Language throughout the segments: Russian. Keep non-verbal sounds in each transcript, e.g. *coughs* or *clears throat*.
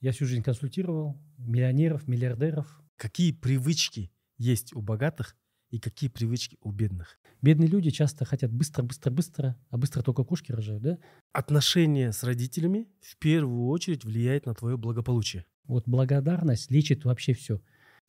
Я всю жизнь консультировал миллионеров, миллиардеров. Какие привычки есть у богатых и какие привычки у бедных? Бедные люди часто хотят быстро, быстро, быстро, а быстро только кошки рожают, да? Отношение с родителями в первую очередь влияет на твое благополучие. Вот благодарность лечит вообще все.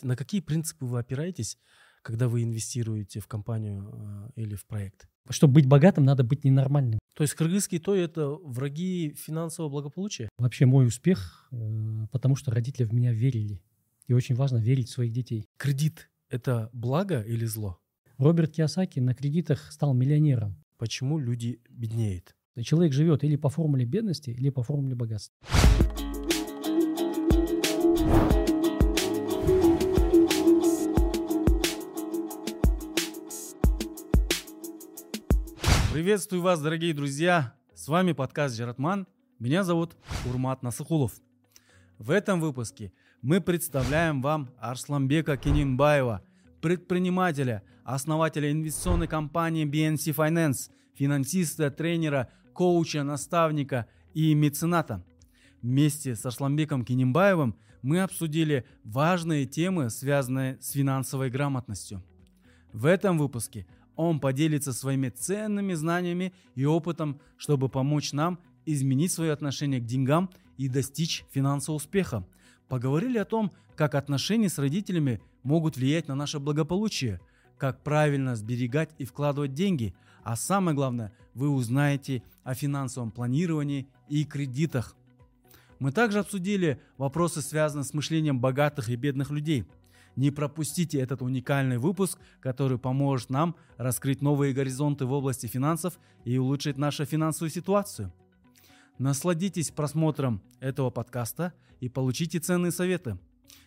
На какие принципы вы опираетесь, когда вы инвестируете в компанию э, или в проект? Чтобы быть богатым, надо быть ненормальным. То есть кыргызский то это враги финансового благополучия? Вообще мой успех, э, потому что родители в меня верили. И очень важно верить в своих детей. Кредит – это благо или зло? Роберт Киосаки на кредитах стал миллионером. Почему люди беднеют? Человек живет или по формуле бедности, или по формуле богатства. Приветствую вас, дорогие друзья! С вами подкаст «Жаратман». Меня зовут Урмат Насыхулов. В этом выпуске мы представляем вам Арсламбека Кенинбаева, предпринимателя, основателя инвестиционной компании BNC Finance, финансиста, тренера, коуча, наставника и мецената. Вместе с Арсламбеком Кенинбаевым мы обсудили важные темы, связанные с финансовой грамотностью. В этом выпуске – он поделится своими ценными знаниями и опытом, чтобы помочь нам изменить свое отношение к деньгам и достичь финансового успеха. Поговорили о том, как отношения с родителями могут влиять на наше благополучие, как правильно сберегать и вкладывать деньги, а самое главное, вы узнаете о финансовом планировании и кредитах. Мы также обсудили вопросы, связанные с мышлением богатых и бедных людей – не пропустите этот уникальный выпуск, который поможет нам раскрыть новые горизонты в области финансов и улучшить нашу финансовую ситуацию. Насладитесь просмотром этого подкаста и получите ценные советы.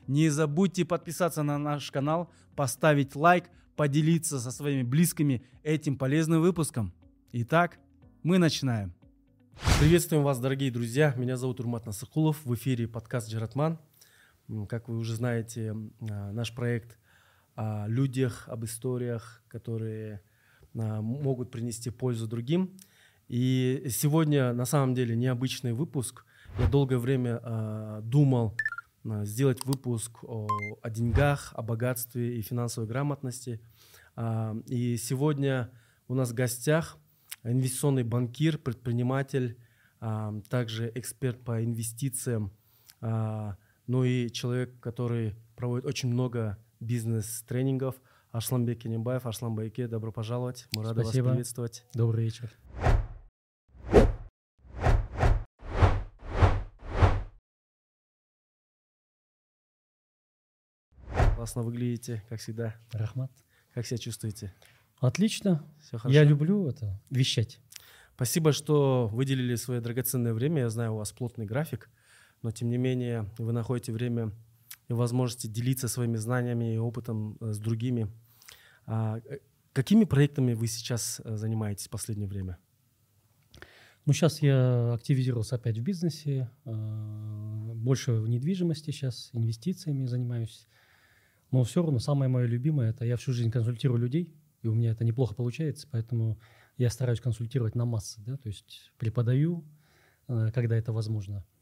Не забудьте подписаться на наш канал, поставить лайк, поделиться со своими близкими этим полезным выпуском. Итак, мы начинаем. Приветствуем вас, дорогие друзья. Меня зовут Урмат Насыкулов. В эфире подкаст «Джаратман». Как вы уже знаете, а, наш проект о людях, об историях, которые а, могут принести пользу другим. И сегодня на самом деле необычный выпуск. Я долгое время а, думал сделать выпуск о, о деньгах, о богатстве и финансовой грамотности. И сегодня у нас в гостях инвестиционный банкир, предприниматель, также эксперт по инвестициям ну и человек, который проводит очень много бизнес-тренингов. Арсланбек Кенембаев. Арслан Байке, добро пожаловать. Мы рады Спасибо. вас приветствовать. Добрый вечер. Классно выглядите, как всегда. Рахмат. Как себя чувствуете? Отлично. Все хорошо. Я люблю это вещать. Спасибо, что выделили свое драгоценное время. Я знаю, у вас плотный график но тем не менее вы находите время и возможности делиться своими знаниями и опытом э, с другими. А, э, какими проектами вы сейчас э, занимаетесь в последнее время? Ну, сейчас я активизировался опять в бизнесе, больше в недвижимости сейчас, инвестициями занимаюсь. Но все равно самое мое любимое – это я всю жизнь консультирую людей, и у меня это неплохо получается, поэтому я стараюсь консультировать на массы, да, то есть преподаю, когда это возможно –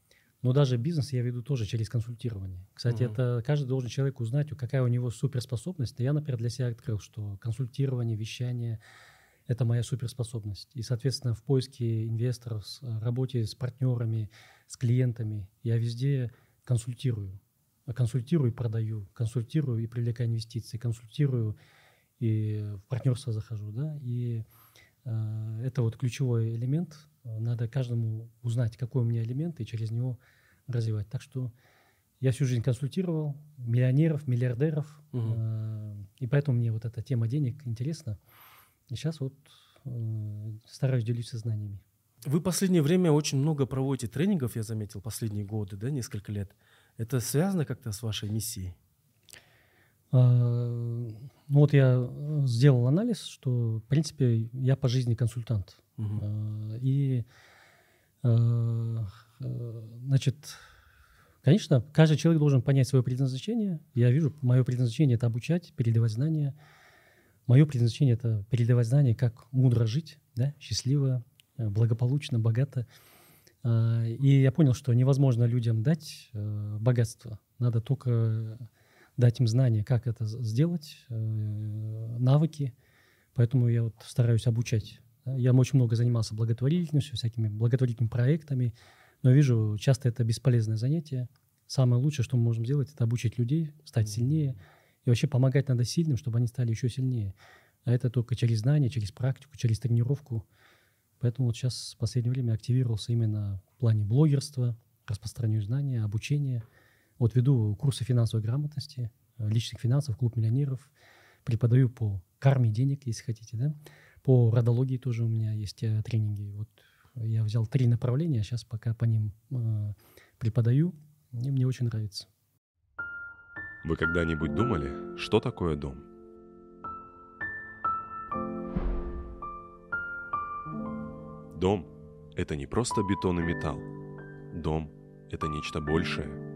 но даже бизнес я веду тоже через консультирование. Кстати, угу. это каждый должен человек узнать, какая у него суперспособность. Я, например, для себя открыл, что консультирование, вещание – это моя суперспособность. И, соответственно, в поиске инвесторов, работе с партнерами, с клиентами я везде консультирую. Консультирую и продаю, консультирую и привлекаю инвестиции, консультирую и в партнерство захожу. Да? И э, это вот ключевой элемент – надо каждому узнать, какой у меня элемент, и через него развивать. Так что я всю жизнь консультировал миллионеров, миллиардеров, угу. э, и поэтому мне вот эта тема денег интересна. И сейчас вот э, стараюсь делиться знаниями. Вы в последнее время очень много проводите тренингов, я заметил, последние годы, да, несколько лет. Это связано как-то с вашей миссией? А, ну вот я сделал анализ, что, в принципе, я по жизни консультант. Угу. И, а, значит, конечно, каждый человек должен понять свое предназначение. Я вижу, мое предназначение – это обучать, передавать знания. Мое предназначение – это передавать знания, как мудро жить, да, счастливо, благополучно, богато. И я понял, что невозможно людям дать э, богатство. Надо только дать им знания, как это сделать, э, навыки. Поэтому я вот стараюсь обучать. Я очень много занимался благотворительностью, всякими благотворительными проектами, но вижу, часто это бесполезное занятие. Самое лучшее, что мы можем сделать, это обучить людей, стать сильнее. И вообще помогать надо сильным, чтобы они стали еще сильнее. А это только через знания, через практику, через тренировку. Поэтому вот сейчас в последнее время активировался именно в плане блогерства, распространению знания, обучения. Вот веду курсы финансовой грамотности, э, личных финансов, клуб миллионеров. Преподаю по карме денег, если хотите, да. По родологии тоже у меня есть э, тренинги. Вот я взял три направления, сейчас пока по ним э, преподаю, и мне очень нравится. Вы когда-нибудь думали, что такое дом? Дом – это не просто бетон и металл. Дом – это нечто большее.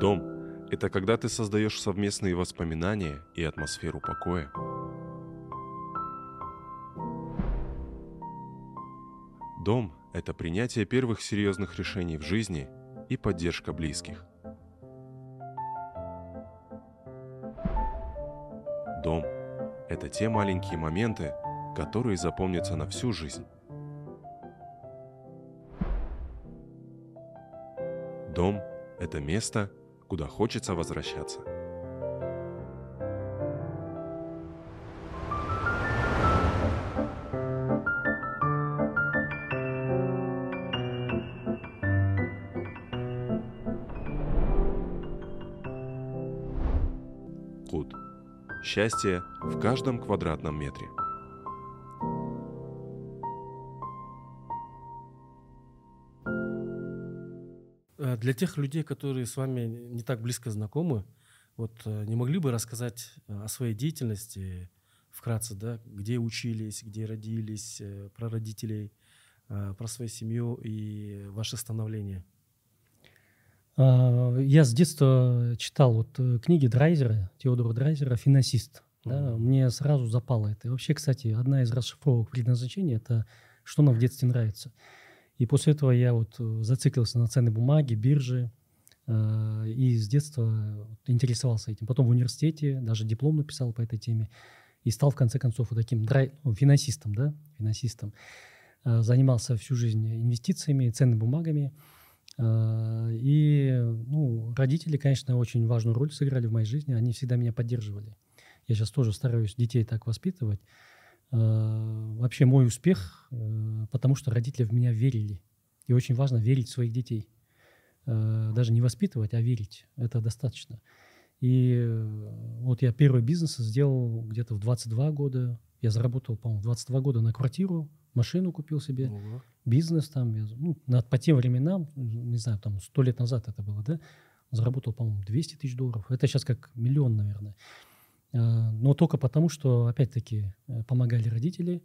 Дом – это когда ты создаешь совместные воспоминания и атмосферу покоя. Дом – это принятие первых серьезных решений в жизни и поддержка близких. Дом – это те маленькие моменты, которые запомнятся на всю жизнь. Дом – это место, куда хочется возвращаться. Кут. Счастье в каждом квадратном метре. Для тех людей, которые с вами не так близко знакомы, вот э, не могли бы рассказать э, о своей деятельности вкратце, да, где учились, где родились, про родителей, про свою семью и ваше становление? А, я с детства читал вот э, книги Драйзера, Теодора Драйзера «Финансист». Да. Мне сразу запало это. И вообще, кстати, одна из расшифровок предназначения – это что нам в детстве нравится. И после этого я вот э, зациклился на ценной бумаге, бирже, э, и с детства интересовался этим. Потом в университете даже диплом написал по этой теме и стал в конце концов вот таким драй... ну, финансистом, да, финансистом. Э, занимался всю жизнь инвестициями, ценными бумагами. И ну, родители, конечно, очень важную роль сыграли в моей жизни. Они всегда меня поддерживали. Я сейчас тоже стараюсь детей так воспитывать. А, вообще мой успех, э, потому что родители в меня верили. И очень важно верить в своих детей. А, даже не воспитывать, а верить. Это достаточно. И э, вот я первый бизнес сделал где-то в 22 года. Я заработал, по-моему, в 22 года на квартиру, машину купил себе. Ого бизнес там, я, ну, на, по тем временам, не знаю, там сто лет назад это было, да, заработал, по-моему, 200 тысяч долларов. Это сейчас как миллион, наверное. А, но только потому, что, опять-таки, э, помогали родители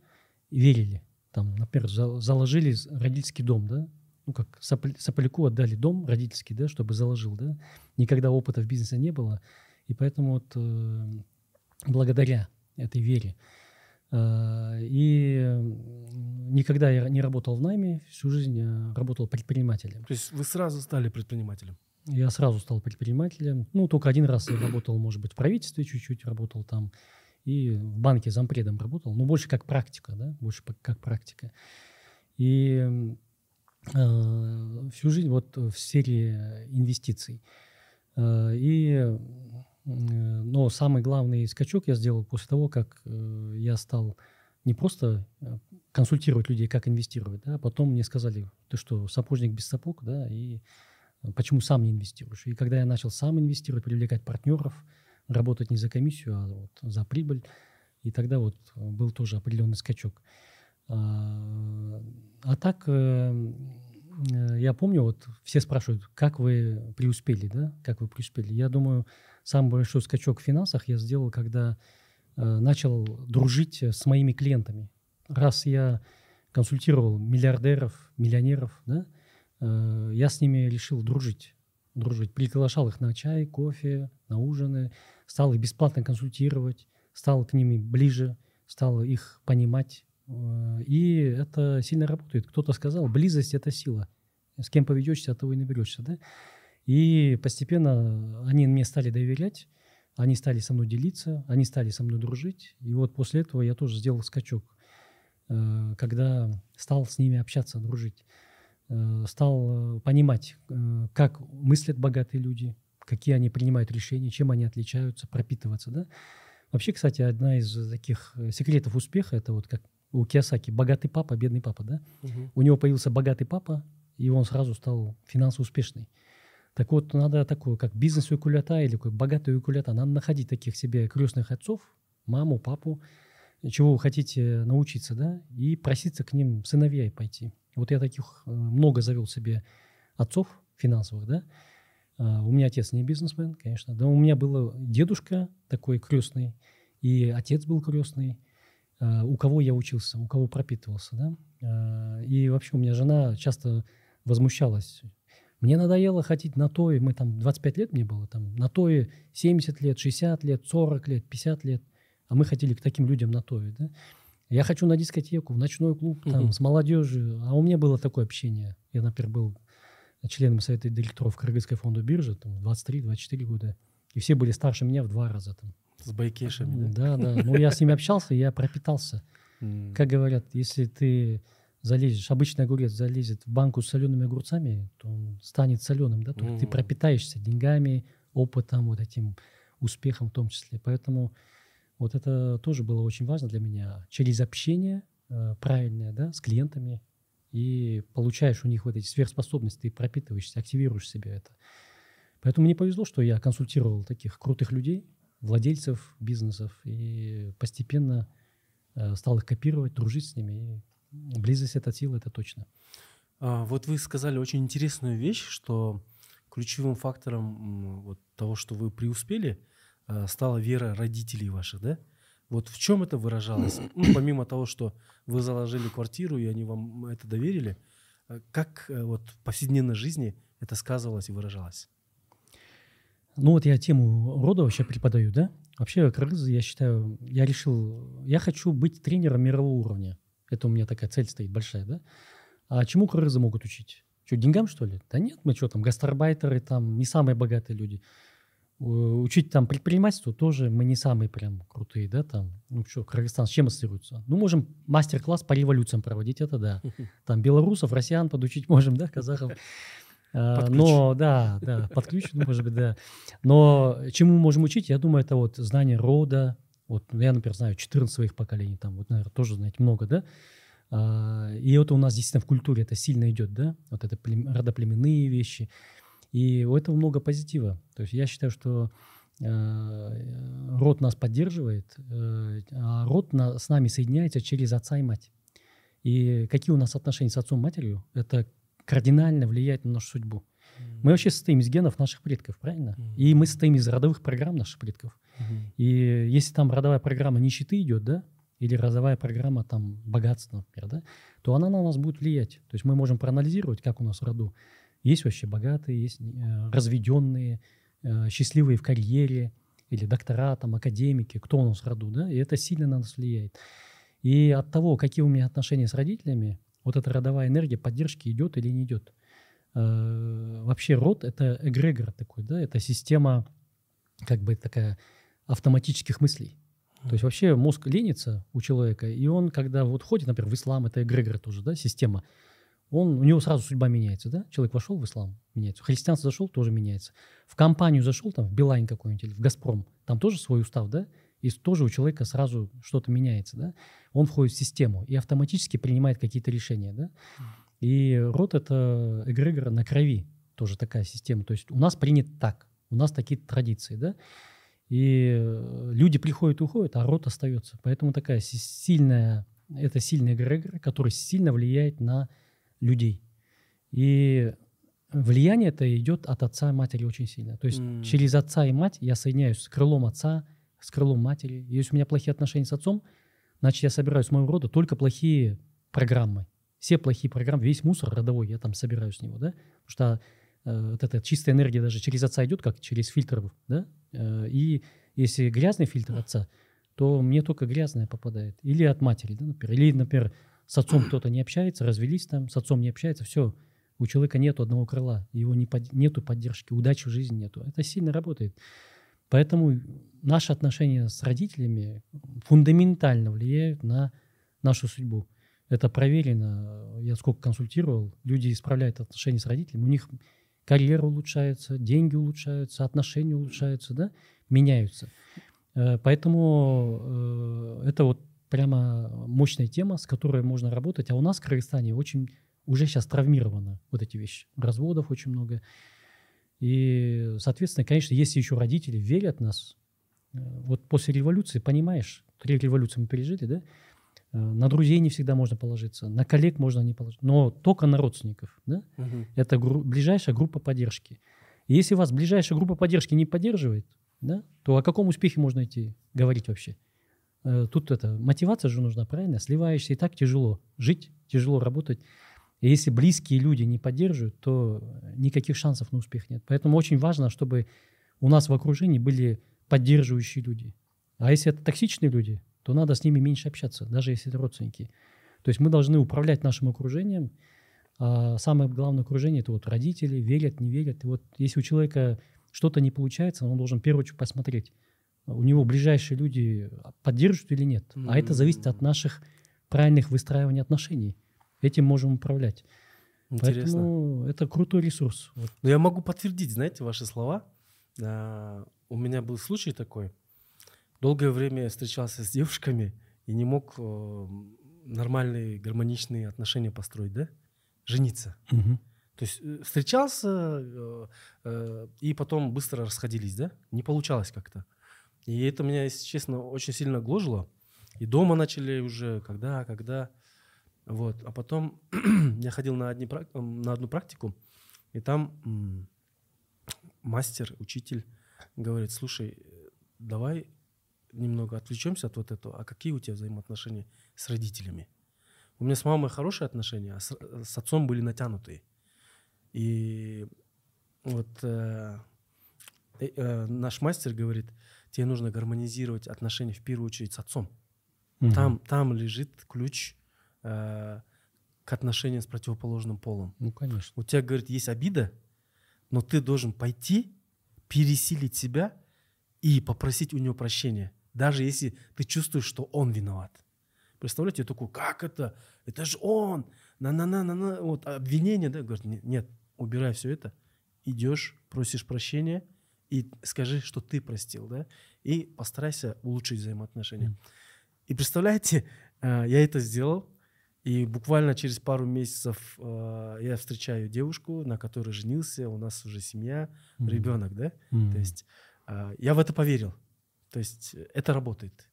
верили. Там, например, заложили родительский дом, да, ну, как Сополяку отдали дом родительский, да, чтобы заложил, да. Никогда опыта в бизнесе не было. И поэтому вот э, благодаря этой вере и никогда я не работал в найме, всю жизнь я работал предпринимателем. То есть вы сразу стали предпринимателем? Я сразу стал предпринимателем. Ну, только один раз я работал, может быть, в правительстве чуть-чуть работал там. И в банке зампредом работал. Но больше как практика, да, больше как практика. И э, всю жизнь вот в сфере инвестиций. Э, и но самый главный скачок я сделал после того, как э, я стал не просто э, консультировать людей, как инвестировать, да, а потом мне сказали, ты что, сапожник без сапог, да, и э, почему сам не инвестируешь. И когда я начал сам инвестировать, привлекать партнеров, работать не за комиссию, а вот за прибыль, и тогда вот был тоже определенный скачок. А, а так я помню, вот все спрашивают, как вы преуспели, да, как вы преуспели. Я думаю, Самый большой скачок в финансах я сделал, когда э, начал дружить с моими клиентами. Раз я консультировал миллиардеров, миллионеров, да, э, я с ними решил дружить. дружить. Приглашал их на чай, кофе, на ужины, стал их бесплатно консультировать, стал к ним ближе, стал их понимать. Э, и это сильно работает. Кто-то сказал, близость – это сила. С кем поведешься, от того и наберешься. Да? И постепенно они мне стали доверять, они стали со мной делиться, они стали со мной дружить. И вот после этого я тоже сделал скачок, э, когда стал с ними общаться, дружить. Э, стал понимать, как мыслят богатые люди, какие они принимают решения, чем они отличаются, пропитываться. Да? Вообще, кстати, одна из таких э, секретов успеха это вот как у Киосаки богатый папа, бедный папа, да? Мгм. У него появился богатый папа, и он сразу стал финансово успешный. Так вот, надо такое, как бизнес укулята или какой богатый укулята, надо находить таких себе крестных отцов, маму, папу, чего вы хотите научиться, да, и проситься к ним сыновья пойти. Вот я таких э, много завел себе отцов финансовых, да. А, У меня отец не бизнесмен, конечно, да, у меня был дедушка такой крестный, и отец был крестный, а, у кого я учился, у кого пропитывался, да. А, И вообще у меня жена часто возмущалась. Мне надоело ходить на той, мы там 25 лет мне было, там на той 70 лет, 60 лет, 40 лет, 50 лет, а мы ходили к таким людям на той, да. Я хочу на дискотеку, в ночной клуб, там, Мгм. с молодежью, а у меня было такое общение. Я, например, был членом совета директоров Кыргызской фонда биржи, там, 23-24 года, и все были старше меня в два раза там. С байкешами, да? Да, да. Ну, я с ними общался, я пропитался. Как говорят, если ты залезешь, обычный огурец залезет в банку с солеными огурцами, то он станет соленым, да, то ты пропитаешься деньгами, опытом, вот этим успехом в том числе. Поэтому вот это тоже было очень важно для меня. Через общение э, правильное, да, с клиентами, и получаешь у них вот эти сверхспособности, ты пропитываешься, активируешь себе это. Поэтому мне повезло, что я консультировал таких крутых людей, владельцев бизнесов, и постепенно э, стал их копировать, дружить с ними. И близость это сила, это точно. А, вот вы сказали очень интересную вещь, что ключевым фактором вот того, что вы преуспели, стала вера родителей ваших, да? Вот в чем это выражалось? *clears throat* Ну, помимо того, что вы заложили квартиру, и они вам это доверили, а как э, вот в повседневной жизни это сказывалось и выражалось? Ну вот я тему рода вообще преподаю, да? Вообще кыргызы, я считаю, я решил, я хочу быть тренером мирового уровня. Это у меня такая цель стоит большая, да? А чему кыргызы могут учить? Что, деньгам, что ли? Да нет, мы что там, гастарбайтеры, там, не самые богатые люди. У- Учить там предпринимательству тоже мы не самые прям крутые, да, там. Ну что, Кыргызстан с чем ассоциируется? Ну, можем мастер-класс по революциям проводить, это да. *laughs* Там белорусов, россиян подучить можем, да, казахов. *laughs* А, Под. Но, да, да, под ключ, ну, может быть, да. Но чему мы можем учить, я думаю, это вот знание рода. Вот я, например, знаю 14 своих поколений, там, вот, наверное, тоже, знаете, много, да. А, И это у нас действительно в культуре это сильно идет, да, вот это плем- родоплеменные вещи. И у этого много позитива. То есть я считаю, что э, род нас поддерживает, э, а род на- с нами соединяется через отца и мать. И какие у нас отношения с отцом и матерью, это кардинально влияет на нашу судьбу. Мы вообще состоим из генов наших предков, правильно? Мгм. И мы состоим из родовых программ наших предков. Мгм. И если там родовая программа нищеты идет, да, или родовая программа там богатства, например, да, то она на нас будет влиять. То есть мы можем проанализировать, как у нас в роду. Есть вообще богатые, есть э, разведенные, э, счастливые в карьере, или доктора, там, академики, кто у нас в роду, да, и это сильно на нас влияет. И от того, какие у меня отношения с родителями, вот эта родовая энергия поддержки идет или не идет. Э, Вообще род — это эгрегор такой, да, это система как бы такая автоматических мыслей. То есть вообще мозг ленится у человека, и он, когда вот ходит, например, в ислам, это эгрегор тоже, да, система, он, у него сразу судьба меняется, да? Человек вошел в ислам, меняется. В христианство зашел, тоже меняется. В компанию зашел, там, в Билайн какой-нибудь или в Газпром, там тоже свой устав, да? И тоже у человека сразу что-то меняется, да? Он входит в систему и автоматически принимает какие-то решения, да? И род — это эгрегор на крови, тоже такая система. То есть у нас принято так, у нас такие традиции, да? И э, люди приходят и уходят, а род остается. Поэтому такая си- сильная, это сильный эгрегор, который сильно влияет на людей. И влияние это идет от отца и матери очень сильно. То есть М. через отца и мать я соединяюсь с крылом отца, с крылом матери. Если у меня плохие отношения с отцом, значит, я собираю с моего рода только плохие программы. Все плохие программы, весь мусор родовой я там собираю с него, да? Потому что э, вот эта чистая энергия даже через отца идет, как через фильтр, да? Э, и если грязный фильтр отца, то мне только грязное попадает. Или от матери, да, например. Или, например, с отцом кто-то не общается, развелись там, с отцом не общается, все, у человека нету одного крыла, его не под, нету поддержки, удачи в жизни нету. Это сильно работает. Поэтому наши отношения с родителями фундаментально влияют на нашу судьбу. Это проверено. Я сколько консультировал, люди исправляют отношения с родителями, у них карьера улучшается, деньги улучшаются, отношения улучшаются, да, меняются. Э, поэтому э, это вот прямо мощная тема, с которой можно работать. А у нас в Кыргызстане очень уже сейчас травмировано вот эти вещи. Разводов очень много. И, соответственно, конечно, если еще родители верят в нас, э, вот после революции, понимаешь, три революции мы пережили, да, э, на друзей не всегда можно положиться, на коллег можно не положить, но только на родственников, да, Мгм. это гру- ближайшая группа поддержки. И если вас ближайшая группа поддержки не поддерживает, да, то о каком успехе можно идти говорить вообще? Э, Тут это мотивация же нужна, правильно? Сливаешься, и так тяжело жить, тяжело работать. И если близкие люди не поддерживают, то никаких шансов на успех нет. Поэтому очень важно, чтобы у нас в окружении были поддерживающие люди. А если это токсичные люди, то надо с ними меньше общаться, даже если это родственники. То есть мы должны управлять нашим окружением. А самое главное окружение – это вот родители, верят, не верят. И вот если у человека что-то не получается, он должен в первую очередь посмотреть, у него ближайшие люди поддерживают или нет. А это зависит от наших правильных выстраиваний отношений. Этим можем управлять. Интересно. Поэтому это крутой ресурс. Вот. Но я могу подтвердить, знаете, ваши слова. А, у меня был случай такой. Долгое время я встречался с девушками и не мог э, нормальные гармоничные отношения построить, да? Жениться. То есть э, встречался э, и потом быстро расходились, да? Не получалось как-то. И это меня, если честно, очень сильно гложило. И дома начали уже, когда, когда. Вот. А потом *clears throat* я ходил на, одни, на одну практику, и там мастер, учитель говорит, слушай, давай немного отвлечемся от вот этого. А какие у тебя взаимоотношения с родителями? У меня с мамой хорошие отношения, а с, с отцом были натянутые. И вот э, э, наш мастер говорит, тебе нужно гармонизировать отношения в первую очередь с отцом. Мгм. Там, там лежит ключ э, к отношениям с противоположным полом. Ну, конечно. У тебя, говорит, есть обида, но ты должен пойти, пересилить себя и попросить у него прощения, даже если ты чувствуешь, что он виноват. Представляете, я такой, как это? Это же он! На-на-на-на-на. Вот обвинение, да? Говорит, «Не- нет, убирай все это. Идешь, просишь прощения и скажи, что ты простил, да? И постарайся улучшить взаимоотношения. Мгм. И представляете, э, я это сделал, и буквально через пару месяцев э, я встречаю девушку, на которой женился, у нас уже семья, Мгм. ребенок, да? Мгм. То есть э, я в это поверил. То есть это работает.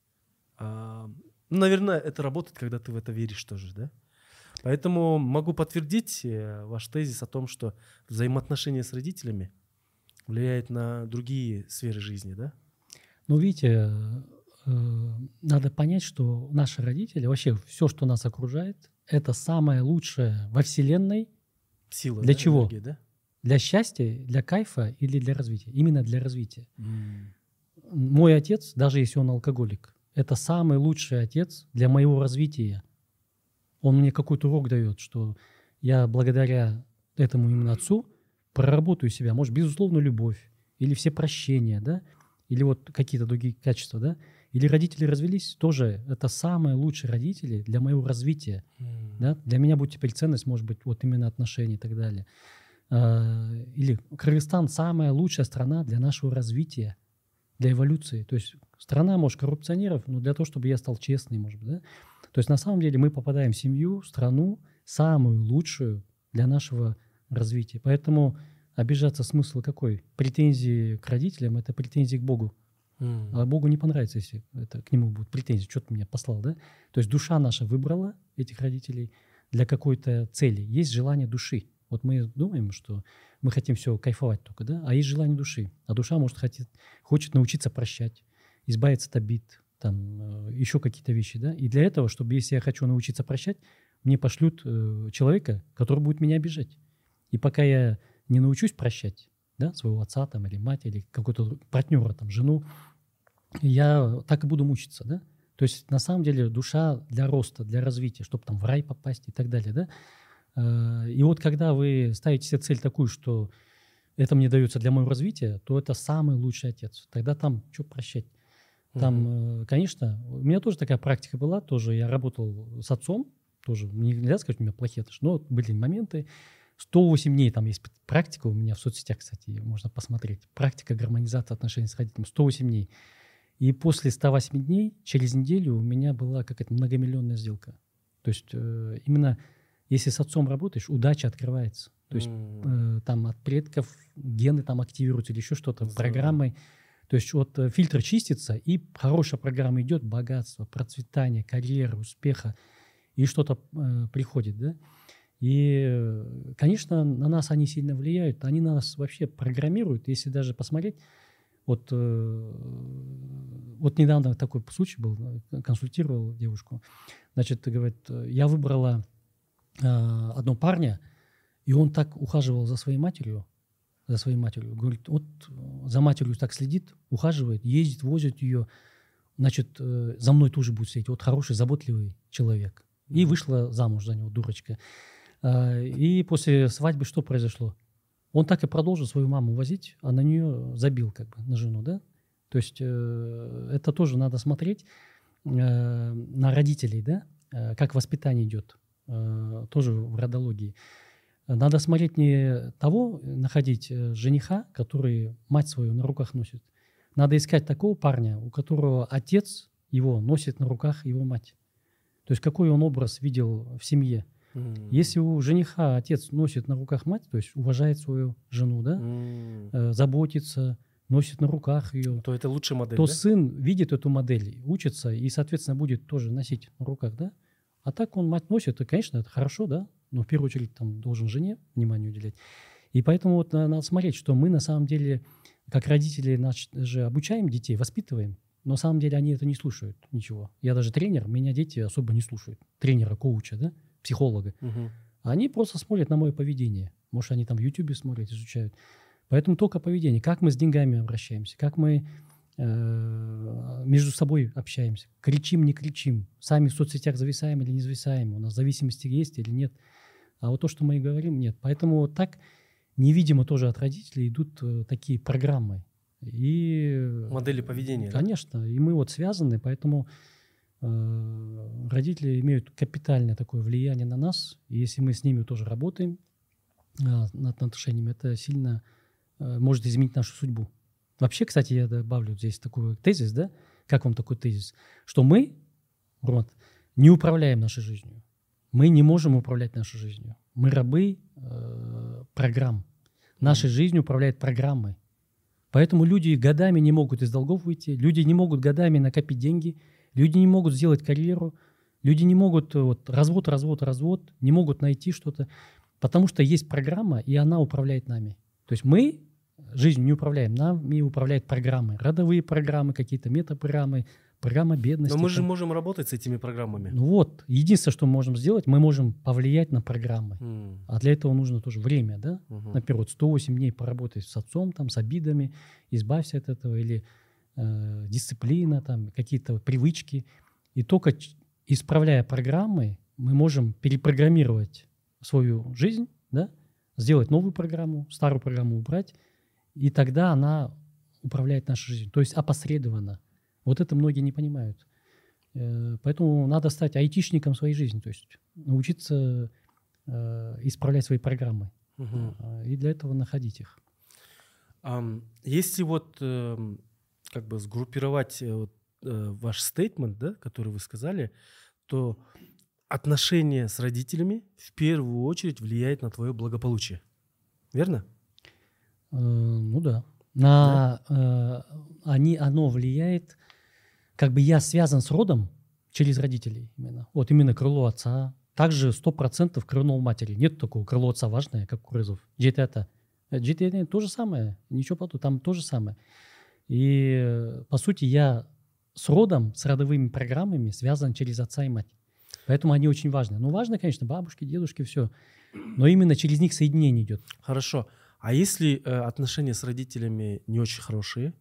Ну, наверное, это работает, когда ты в это веришь тоже, да? Поэтому могу подтвердить ваш тезис о том, что взаимоотношения с родителями влияет на другие сферы жизни, да? Ну, видите, э, надо понять, что наши родители, вообще все, что нас окружает, это самое лучшее во Вселенной Сила. Для да, чего? энергия, да? для счастья, для кайфа или для развития. Именно для развития. Мой отец, даже если он алкоголик, это самый лучший отец для моего развития. Он мне какой-то урок дает, что я благодаря этому именно отцу проработаю себя. Может, безусловно, любовь или все прощения, да, или вот какие-то другие качества, да. Или родители развелись, тоже это самые лучшие родители для моего развития. М. Да? Для меня будет теперь ценность, может быть, вот именно отношения и так далее. А, Или Кыргызстан самая лучшая страна для нашего развития, для эволюции. То есть страна, может, коррупционеров, но для того, чтобы я стал честный, может быть, да? То есть на самом деле мы попадаем в семью, страну, самую лучшую для нашего развития. Поэтому обижаться смысл какой? Претензии к родителям – это претензии к Богу. М. А Богу не понравится, если это к нему будут претензии. Что ты меня послал, да? То есть душа наша выбрала этих родителей для какой-то цели. Есть желание души. Вот мы думаем, что мы хотим все кайфовать только, да? А есть желание души. А душа, может, хочет, хочет научиться прощать, избавиться от обид, там, э, еще какие-то вещи, да? И для этого, чтобы, если я хочу научиться прощать, мне пошлют э, человека, который будет меня обижать. И пока я не научусь прощать, да, своего отца там или мать, или какого-то партнера, там, жену, я так и буду мучиться, да? То есть на самом деле душа для роста, для развития, чтобы там в рай попасть и так далее, да? Э, и вот когда вы ставите себе цель такую, что это мне дается для моего развития, то это самый лучший отец. Тогда там что прощать? Там, угу. конечно, у меня тоже такая практика была, тоже я работал с отцом, тоже нельзя сказать, у меня плохие отношения, но были моменты. 108 дней, там есть практика у меня в соцсетях, кстати, можно посмотреть. Практика гармонизации отношений с родителями, 108 дней. И после 108 дней, через неделю у меня была какая-то многомиллионная сделка. То есть э, именно если с отцом работаешь, удача открывается. То есть mm. э, там от предков гены там активируются или еще что-то, программой. То есть вот э, фильтр чистится, и хорошая программа идет, богатство, процветание, карьера, успеха, и что-то э, приходит, да. И, конечно, на нас они сильно влияют, они нас вообще программируют. Если даже посмотреть, вот, э, вот недавно такой случай был, э, консультировал девушку. Значит, говорит, я выбрала э, одного парня, и он так ухаживал за своей матерью, за своей матерью. Говорит, вот за матерью так следит, ухаживает, ездит, возит ее. Значит, за мной тоже будет следить. Вот хороший, заботливый человек. И вышла замуж за него, дурочка. А, и после свадьбы что произошло? Он так и продолжил свою маму возить, а на нее забил как бы, на жену, да? То есть э, это тоже надо смотреть э, на родителей, да? Э, как воспитание идет, тоже в родологии. Надо смотреть не того, находить жениха, который мать свою на руках носит. Надо искать такого парня, у которого отец его носит на руках его мать. То есть какой он образ видел в семье – Mm. Если у жениха отец носит на руках мать, то есть уважает свою жену, да, mm. э, заботится, носит на руках ее, то это лучшая модель. То да? сын видит эту модель, учится и, соответственно, будет тоже носить на руках, да. А так он мать носит, и, конечно, это хорошо, да, но в первую очередь там должен жене внимание уделять. И поэтому вот надо смотреть, что мы на самом деле, как родители, наш, же обучаем детей, воспитываем, но на самом деле они это не слушают ничего. Я даже тренер, меня дети особо не слушают. Тренера, коуча, да психолога. Угу. Они просто смотрят на мое поведение. Может, они там в Ютубе смотрят, изучают. Поэтому только поведение. Как мы с деньгами обращаемся, как мы э, между собой общаемся. Кричим, не кричим. Сами в соцсетях зависаем или не зависаем. У нас зависимости есть или нет. А вот то, что мы и говорим, нет. Поэтому вот так невидимо тоже от родителей идут э, такие программы. И, Модели поведения. Конечно. Да? И мы вот связаны, поэтому Э, родители имеют капитальное такое влияние на нас. И если мы с ними тоже работаем а, над отношениями, это сильно э, может изменить нашу судьбу. Вообще, кстати, я добавлю здесь такой тезис, да? Как вам такой тезис? Что мы, Румат, не управляем нашей жизнью. Мы не можем управлять нашей жизнью. Мы рабы э, программ. Нашей жизнью управляет программой. Поэтому люди годами не могут из долгов выйти, люди не могут годами накопить деньги – Люди не могут сделать карьеру, люди не могут, э, вот, развод, развод, развод, не могут найти что-то, потому что есть программа, и она управляет нами. То есть мы жизнью не управляем, нами управляют программы, родовые программы, какие-то метапрограммы, программа бедности. Но мы же можем работать с этими программами. Ну вот, единственное, что мы можем сделать, мы можем повлиять на программы. Mm. А для этого нужно тоже время, да? Uh-huh. Например, вот 108 дней поработать с отцом, там, с обидами, избавься от этого, или э, дисциплина, там, какие-то привычки. И только исправляя программы, мы можем перепрограммировать свою жизнь, да, сделать новую программу, старую программу убрать, и тогда она управляет нашей жизнью. То есть опосредованно. Вот это многие не понимают. Э, поэтому надо стать айтишником своей жизни, то есть научиться э, исправлять свои программы. Угу. И для этого находить их. Если вот эм, как бы сгруппировать э, вот, э, ваш стейтмент, да, который вы сказали, то отношение с родителями в первую очередь влияет на твое благополучие. Верно? Э, ну да. На, да? Э, они, оно влияет, как бы я связан с родом через родителей именно. Вот именно крыло отца. Также сто процентов крыло матери. Нет такого крыло отца важное, как у Курызов. Джетета. Джетета то же самое. Ничего потом, там то же самое. И, по сути, я с родом, с родовыми программами связан через отца и мать. Поэтому они очень важны. Ну, важно, конечно, бабушки, дедушки, все. Но именно через них соединение идет. Хорошо. А если э, отношения с родителями не очень хорошие,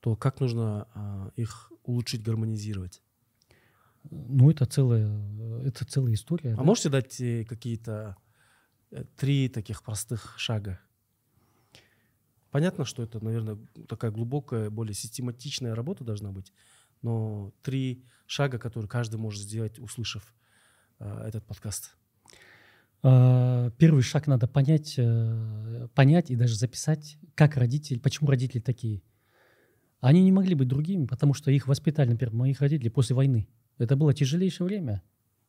то как нужно а, их улучшить, гармонизировать? Ну, это целая, это целая история. А да. можете дать э, какие-то э, три таких простых шага? Понятно, что это, наверное, такая глубокая, более систематичная работа должна быть, но три шага, которые каждый может сделать, услышав э, этот подкаст. А, Первый шаг надо понять, э, понять и даже записать, как родители, почему родители такие. Они не могли быть другими, потому что их воспитали, например, моих родителей после войны. Это было тяжелейшее время.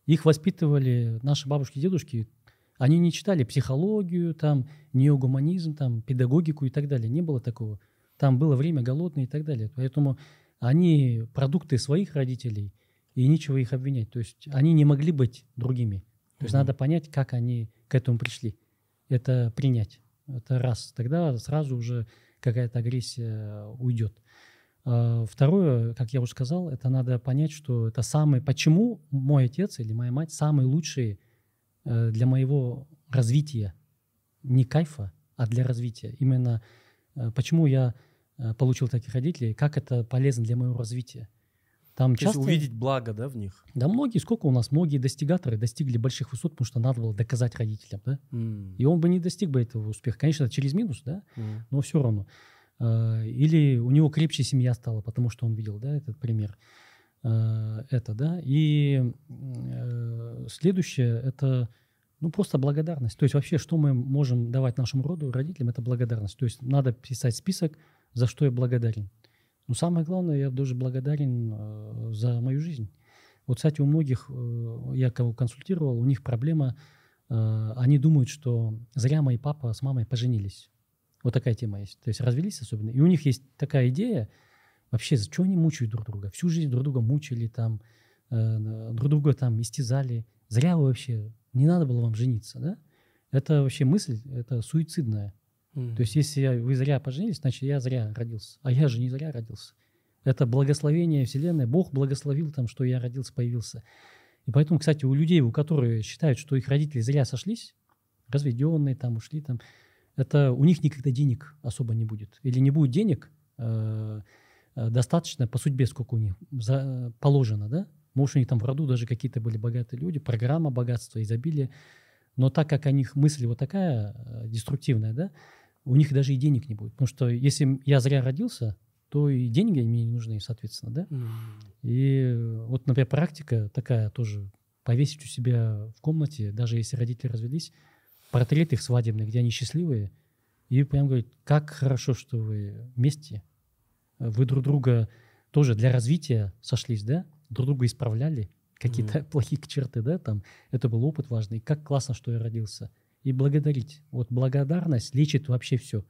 Их воспитывали наши бабушки, дедушки. Они не читали психологию, там, неогуманизм, там, педагогику и так далее. Не было такого. Там было время голодное и так далее. Поэтому они продукты своих родителей, и нечего их обвинять. То есть они не могли быть другими. То есть Мгм. надо понять, как они к этому пришли. Это принять. Это раз. Тогда сразу уже какая-то агрессия уйдет. А, Второе, как я уже сказал, это надо понять, что это самый... Почему мой отец или моя мать самые лучшие для моего развития? Не кайфа, а для развития. Именно э, почему я э, получил таких родителей, как это полезно для моего развития. Там То есть часто... увидеть благо да, в них. Да многие, сколько у нас, многие достигаторы достигли больших высот, потому что надо было доказать родителям, да? М, И он бы не достиг бы этого успеха. Конечно, это через минус, да, м, но все равно. Или у него крепче семья стала, потому что он видел, да, этот пример. Это, да. И э, следующее – это ну, просто благодарность. То есть вообще, что мы можем давать нашему роду, родителям, это благодарность. То есть надо писать список, за что я благодарен. Но самое главное, я даже благодарен э, за мою жизнь. Вот, кстати, у многих, э, я кого консультировал, у них проблема, э, они думают, что зря мой папа с мамой поженились. Вот такая тема есть. То есть развелись особенно. И у них есть такая идея, вообще, за что они мучают друг друга? Всю жизнь друг друга мучили, там, э, друг друга там истязали. Зря вы вообще, не надо было вам жениться, да? Это вообще мысль, это суицидная. м. То есть если я- вы зря поженились, значит, я зря родился. А я же не зря родился. Это благословение Вселенной. Бог благословил там, что я родился, появился. И поэтому, кстати, у людей, у которых считают, что их родители зря сошлись, разведенные там, ушли там, это у них никогда денег особо не будет. Или не будет денег э, э, достаточно по судьбе, сколько у них за- положено, да? Может, у них там в роду даже какие-то были богатые люди, программа богатства, изобилия. Но так как у них мысль вот такая э, деструктивная, да, у них даже и денег не будет. Потому что если я зря родился, то и деньги мне не нужны, соответственно, да. М. И э, вот, например, практика такая тоже, повесить у себя в комнате, даже если родители развелись, портрет их свадебный, где они счастливые, и прям говорить, как хорошо, что вы вместе, вы друг друга тоже для развития сошлись, да, друг друга исправляли, какие-то *laughs* плохие черты, да, там, это был опыт важный, как классно, что я родился, и благодарить. Вот благодарность лечит вообще все.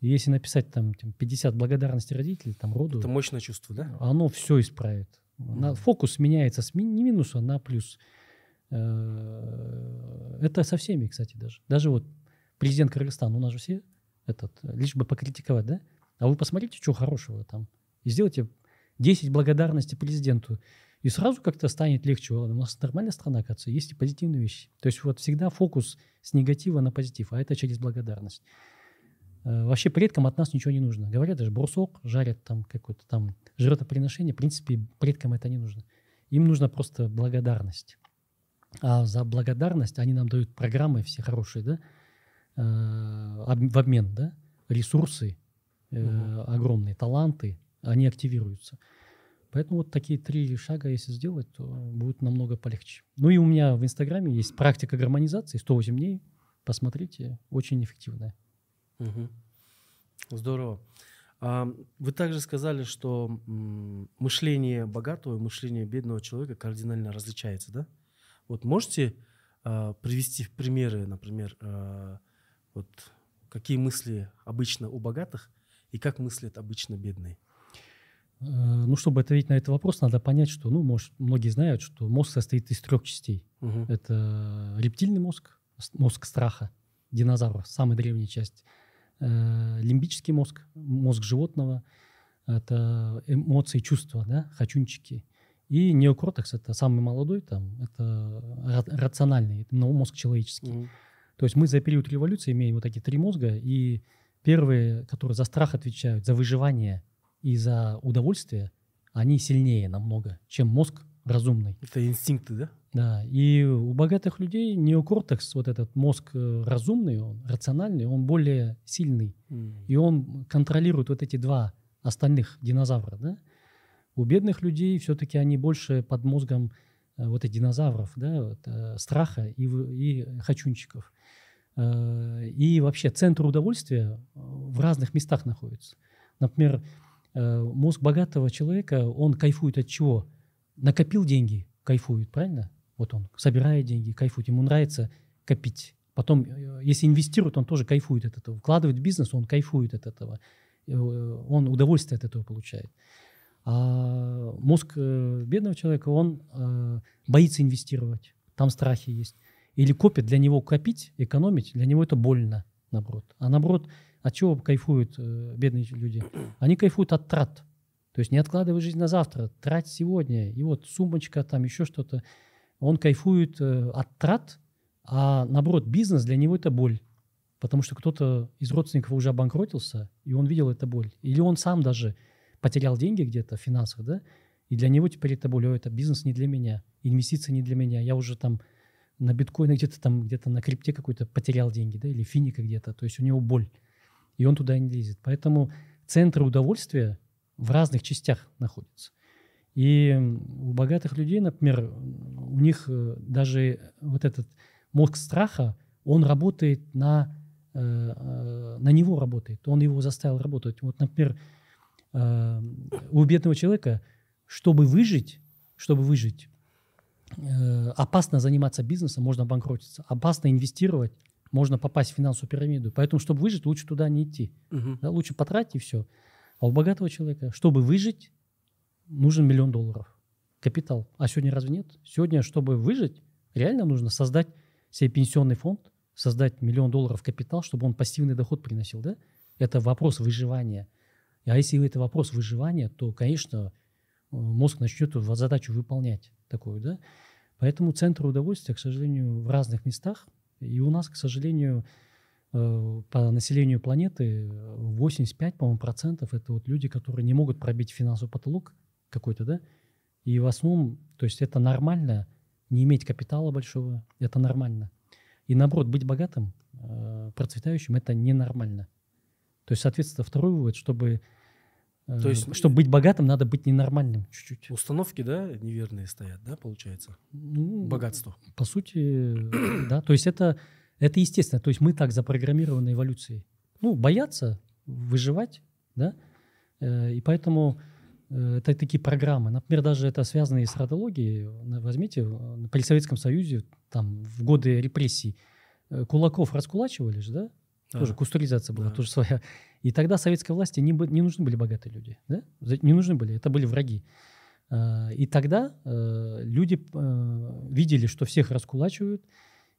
И если написать там там 50 благодарностей родителей, там роду, Это мощное чувство, да? оно все исправит. На- Мгм. фокус меняется с ми- не минуса на плюс. Э, Это со всеми, кстати, даже. Даже вот президент Кыргызстана, у нас же все этот, лишь бы покритиковать, да? А вы посмотрите, что хорошего там. И сделайте 10 благодарностей президенту. И сразу как-то станет легче. У нас нормальная страна, оказывается, есть и позитивные вещи. То есть вот всегда фокус с негатива на позитив, а это через благодарность. Э, Вообще предкам от нас ничего не нужно. Говорят даже брусок жарят там какое-то там жертвоприношение. В принципе, предкам это не нужно. Им нужна просто благодарность. А за благодарность они нам дают программы все хорошие, да, э, в обмен, да, ресурсы, Мгм. огромные таланты, они активируются. Поэтому вот такие три шага, если сделать, то будет намного полегче. Ну и у меня в Инстаграме есть практика гармонизации 108 дней. Посмотрите, очень эффективная. Мгм. Здорово. А, Вы также сказали, что мышление богатого и мышление бедного человека кардинально различается, да? Вот можете а, привести примеры, например, а, вот какие мысли обычно у богатых и как мыслят обычно бедные? Э, Ну, чтобы ответить на этот вопрос, надо понять, что, ну, может, многие знают, что мозг состоит из трех частей. Мгм. Это рептильный мозг, мозг страха, динозавров, самая древняя часть. Э, Лимбический мозг, мозг животного, это эмоции, чувства, да, хочунчики. И неокортекс, это самый молодой, там, это ра- рациональный, это мозг человеческий. Мгм. То есть мы за период революции имеем вот такие три мозга, и первые, которые за страх отвечают, за выживание и за удовольствие, они сильнее намного, чем мозг разумный. Это инстинкты, да? Да, и у богатых людей неокортекс, вот этот мозг э, разумный, он рациональный, он более сильный. И он контролирует вот эти два остальных динозавра, да? У бедных людей все-таки они больше под мозгом э, вот этих динозавров, да, вот, э, страха и, и хочунчиков. Э, И вообще центр удовольствия в разных местах находится. Например, мозг богатого человека, он кайфует от чего? Накопил деньги, кайфует, правильно? Вот он собирает деньги, кайфует. Ему нравится копить. Потом, э, если инвестирует, он тоже кайфует от этого. Вкладывает в бизнес, он кайфует от этого. Э, Он удовольствие от этого получает. А мозг э, бедного человека, он э, боится инвестировать. Там страхи есть. Или копит, для него копить, экономить, для него это больно, наоборот. А наоборот, от чего кайфуют э, бедные люди? Они кайфуют от трат. То есть не откладывай жизнь на завтра, трать сегодня. И вот сумочка, там еще что-то. Он кайфует э, от трат, а наоборот, бизнес для него это боль. Потому что кто-то из родственников уже обанкротился, и он видел это боль. Или он сам даже потерял деньги где-то в финансах, да, и для него теперь это боль, «О, это бизнес не для меня, инвестиции не для меня, я уже там на биткоине где-то там, где-то на крипте какой-то потерял деньги, да, или финика где-то, то есть у него боль, и он туда не лезет. Поэтому центры удовольствия в разных частях находятся. И у богатых людей, например, у них э, даже вот этот мозг страха, он работает на, э, э, на него работает, он его заставил работать. Вот, например, у бедного человека, чтобы выжить, чтобы выжить, опасно заниматься бизнесом, можно обанкротиться, опасно инвестировать, можно попасть в финансовую пирамиду. Поэтому, чтобы выжить, лучше туда не идти. Мгм. Да, лучше потратить и все. А у богатого человека, чтобы выжить, нужен миллион долларов. Капитал. А сегодня разве нет? Сегодня, чтобы выжить, реально нужно создать себе пенсионный фонд, создать миллион долларов капитал, чтобы он пассивный доход приносил. Да? Это вопрос выживания. А если это вопрос выживания, то, конечно, э, мозг начнет задачу выполнять такую. Да? Поэтому центр удовольствия, к сожалению, в разных местах. И у нас, к сожалению, э, по населению планеты э, 85, по-моему, процентов это вот люди, которые не могут пробить финансовый потолок какой-то, да, и в основном, то есть это нормально, не иметь капитала большого, это нормально. И наоборот, быть богатым, э, процветающим, это ненормально. То есть, соответственно, второй вывод, чтобы, То есть- чтобы быть богатым, надо быть ненормальным чуть-чуть. Установки, да, неверные стоят, да, получается? Ну, Богатство. По сути, *clears throat* да. То есть это, это естественно. То есть мы так запрограммированы эволюцией. Ну, бояться, выживать, да. Э, И поэтому э, это такие программы. Например, даже это связано и с родологией. Возьмите, э, при Советском Союзе, там, в годы репрессий, э, кулаков раскулачивали же, да? Тоже Да. кустуризация была, Да. тоже своя. И тогда советской власти не, не нужны были богатые люди. Да? Не нужны были, это были враги. А, И тогда э, люди э, видели, что всех раскулачивают,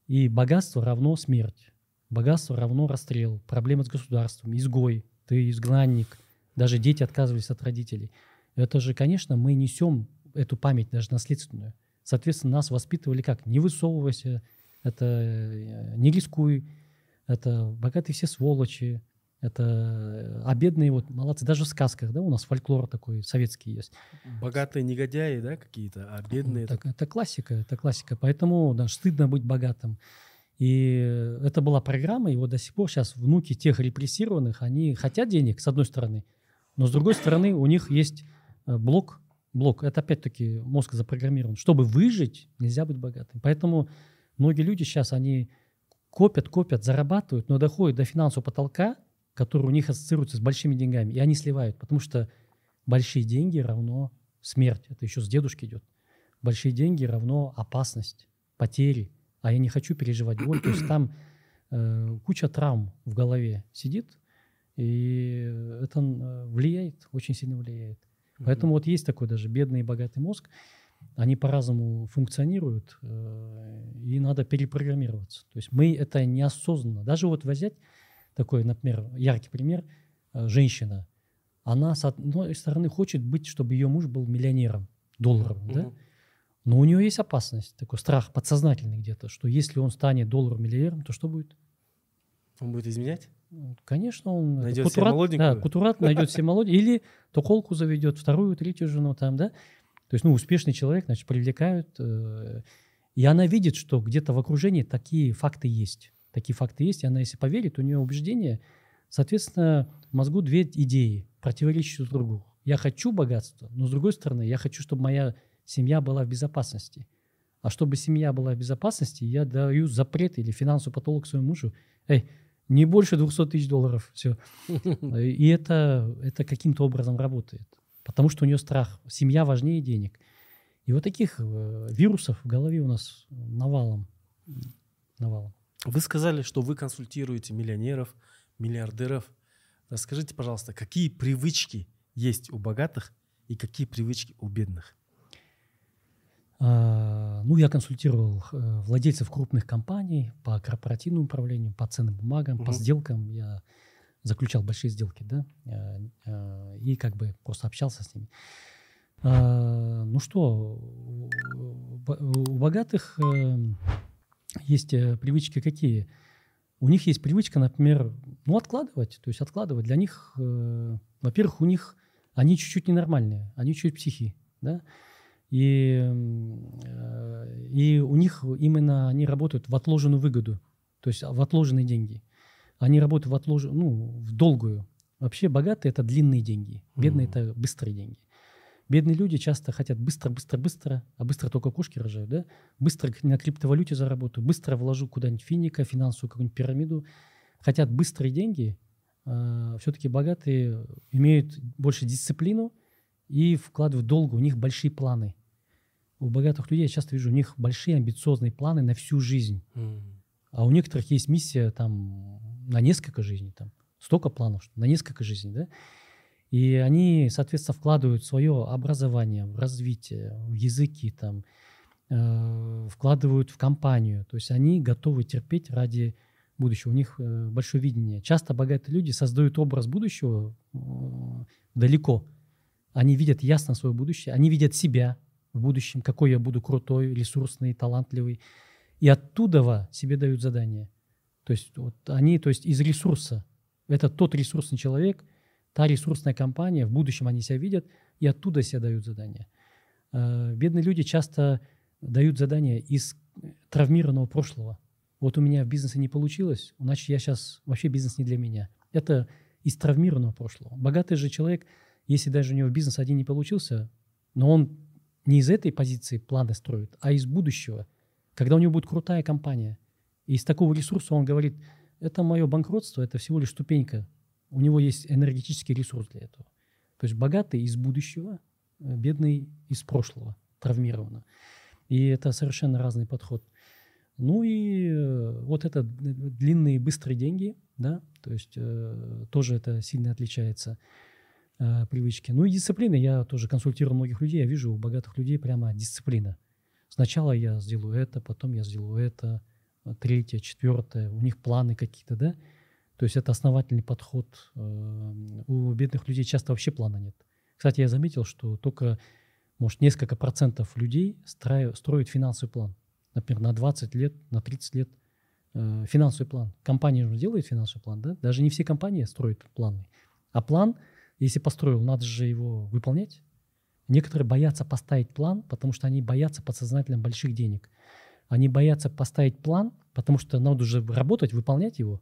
и богатство равно смерть. Богатство равно расстрел, проблемы с государством, изгой, ты изгнанник. Даже дети отказывались от родителей. Это же, конечно, мы несем эту память даже наследственную. Соответственно, нас воспитывали как? Не высовывайся, это э, не рискуй, это богатые все сволочи, это а бедные вот молодцы. Даже в сказках, да, у нас фольклор такой советский есть. Богатые негодяи, да, какие-то, а бедные... Так, это классика, это классика. Поэтому да, стыдно быть богатым. И это была программа, и вот до сих пор сейчас внуки тех репрессированных, они хотят денег, с одной стороны, но с другой стороны у них есть э, блок, блок, это опять-таки мозг запрограммирован. Чтобы выжить, нельзя быть богатым. Поэтому многие люди сейчас, они копят, копят, зарабатывают, но доходят до финансового потолка, который у них ассоциируется с большими деньгами, и они сливают, потому что большие деньги равно смерть. Это еще с дедушки идет. Большие деньги равно опасность, потери. А я не хочу переживать боль. То есть там э, куча травм в голове сидит, и это э, влияет, очень сильно влияет. Поэтому вот есть такой даже бедный и богатый мозг. Они по-разному функционируют, э, и надо перепрограммироваться. То есть мы это неосознанно. Даже вот взять такой, например, яркий пример, э, женщина, она с одной стороны хочет быть, чтобы ее муж был миллионером долларовым, да? Но у нее есть опасность, такой страх подсознательный где-то, что если он станет долларовым миллионером, то что будет? Он будет изменять? Конечно, он... Найдет себе кутурат- молоденькую? Да, кутурат найдет себе молоденькую. Или токолку заведет, вторую, третью жену там, да? То есть, ну, успешный человек, значит, привлекают. э, И она видит, что где-то в окружении такие факты есть. Такие факты есть, и она, если поверит, у нее убеждение, соответственно, в мозгу две идеи, противоречащие друг другу. Я хочу богатства, но с другой стороны, я хочу, чтобы моя семья была в безопасности. А чтобы семья была в безопасности, я даю запрет или финансовый потолок своему мужу. Эй, не больше 200 тысяч долларов. Все. *laughs* И это, это каким-то образом работает. Потому что у нее страх. Семья важнее денег. И вот таких э, вирусов в голове у нас навалом. Навалом. Вы сказали, что вы консультируете миллионеров, миллиардеров. Расскажите, пожалуйста, какие привычки есть у богатых и какие привычки у бедных? А, Ну, я консультировал э, владельцев крупных компаний по корпоративному управлению, по ценным бумагам, по Мгм. сделкам. Я заключал большие сделки, да, э, э, и как бы просто общался с ними. А, Ну что, у бо- у богатых э, есть э, привычки какие? У них есть привычка, например, ну, откладывать. То есть откладывать. Для них, э, во-первых, у них они чуть-чуть ненормальные, они чуть психи, да. И, э, и у них именно они работают в отложенную выгоду, то есть в отложенные деньги. Они работают в отложен, ну, в долгую. Вообще богатые это длинные деньги, бедные это быстрые деньги. Бедные люди часто хотят быстро, быстро, быстро, а быстро только кошки рожают, да? Быстро на криптовалюте заработаю, быстро вложу куда-нибудь финика, финансовую какую-нибудь пирамиду. Хотят быстрые деньги, все-таки богатые имеют больше дисциплину и вкладывают долго, у них большие планы. У богатых людей я часто вижу, у них большие амбициозные планы на всю жизнь. А у некоторых есть миссия там на несколько жизней, там столько планов, что на несколько жизней, да? И они, соответственно, вкладывают свое образование в развитие, в языки, там, э, вкладывают в компанию. То есть они готовы терпеть ради будущего. У них э, большое видение. Часто богатые люди создают образ будущего э, далеко. Они видят ясно свое будущее, они видят себя в будущем, какой я буду крутой, ресурсный, талантливый. И оттуда себе дают задание. То есть вот они, то есть из ресурса, это тот ресурсный человек, та ресурсная компания, в будущем они себя видят, и оттуда себе дают задания. Э, Бедные люди часто дают задания из травмированного прошлого. Вот у меня в бизнесе не получилось, значит, я сейчас, вообще бизнес не для меня. Это из травмированного прошлого. Богатый же человек, если даже у него бизнес один не получился, но он не из этой позиции планы строит, а из будущего, когда у него будет крутая компания. И из такого ресурса он говорит, это мое банкротство, это всего лишь ступенька. У него есть энергетический ресурс для этого. То есть богатый из будущего, э, бедный из прошлого, травмированно. И это совершенно разный подход. Ну и э, вот это длинные быстрые деньги, да, то есть э, тоже это сильно отличается э, привычки. Ну и дисциплина. Я тоже консультирую многих людей, я вижу у богатых людей прямо дисциплина. Сначала я сделаю это, потом я сделаю это, третье, четвертое. У них планы какие-то, да. То есть это основательный подход. Э, У бедных людей часто вообще плана нет. Кстати, я заметил, что только, может, несколько процентов людей строя- строят финансовый план. Например, на 20 лет, на 30 лет э, финансовый план. Компания же делает финансовый план, да? Даже не все компании строят планы. А план, если построил, надо же его выполнять. Некоторые боятся поставить план, потому что они боятся подсознательно больших денег. Они боятся поставить план, потому что надо уже работать, выполнять его.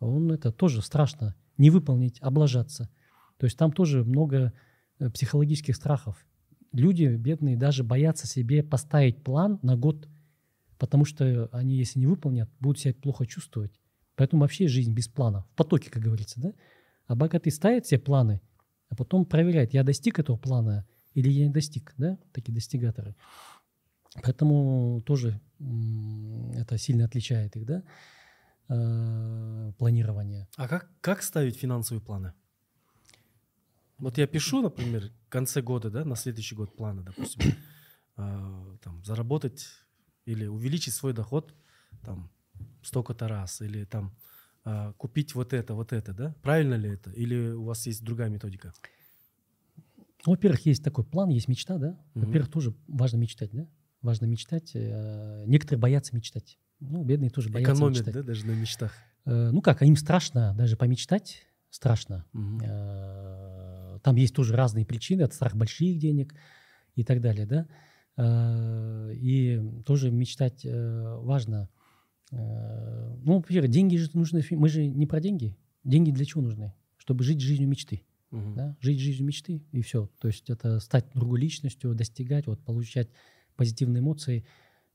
Он это тоже страшно. Не выполнить, облажаться. То есть там тоже много э, психологических страхов. Люди бедные даже боятся себе поставить план на год, потому что они, если не выполнят, будут себя плохо чувствовать. Поэтому вообще жизнь без плана, в потоке, как говорится. Да? А богатый ставит себе планы, а потом проверяет, я достиг этого плана или я не достиг. Да? Такие достигаторы. Поэтому тоже это сильно отличает их, да, э, планирование. А как, как ставить финансовые планы? Вот я пишу, например, в конце года, да, на следующий год планы, допустим, а, *coughs* там, заработать или увеличить свой доход там столько-то раз, или там а, купить вот это, вот это, да? Правильно ли это? Или у вас есть другая методика? Во-первых, есть такой план, есть мечта, да. Во-первых, тоже важно мечтать, да. Важно мечтать. э, Некоторые боятся мечтать. Ну, бедные тоже боятся Экономят, мечтать. да, даже на мечтах. э, ну как, им страшно даже помечтать, страшно. Э, Там есть тоже разные причины, от страх больших денег и так далее, да. И тоже мечтать важно. Ну, во-первых, деньги же нужны, мы же не про деньги. Деньги для чего нужны? Чтобы жить жизнью мечты Мгм. да, жить жизнью мечты и все. То есть это стать другой личностью, достигать, вот, получать позитивные эмоции.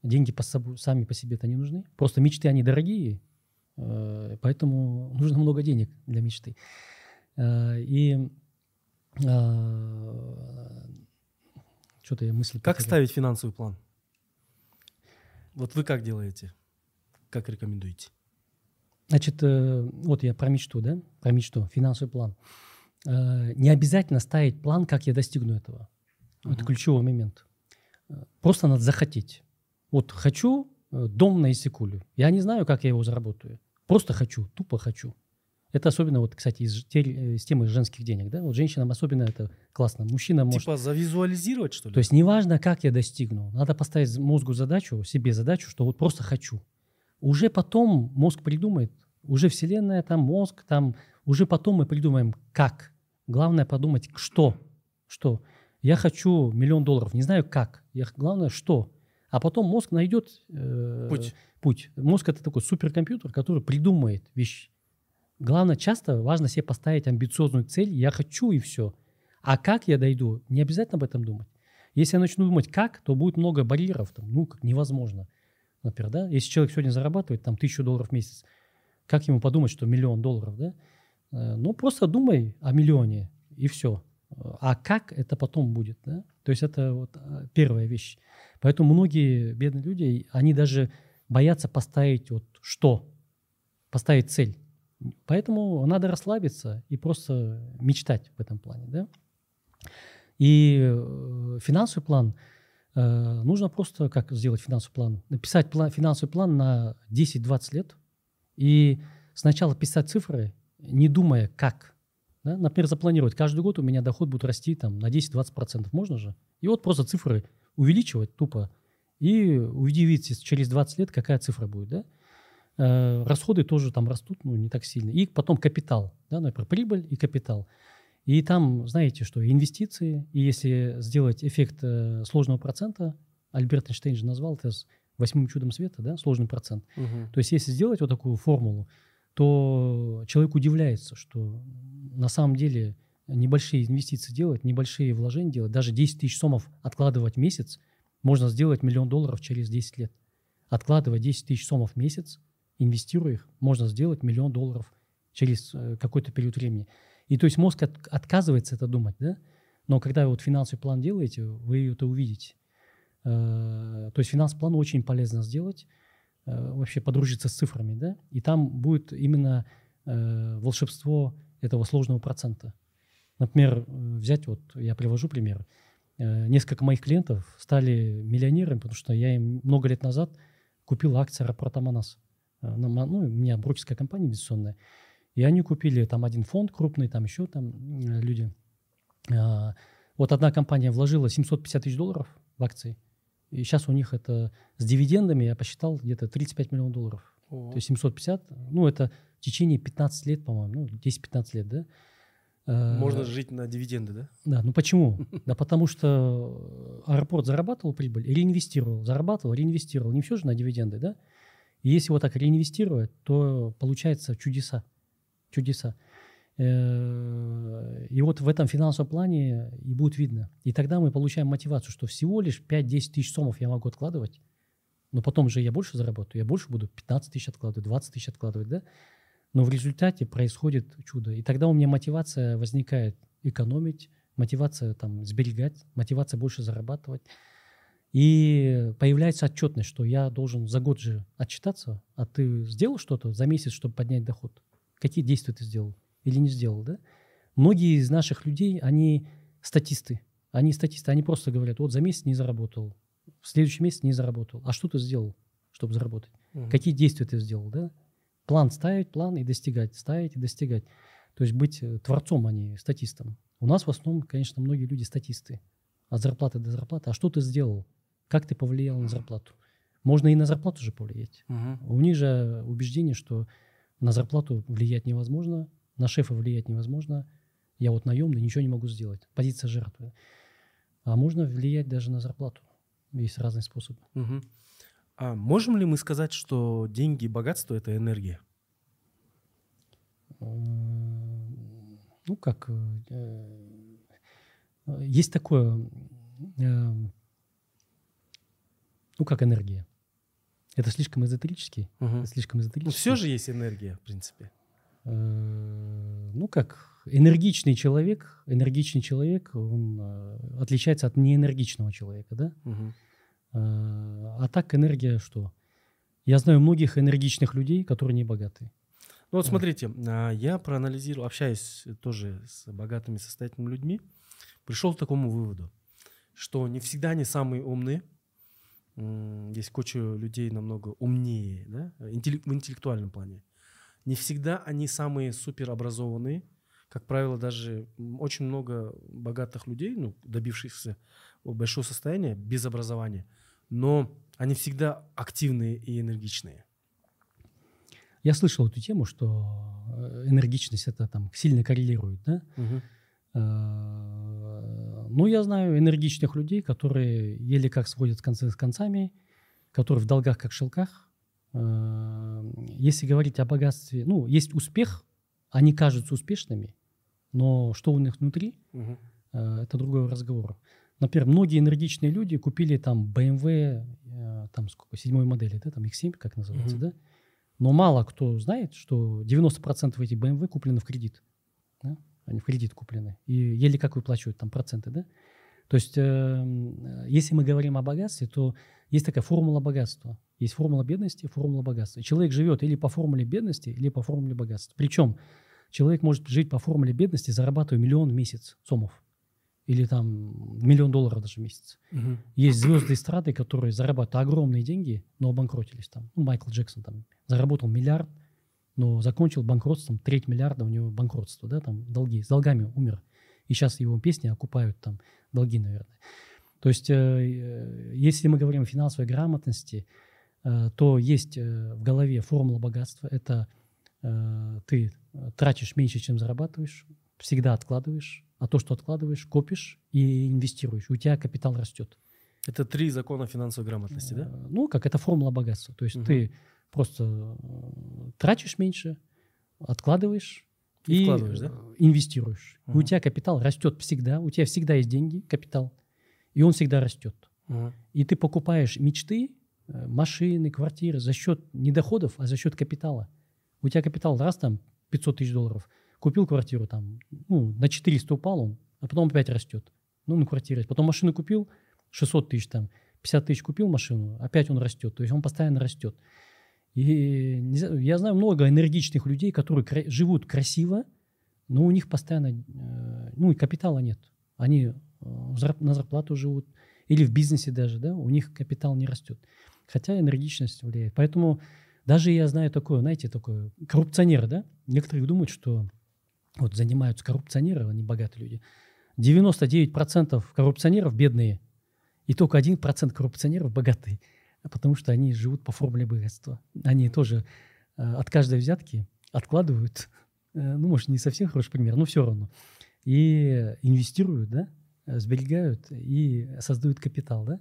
Деньги по собой, сами по себе это не нужны. Просто мечты, они дорогие, э, поэтому нужно много денег для мечты. Э, И что-то я мысль Как потерял. ставить финансовый план? Вот вы как делаете? Как рекомендуете? Значит, э, вот я про мечту, да? Про мечту, финансовый план. Э, Не обязательно ставить план, как я достигну этого. Это Мгм. ключевой момент. Просто надо захотеть. Вот хочу э, дом на Иссыкуле. Я не знаю, как я его заработаю. Просто хочу, тупо хочу. Это особенно, вот, кстати, из, э, из темы женских денег. Да? Вот женщинам особенно это классно. Мужчина может... Типа завизуализировать, что ли? То есть неважно, как я достигну. Надо поставить мозгу задачу, себе задачу, что вот просто хочу. Уже потом мозг придумает, уже Вселенная, там мозг, там уже потом мы придумаем, как. Главное подумать, что. Что. Я хочу миллион долларов, не знаю как. Я, главное, что. А потом мозг найдет э, Путь. путь. Мозг это такой суперкомпьютер, который придумает вещи. Главное, часто важно себе поставить амбициозную цель. Я хочу и все. А как я дойду, не обязательно об этом думать. Если я начну думать как, то будет много барьеров. Там, ну, как невозможно. Например, да? Если человек сегодня зарабатывает там тысячу долларов в месяц, как ему подумать, что миллион долларов, да? Э, Ну, просто думай о миллионе, и все. А как это потом будет, да? То есть это вот э, первая вещь. Поэтому многие бедные люди, они даже боятся поставить вот что, поставить цель. Поэтому надо расслабиться и просто мечтать в этом плане, да? И э, финансовый план э, нужно просто как сделать финансовый план, написать план, финансовый план на 10-20 лет и сначала писать цифры, не думая как. Да? Например, запланировать каждый год у меня доход будет расти там на 10-20%, можно же? И вот просто цифры увеличивать тупо и удивитесь через 20 лет, какая цифра будет, да? Э, расходы тоже там растут, ну, не так сильно. И потом капитал, да, например, прибыль и капитал. И там, знаете, что инвестиции, и если сделать эффект э, сложного процента, Альберт Эйнштейн же назвал это восьмым чудом света, да, сложный процент. Мгм. То есть если сделать вот такую формулу, то человек удивляется, что на самом деле небольшие инвестиции делать, небольшие вложения делать, даже 10 тысяч сомов откладывать в месяц, можно сделать миллион долларов через 10 лет. Откладывая 10 тысяч сомов в месяц, инвестируя их, можно сделать миллион долларов через э, какой-то период времени. И то есть мозг от- отказывается это думать, да? Но когда вы вот финансовый план делаете, вы это увидите. Э, То есть финансовый план очень полезно сделать, вообще подружиться с цифрами, да? И там будет именно э, волшебство этого сложного процента. Например, э, взять вот, я привожу пример. Э, Несколько моих клиентов стали миллионерами, потому что я им много лет назад купил акции аэропорта Манас. Э, Ну, у меня брокерская компания инвестиционная. И они купили там один фонд крупный, там еще там э, люди. Вот одна компания вложила 750 тысяч долларов в акции. И сейчас у них это с дивидендами, я посчитал, где-то 35 миллионов долларов. О. То есть 750, ну это в течение 15 лет, по-моему, ну 10-15 лет, да? Э, Можно жить на дивиденды, да? Да, ну почему? Да потому что аэропорт зарабатывал прибыль реинвестировал, зарабатывал, реинвестировал. Не все же на дивиденды, да? И если вот так реинвестировать, то получается чудеса. Чудеса. Э, И вот в этом финансовом плане и будет видно. И тогда мы получаем мотивацию, что всего лишь 5-10 тысяч сомов я могу откладывать, но потом же я больше заработаю, я больше буду 15 тысяч откладывать, 20 тысяч откладывать, да? Но в результате происходит чудо. И тогда у меня мотивация возникает экономить, мотивация там сберегать, мотивация больше зарабатывать. И появляется отчетность, что я должен за год же отчитаться, а ты сделал что-то за месяц, чтобы поднять доход? Какие действия ты сделал или не сделал, да? Многие из наших людей, они статисты. Они статисты, они просто говорят, вот за месяц не заработал, в следующий месяц не заработал. А что ты сделал, чтобы заработать? Мгм. Какие действия ты сделал, да? План ставить, план и достигать, ставить и достигать. То есть быть э, творцом, а не статистом. У нас в основном, конечно, многие люди статисты. От зарплаты до зарплаты. А что ты сделал? Как ты повлиял на зарплату? Можно и на зарплату же повлиять. Мгм. У них же убеждение, что На зарплату влиять невозможно, на шефа влиять невозможно. Я вот наемный, ничего не могу сделать. Позиция жертвы. А можно влиять даже на зарплату. Есть разные способы. Мгм. А можем ли мы сказать, что деньги и богатство это энергия? Ну, как... э, э, Есть такое... э, Ну, как энергия. Это слишком эзотерически. Это слишком Ну, эзотерически. все же есть энергия, в принципе. Э, ну, как энергичный человек, энергичный человек, он э, отличается от неэнергичного человека, да? Э, А так энергия что? Я знаю многих энергичных людей, которые не богаты. Ну вот смотрите, а, я проанализировал, общаясь тоже с богатыми, состоятельными людьми, пришел к такому выводу, что не всегда они самые умные. Есть куча людей намного умнее, да, в интеллектуальном плане. Не всегда они самые суперобразованные. Как правило, даже очень много богатых людей, ну, добившихся большого состояния без образования, но они всегда активные и энергичные. Я слышал эту тему, что э, энергичность это там сильно коррелирует, да? Э, Ну, я знаю энергичных людей, которые еле как сводят концы с концами, которые в долгах как в шелках. Э, Если говорить о богатстве, ну, есть успех, они кажутся успешными, но что у них внутри, э, это другой разговор. Например, многие энергичные люди купили там BMW, э, там сколько, седьмой модели, да, там X7, как называется, Мгм. да? Но мало кто знает, что 90% этих BMW куплены в кредит. да? Они в кредит куплены. И еле как выплачивают там проценты, да? То есть, э, если мы говорим о богатстве, то есть такая формула богатства. Есть формула бедности, формула богатства. Человек живет или по формуле бедности, или по формуле богатства. Причем человек может жить по формуле бедности, зарабатывая миллион в месяц сомов. Или там миллион долларов даже в месяц. Мгм. Есть звезды эстрады, которые зарабатывают огромные деньги, но обанкротились там. Ну, Майкл Джексон там заработал миллиард, но закончил банкротством, треть миллиарда у него банкротство, да, там долги, с долгами умер. И сейчас его песни окупают там долги, наверное. То есть, э, э, если мы говорим о финансовой грамотности, э, то есть в голове формула богатства. Это ты тратишь меньше, чем зарабатываешь, всегда откладываешь, а то, что откладываешь, копишь и инвестируешь. У тебя капитал растет. Это три закона финансовой грамотности, да? Ну, как это формула богатства. То есть Мгм. ты просто тратишь меньше, откладываешь И и, да? инвестируешь. Мгм. у тебя капитал растет всегда. У тебя всегда есть деньги, капитал, и он всегда растет. Мгм. И ты покупаешь мечты, э, машины, квартиры за счет не доходов, а за счет капитала. У тебя капитал раз там 500 тысяч долларов, купил квартиру там, ну, на 400 упал он, а потом опять растет. Ну, на квартире. Потом машину купил, 600 тысяч там, 50 тысяч купил машину, опять он растет. То есть он постоянно растет. И я знаю много энергичных людей, которые кра- живут красиво, но у них постоянно, э, ну, и капитала нет. Они на зарплату живут, или в бизнесе даже, да, у них капитал не растет. Хотя энергичность влияет. Поэтому даже я знаю такое, знаете, такое, коррупционеры, да, некоторые думают, что вот занимаются коррупционеры, они богатые люди. 99% коррупционеров бедные, и только 1% коррупционеров богатые, потому что они живут по формуле богатства. Они тоже э, от каждой взятки откладывают, э, ну, может, не совсем хороший пример, но все равно, и инвестируют, да, э, сберегают и создают капитал, да.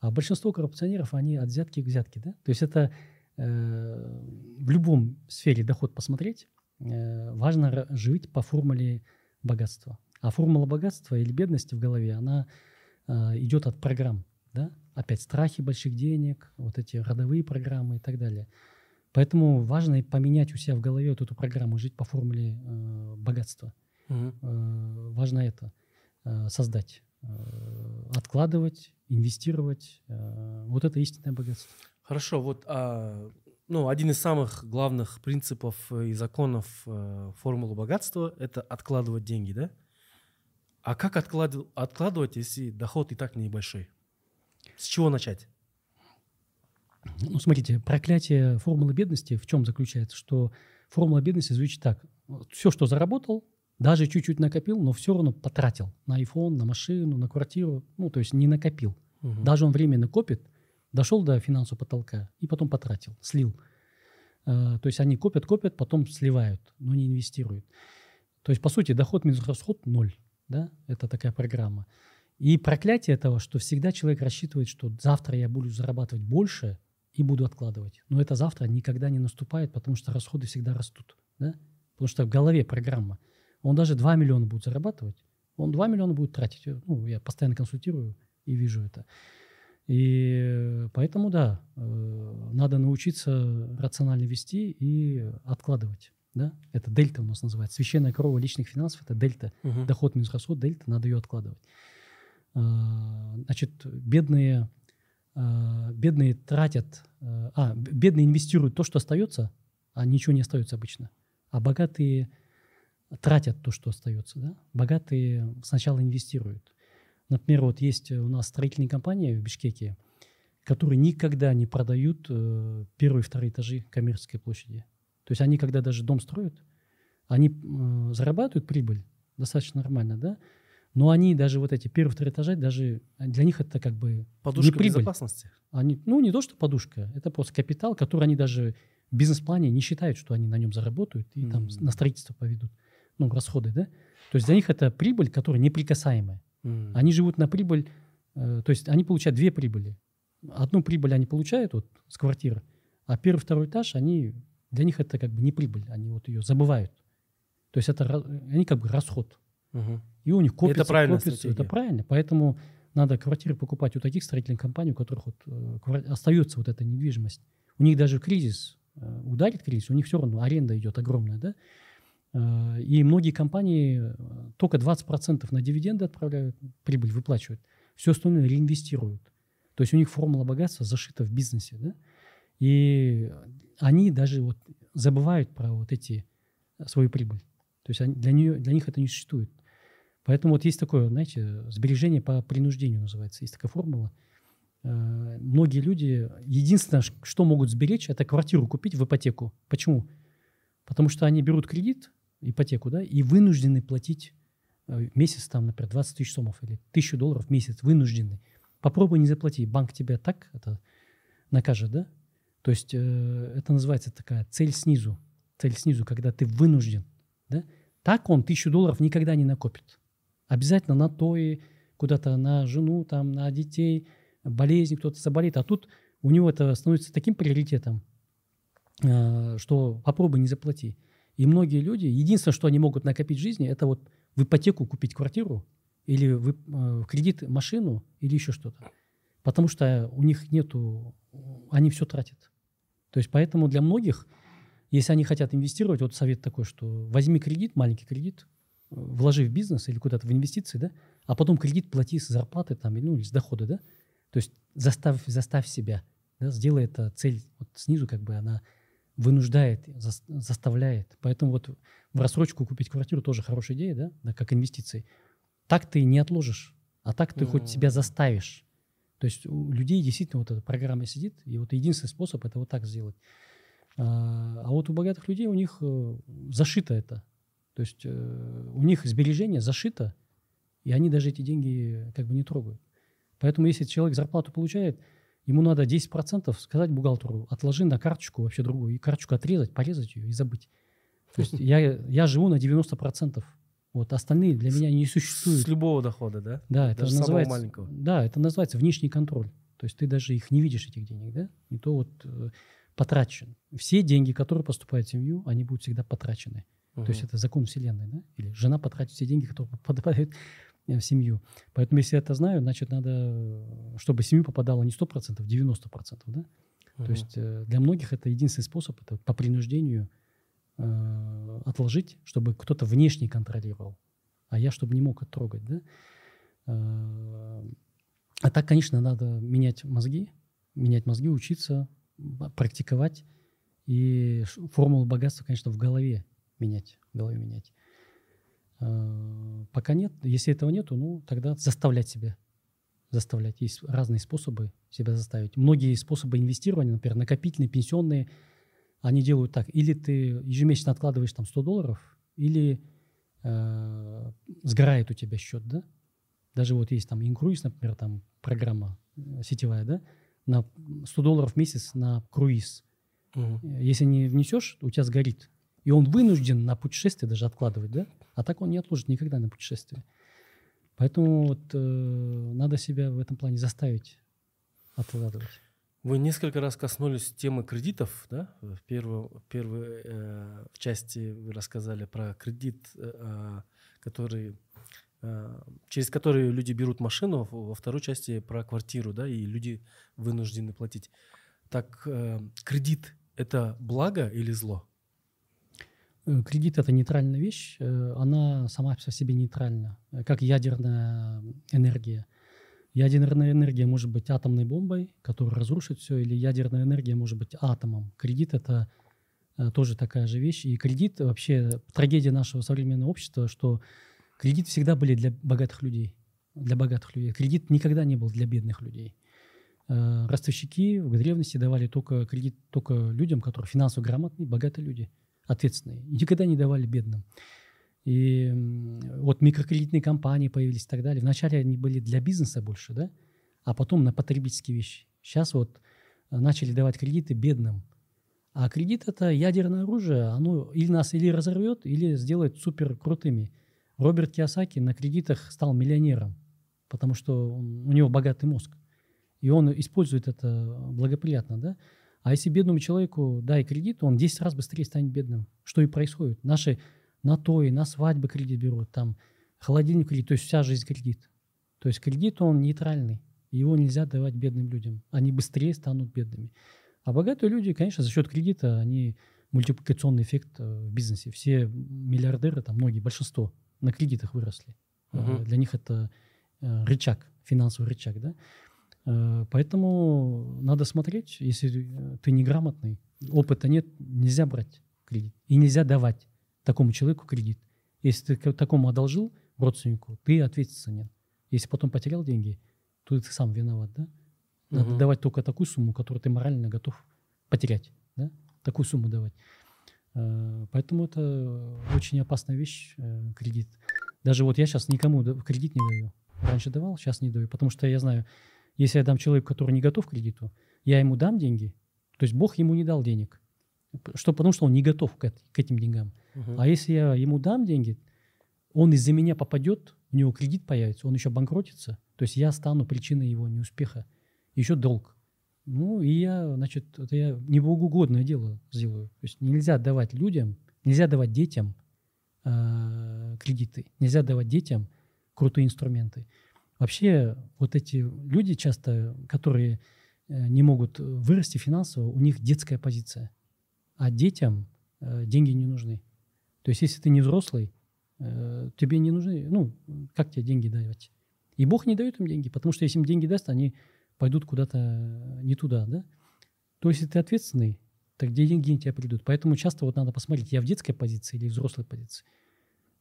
А большинство коррупционеров, они от взятки к взятке, да. То есть это э, в любом сфере доход посмотреть, э, важно жить по формуле богатства. А формула богатства или бедности в голове, она э, идет от программ, да. Опять страхи больших денег, вот эти родовые программы и так далее. Поэтому важно поменять у себя в голове вот эту программу, жить по формуле э, богатства. Мгм. Э, важно это создать, э, откладывать, инвестировать. э, вот это истинное богатство. Хорошо, вот а, ну, один из самых главных принципов э, и законов э, формулы богатства – это откладывать деньги, да? А как отклад- откладывать, если доход и так небольшой? С чего начать? Ну, смотрите, проклятие формулы бедности в чем заключается? Что формула бедности звучит так. Все, что заработал, даже чуть-чуть накопил, но все равно потратил на iPhone, на машину, на квартиру. Ну, то есть не накопил. Мгм. Даже он временно копит, дошел до финансового потолка и потом потратил, слил. Э, то есть они копят, копят, потом сливают, но не инвестируют. То есть, по сути, доход минус расход – ноль. Да? Это такая программа. И проклятие этого, что всегда человек рассчитывает, что завтра я буду зарабатывать больше и буду откладывать. Но это завтра никогда не наступает, потому что расходы всегда растут. Да? Потому что в голове программа. Он даже 2 миллиона будет зарабатывать, он 2 миллиона будет тратить. Ну, я постоянно консультирую и вижу это. И поэтому, да, э, надо научиться рационально вести и откладывать. Да? Это дельта у нас называется. Священная корова личных финансов – это дельта. Мгм. Доход минус расход, дельта, надо ее откладывать. А, Значит, бедные, бедные тратят, а, бедные инвестируют то, что остается, а ничего не остается обычно. А богатые тратят то, что остается. Да? Богатые сначала инвестируют. Например, вот есть у нас строительные компании в Бишкеке, которые никогда не продают э, первые и вторые этажи коммерческой площади. То есть они, когда даже дом строят, они э, зарабатывают прибыль достаточно нормально, да, но они даже вот эти первые, вторые этажи, даже для них это как бы Подушка не прибыль. безопасности. Они, ну, не то, что подушка, это просто капитал, который они даже в бизнес-плане не считают, что они на нем заработают и там Мгм. на строительство поведут, ну, расходы, да. То есть для них это прибыль, которая неприкасаемая. М. Они живут на прибыль, э, то есть они получают две прибыли. Одну прибыль они получают вот с квартиры, а первый, второй этаж, они, для них это как бы не прибыль, они вот ее забывают. То есть это, они как бы расход. Мгм. И у них копится, правильная копится. Это стратегия. правильно. Поэтому надо квартиры покупать у таких строительных компаний, у которых вот, э, квар- остается вот эта недвижимость. У них даже кризис, э, ударит кризис, у них все равно аренда идет огромная, да? Э, И многие компании э, только 20% на дивиденды отправляют, прибыль выплачивают. Все остальное реинвестируют. То есть у них формула богатства зашита в бизнесе, да? И они даже вот забывают про вот эти э, свою прибыль. То есть они- для, нее, для них это не существует. Поэтому вот есть такое, знаете, сбережение по принуждению называется. Есть такая формула. Многие люди, единственное, что могут сберечь, это квартиру купить в ипотеку. Почему? Потому что они берут кредит, ипотеку, да, и вынуждены платить э, месяц, там, например, 20 тысяч сомов или тысячу долларов в месяц, вынуждены. Попробуй не заплати, банк тебя так это накажет, да? То есть э, это называется такая цель снизу. Цель снизу, когда ты вынужден, да? Так он тысячу долларов никогда не накопит. Обязательно на то и куда-то на жену, там, на детей, болезни, кто-то заболеет. А тут у него это становится таким приоритетом, э, что попробуй не заплати. И многие люди, единственное, что они могут накопить в жизни, это вот в ипотеку купить квартиру или в, э, в кредит машину или еще что-то. Потому что у них нету, они все тратят. То есть поэтому для многих, если они хотят инвестировать, вот совет такой, что возьми кредит, маленький кредит, э, вложи в бизнес или куда-то в инвестиции, да, а потом кредит плати с зарплаты там, ну, или с дохода, да. То есть заставь, заставь себя, да, сделай это цель вот снизу, как бы она вынуждает, зас- заставляет. Поэтому вот в рассрочку купить квартиру тоже хорошая идея, да, да как инвестиции. Так ты не отложишь, а так ты хоть себя заставишь. То есть у людей действительно вот эта программа сидит, и вот единственный способ это вот так сделать. А, а вот у богатых людей у них э, зашито это. То есть э, у них сбережение зашито, и они даже эти деньги как бы не трогают. Поэтому если человек зарплату получает, ему надо 10% сказать бухгалтеру, отложи на карточку вообще другую, и карточку отрезать, порезать ее и забыть. То есть я, я живу на 90%. Вот остальные для меня не существуют. С любого дохода, да? Да, это Даже называется, маленького. Да, это называется внешний контроль. То есть ты даже их не видишь, этих денег, да? Не то вот э, потрачен. Все деньги, которые поступают в семью, они будут всегда потрачены. То есть это закон вселенной, да? Или жена потратит все деньги, которые *laughs* попадают в семью. Поэтому если я это знаю, значит надо, э, чтобы в семью попадало не 100%, 90%, да? Мгм. То есть э, для многих это единственный способ, это по принуждению э, отложить, чтобы кто-то внешне контролировал, а я чтобы не мог оттрогать, да. Э, А так, конечно, надо менять мозги, менять мозги, учиться, практиковать и формулу богатства, конечно, в голове менять, в голове менять. Э, Пока нет, если этого нету, ну тогда заставлять себя, заставлять. Есть разные способы себя заставить. Многие способы инвестирования, например, накопительные, пенсионные, они делают так. Или ты ежемесячно откладываешь там 100 долларов, или э, сгорает у тебя счет, да? Даже вот есть там инкруиз, например, там программа э, сетевая, да? На 100 долларов в месяц на круиз. Мгм. Если не внесешь, у тебя сгорит. И он вынужден на путешествие даже откладывать, да? А так он не отложит никогда на путешествие. Поэтому вот, э, надо себя в этом плане заставить откладывать. Вы несколько раз коснулись темы кредитов, да? В первой, первой э, в части вы рассказали про кредит, э, э, который, э, через который люди берут машину, во второй части про квартиру, да, и люди вынуждены платить. Так э, кредит это благо или зло? Э, Кредит это нейтральная вещь, э, она сама по себе нейтральна, э, как ядерная энергия. Ядерная энергия может быть атомной бомбой, которая разрушит все, или ядерная энергия может быть атомом. Кредит это тоже такая же вещь. И кредит вообще трагедия нашего современного общества, что кредит всегда были для богатых людей, для богатых людей. Кредит никогда не был для бедных людей. Ростовщики в древности давали только кредит только людям, которые финансово грамотные, богатые люди ответственные. Никогда не давали бедным. И вот микрокредитные компании появились и так далее. Вначале они были для бизнеса больше, да, а потом на потребительские вещи. Сейчас вот э, начали давать кредиты бедным. А кредит – это ядерное оружие. Оно или нас или разорвет, или сделает супер крутыми. Роберт Киосаки на кредитах стал миллионером, потому что он- у него богатый мозг. И он использует это благоприятно, да? А если бедному человеку дай кредит, он 10 раз быстрее станет бедным. Что и происходит. Наши на то и на свадьбы кредит берут, там холодильник кредит, то есть вся жизнь кредит. То есть кредит, он нейтральный. Его нельзя давать бедным людям. Они быстрее станут бедными. А богатые люди, конечно, за счет кредита, они мультипликационный эффект э, в бизнесе. Все миллиардеры, там многие, большинство, на кредитах выросли. Мгм. Для них это э, рычаг, финансовый рычаг, да. Э, Поэтому надо смотреть, если э, ты неграмотный, опыта нет, нельзя брать кредит. И нельзя давать такому человеку кредит. Если ты такому одолжил родственнику, ты ответственен. Если потом потерял деньги, то ты сам виноват, да? Надо Мгм. давать только такую сумму, которую ты морально готов потерять, да? Такую сумму давать. Э, Поэтому это очень опасная вещь, кредит. Даже вот я сейчас никому кредит не даю. Раньше давал, сейчас не даю, потому что я знаю, если я дам человеку, который не готов к кредиту, я ему дам деньги, то есть Бог ему не дал денег. Что, потому что он не готов к, к этим деньгам. Мгм. А если я ему дам деньги, он из-за меня попадет, у него кредит появится, он еще банкротится. То есть я стану причиной его неуспеха. Еще долг. Ну, и я, значит, это я неблагоугодное дело сделаю. То есть нельзя давать людям, нельзя давать детям э, кредиты, нельзя давать детям крутые инструменты. Вообще вот эти люди часто, которые э, не могут вырасти финансово, у них детская позиция. А детям э, деньги не нужны. То есть если ты не взрослый, э, тебе не нужны, ну, как тебе деньги давать? И Бог не дает им деньги, потому что если им деньги даст, они пойдут куда-то не туда, да? То есть если ты ответственный, так где деньги тебя придут? Поэтому часто вот надо посмотреть, я в детской позиции или в взрослой позиции.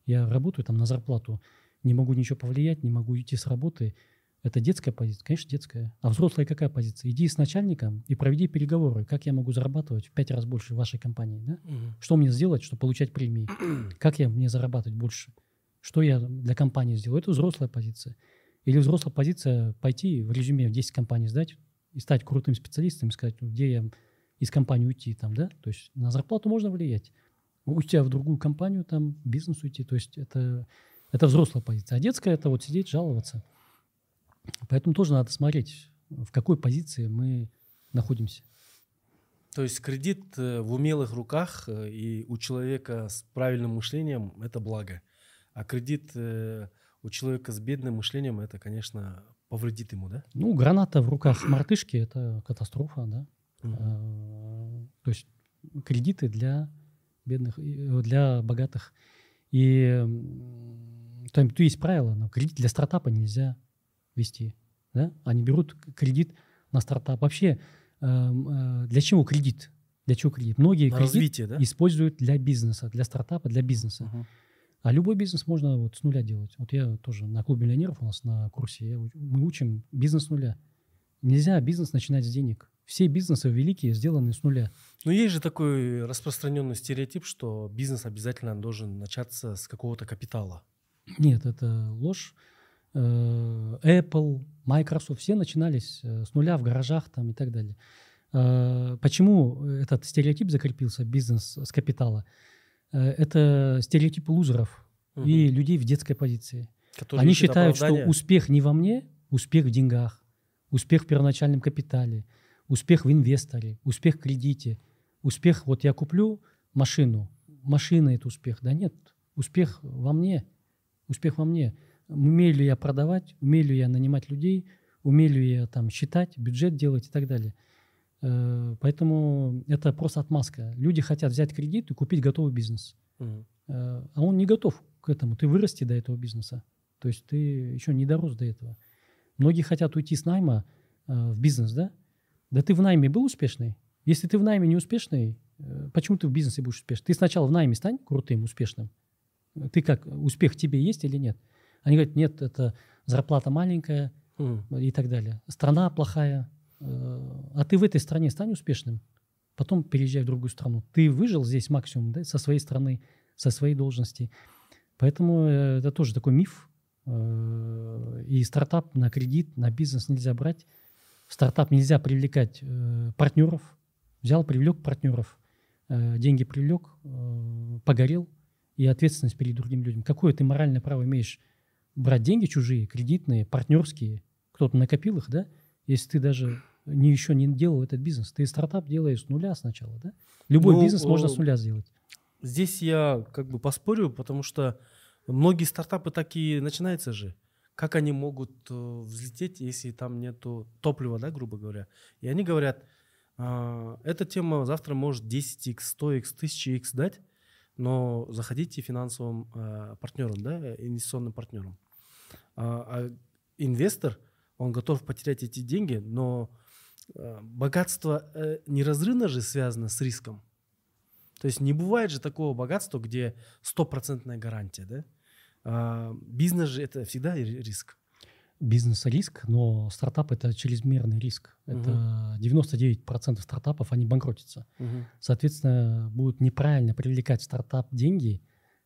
Я работаю там на зарплату, не могу ничего повлиять, не могу уйти с работы. Это детская позиция? Конечно, детская. А взрослая какая позиция? Иди с начальником и проведи переговоры. Как я могу зарабатывать в пять раз больше в вашей компании? Да? Мгм. Что мне сделать, чтобы получать премии? *clears throat* Как я мне зарабатывать больше? Что я для компании сделаю? Это взрослая позиция. Или взрослая позиция пойти в резюме в 10 компаний сдать и стать крутым специалистом, и сказать, где я из компании уйти там, да? То есть на зарплату можно влиять. Уйти в другую компанию, там, бизнес уйти. То есть это, это взрослая позиция. А детская – это вот сидеть, жаловаться. Поэтому тоже надо смотреть, в какой позиции мы находимся. То есть кредит э, в умелых руках э, и у человека с правильным мышлением это благо. А кредит э, у человека с бедным мышлением это, конечно, повредит ему, да? Ну, граната в руках мартышки – это катастрофа, да. Э, То есть кредиты для бедных, для богатых. И там тут есть правило, но кредит для стартапа нельзя вести. Да? Они берут кредит на стартап. Вообще, эм, э, для чего кредит? Для чего кредит? Многие На кредит развитие, да? используют для бизнеса, для стартапа, для бизнеса. Мгм. А любой бизнес можно вот с нуля делать. Вот я тоже на клубе миллионеров у нас на курсе, я мы учим бизнес с нуля. Нельзя бизнес начинать с денег. Все бизнесы великие сделаны с нуля. Но есть же такой распространенный стереотип, что бизнес обязательно должен начаться с какого-то капитала. Нет, это ложь. Э, Apple, Microsoft, все начинались э, с нуля в гаражах там и так далее. Э, почему этот стереотип закрепился, бизнес с капитала? Это стереотип лузеров Мгм. и людей в детской позиции. Которые Они считают, что оправдания. успех не во мне, успех в деньгах, успех в первоначальном капитале, успех в инвесторе, успех в кредите, успех, вот я куплю машину, машина это успех. Да нет, успех во мне, успех во мне. Умею ли я продавать, умею ли я нанимать людей, умею ли я там считать, бюджет делать и так далее. Э, Поэтому это просто отмазка. Люди хотят взять кредит и купить готовый бизнес. Э, а он не готов к этому. Ты вырасти до этого бизнеса. То есть ты еще не дорос до этого. Многие хотят уйти с найма э, в бизнес, да? Да ты в найме был успешный? Если ты в найме не успешный, почему ты в бизнесе будешь успешный? Ты сначала в найме стань крутым, успешным. Ты как, успех тебе есть или нет? Они говорят, нет, это зарплата маленькая Мгм. и так далее. Страна плохая. э, А ты в этой стране стань успешным. Потом переезжай в другую страну. Ты выжил здесь максимум да, со своей страны, со своей должности. Поэтому э, это тоже такой миф. Э, И стартап на кредит, на бизнес нельзя брать. В стартап нельзя привлекать партнеров. Взял, привлек партнеров, деньги привлек, погорел, и ответственность перед другими людьми. Какое ты моральное право имеешь брать деньги чужие, кредитные, партнерские? Кто-то накопил их, да? Если ты даже не, еще не делал этот бизнес. Ты стартап делаешь с нуля сначала, да? Любой Ну, бизнес можно с нуля сделать. Здесь я как бы поспорю, потому что многие стартапы такие начинаются же. Как они могут э, взлететь, если там нету топлива, да, грубо говоря? И они говорят, «А, эта тема завтра может 10x, 100x, 1000x дать, но заходите финансовым э, партнером, да, инвестиционным партнером. А, а инвестор, он готов потерять эти деньги, но э, богатство э, неразрывно же связано с риском. То есть не бывает же такого богатства, где стопроцентная гарантия, да? А, бизнес же это всегда ри- риск. Бизнес риск, но стартап это чрезмерный риск. Это 99% стартапов, они банкротятся. Соответственно, будет неправильно привлекать стартап деньги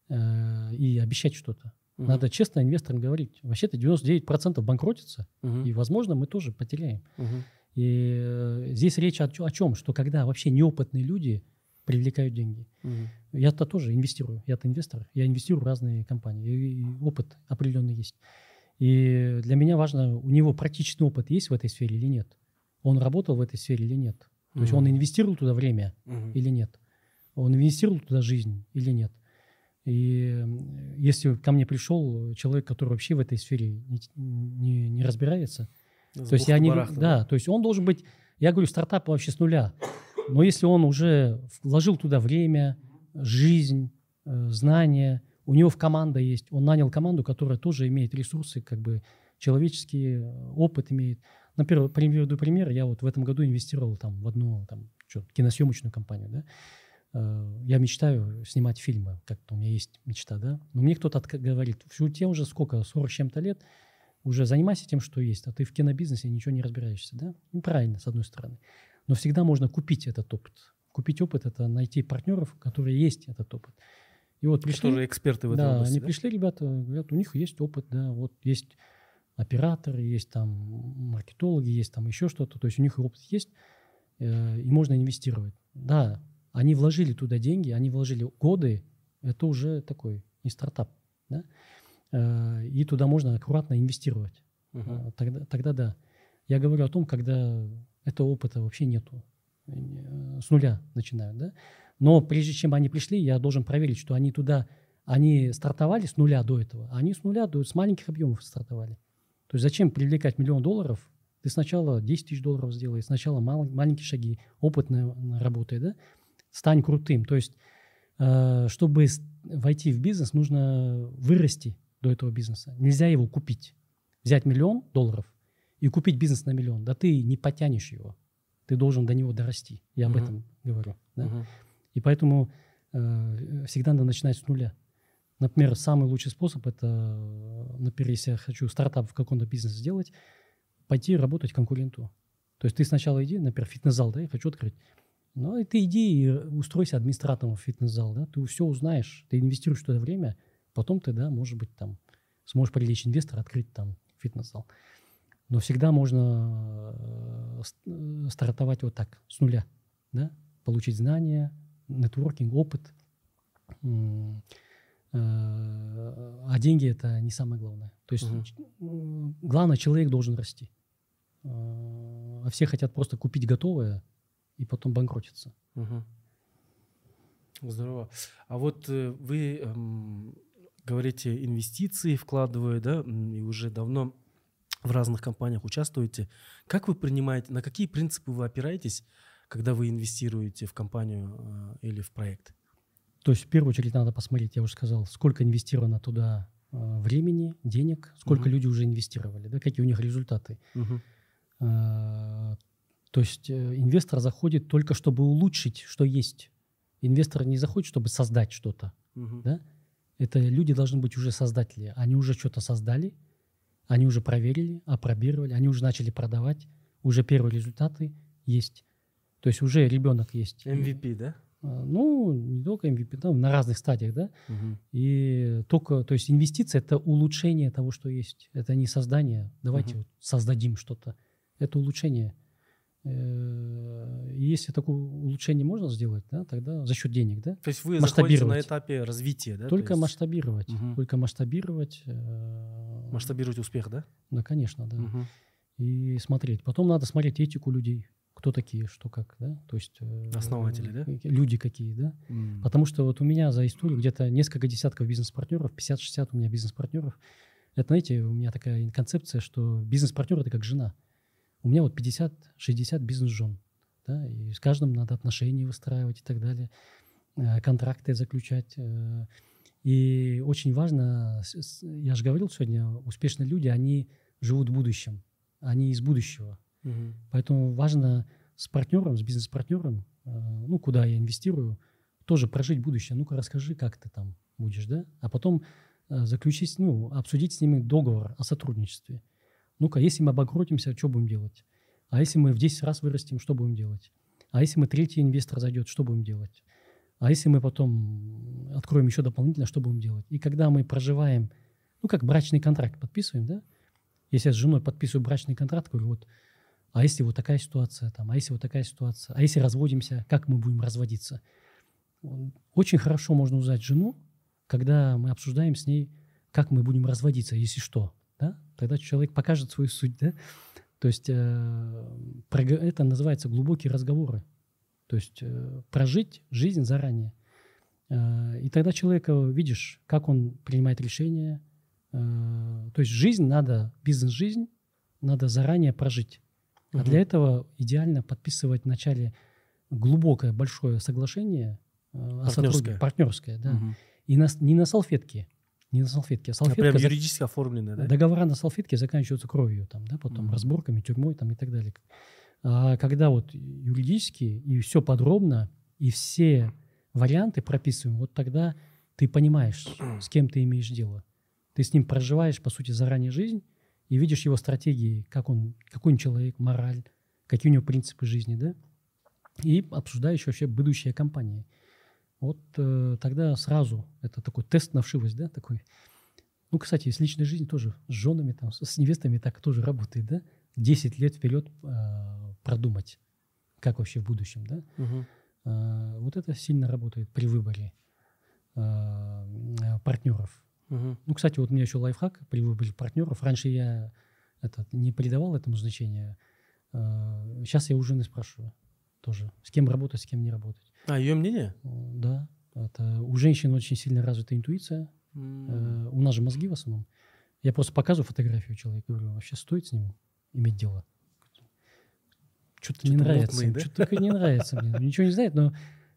э, и обещать что-то. Мгм. Надо честно инвесторам говорить. Вообще-то 99% банкротится, Мгм. и, возможно, мы тоже потеряем. Мгм. И э, здесь речь о, о чем? Что когда вообще неопытные люди привлекают деньги. Мгм. Я-то тоже инвестирую. Я-то инвестор. Я инвестирую в разные компании. И, и опыт определенный есть. И для меня важно, у него практичный опыт есть в этой сфере или нет. Он работал в этой сфере или нет. То есть он инвестировал туда время Мгм. или нет. Он инвестировал туда жизнь или нет. И если ко мне пришел человек, который вообще в этой сфере не, не- не разбирается, С то есть я не, да, то есть он должен быть, я говорю, стартап вообще с нуля. Но если он уже вложил туда время, жизнь, э, знания, у него в команда есть, он нанял команду, которая тоже имеет ресурсы, как бы человеческий э, опыт имеет. Например, приведу пример, я вот в этом году инвестировал там в одну там, что, киносъемочную компанию, да. Э, Я мечтаю снимать фильмы, как-то у меня есть мечта, да. Но мне кто-то говорит, «Фу, тебе уже сколько, 40 с чем-то лет, уже занимайся тем, что есть, а ты в кинобизнесе ничего не разбираешься, да? Ну, правильно, с одной стороны. Но всегда можно купить этот опыт. Купить опыт – это найти партнеров, которые есть этот опыт. И вот пришли, Которые эксперты в этой да, области. они да? пришли, ребята, говорят, у них есть опыт, да, вот есть операторы, есть там маркетологи, есть там еще что-то, то есть у них опыт есть, э, и можно инвестировать. Да, они вложили туда деньги, они вложили годы, это уже такой не стартап, да, Э, и туда можно аккуратно инвестировать. А, Тогда, тогда да. Я говорю о том, когда этого опыта вообще нету. Э, С нуля начинают, да. Но прежде чем они пришли, я должен проверить, что они туда, они стартовали с нуля до этого. а Они с нуля, до, с маленьких объемов стартовали. То есть зачем привлекать миллион долларов? Ты сначала 10 тысяч долларов сделай, сначала мал- маленькие шаги, опытно работай, да? Стань крутым. То есть, э, чтобы войти в бизнес, нужно вырасти до этого бизнеса. Нельзя его купить. Взять миллион долларов и купить бизнес на миллион. Да ты не потянешь его. Ты должен до него дорасти. Я об Мгм. этом говорю. И поэтому э, всегда надо начинать с нуля. Например, самый лучший способ это, э, например, если я хочу стартап в каком-то бизнесе сделать, пойти работать конкуренту. То есть ты сначала иди, например, фитнес-зал, да, я хочу открыть. Ну, и ты иди и устройся администратором в фитнес-зал, да, ты все узнаешь, ты инвестируешь туда время, потом ты, да, может быть, там, сможешь привлечь инвестора, открыть там фитнес-зал. Но всегда можно э, э, стартовать вот так, с нуля, да? получить знания, нетворкинг, опыт. Э, А деньги это не самое главное. То есть м, главное, человек должен расти. Э, А все хотят просто купить готовое и потом банкротиться. Мгм. Здорово. А вот э, вы эм, говорите, инвестиции вкладываю, да, и уже давно в разных компаниях участвуете. Как вы принимаете, на какие принципы вы опираетесь, когда вы инвестируете в компанию э, или в проект? То есть в первую очередь надо посмотреть, я уже сказал, сколько инвестировано туда э, времени, денег, сколько Мгм. люди уже инвестировали, да, какие у них результаты. Э, То есть инвестор заходит только чтобы улучшить, что есть. Инвестор не заходит, чтобы создать что-то. Мгм. Да? Это люди должны быть уже создатели. Они уже что-то создали, они уже проверили, опробировали, они уже начали продавать, уже первые результаты есть. То есть уже ребенок есть. MVP, да? Э, Ну, не только MVP, да, на разных стадиях, да. Мгм. И только, то есть инвестиция это улучшение того, что есть. Это не создание. Давайте Мгм. вот создадим что-то. Это улучшение. Э, и Если такое улучшение можно сделать, да, тогда за счет денег, да. То есть вы заходите на Масштабировать. этапе развития, да? то Только есть масштабировать. Мгм. Только масштабировать. э, масштабировать успех, да? Да, конечно, да. Мгм. И смотреть. Потом надо смотреть этику людей. Кто такие, что как, да. То есть... э, Основатели, да? Люди какие, да. М. Потому что вот у меня за историю где-то несколько десятков бизнес-партнеров, 50-60 у меня бизнес-партнеров. Это, знаете, у меня такая концепция, что бизнес-партнер – это как жена. У меня вот 50-60 бизнес-жен. Да, и с каждым надо отношения выстраивать и так далее, э, контракты заключать. э. И очень важно, я же говорил сегодня, успешные люди, они живут в будущем, они из будущего. Мгм. Поэтому важно с партнером, с бизнес-партнером, э, ну, куда я инвестирую, тоже прожить будущее. Ну-ка, расскажи, как ты там будешь, да? А потом э, заключить, ну, обсудить с ними договор о сотрудничестве. Ну-ка, если мы обанкротимся, что будем делать? А если мы в 10 раз вырастем, что будем делать? А если мы третий инвестор зайдет, что будем делать? А если мы потом откроем еще дополнительно, что будем делать? И когда мы проживаем, ну, как брачный контракт подписываем, да? Если я с женой подписываю брачный контракт, говорю, вот, а если вот такая ситуация, там, а если вот такая ситуация, а если разводимся, как мы будем разводиться? Очень хорошо можно узнать жену, когда мы обсуждаем с ней, как мы будем разводиться, если что. Да? Тогда человек покажет свою суть. Да? То есть э, это называется глубокие разговоры. То есть э, прожить жизнь заранее. Э, и тогда человека видишь, как он принимает решения. Э, то есть жизнь надо, бизнес-жизнь надо заранее прожить. А для этого идеально подписывать вначале глубокое, большое соглашение э, Партнерское. Партнерское, да. Мгм. И на, не на салфетке. Не на салфетке. А А салфетка прям за- юридически оформленное, да? Договора на салфетке заканчиваются кровью, там, да, потом Мгм. разборками, тюрьмой там, и так далее. А когда вот юридически и все подробно, и все варианты прописываем, вот тогда ты понимаешь, с кем ты имеешь дело. Ты с ним проживаешь, по сути, заранее жизнь и видишь его стратегии, как он, какой он человек, мораль, какие у него принципы жизни, да, и обсуждаешь вообще будущее компании. Вот э, тогда сразу это такой тест на вшивость, да, такой. Ну, кстати, с личной жизнью тоже, с женами, там, с, невестами так тоже работает, да? 10 лет вперед э, продумать, как вообще в будущем, да? Мгм. Э, вот это сильно работает при выборе э, партнеров. Ну, кстати, вот у меня еще лайфхак при выборе партнеров. Раньше я этот, не придавал этому значения. Э, сейчас я у жены спрашиваю тоже, с кем работать, с кем не работать. А, ее мнение? Э, Да, это у женщин очень сильно развита интуиция. Э, У нас же мозги в основном. Я просто показываю фотографию человека, говорю, вообще стоит с ним иметь дело? Что-то не нравится. мутный, да? Что-то не нравится мне. Ничего не знает, но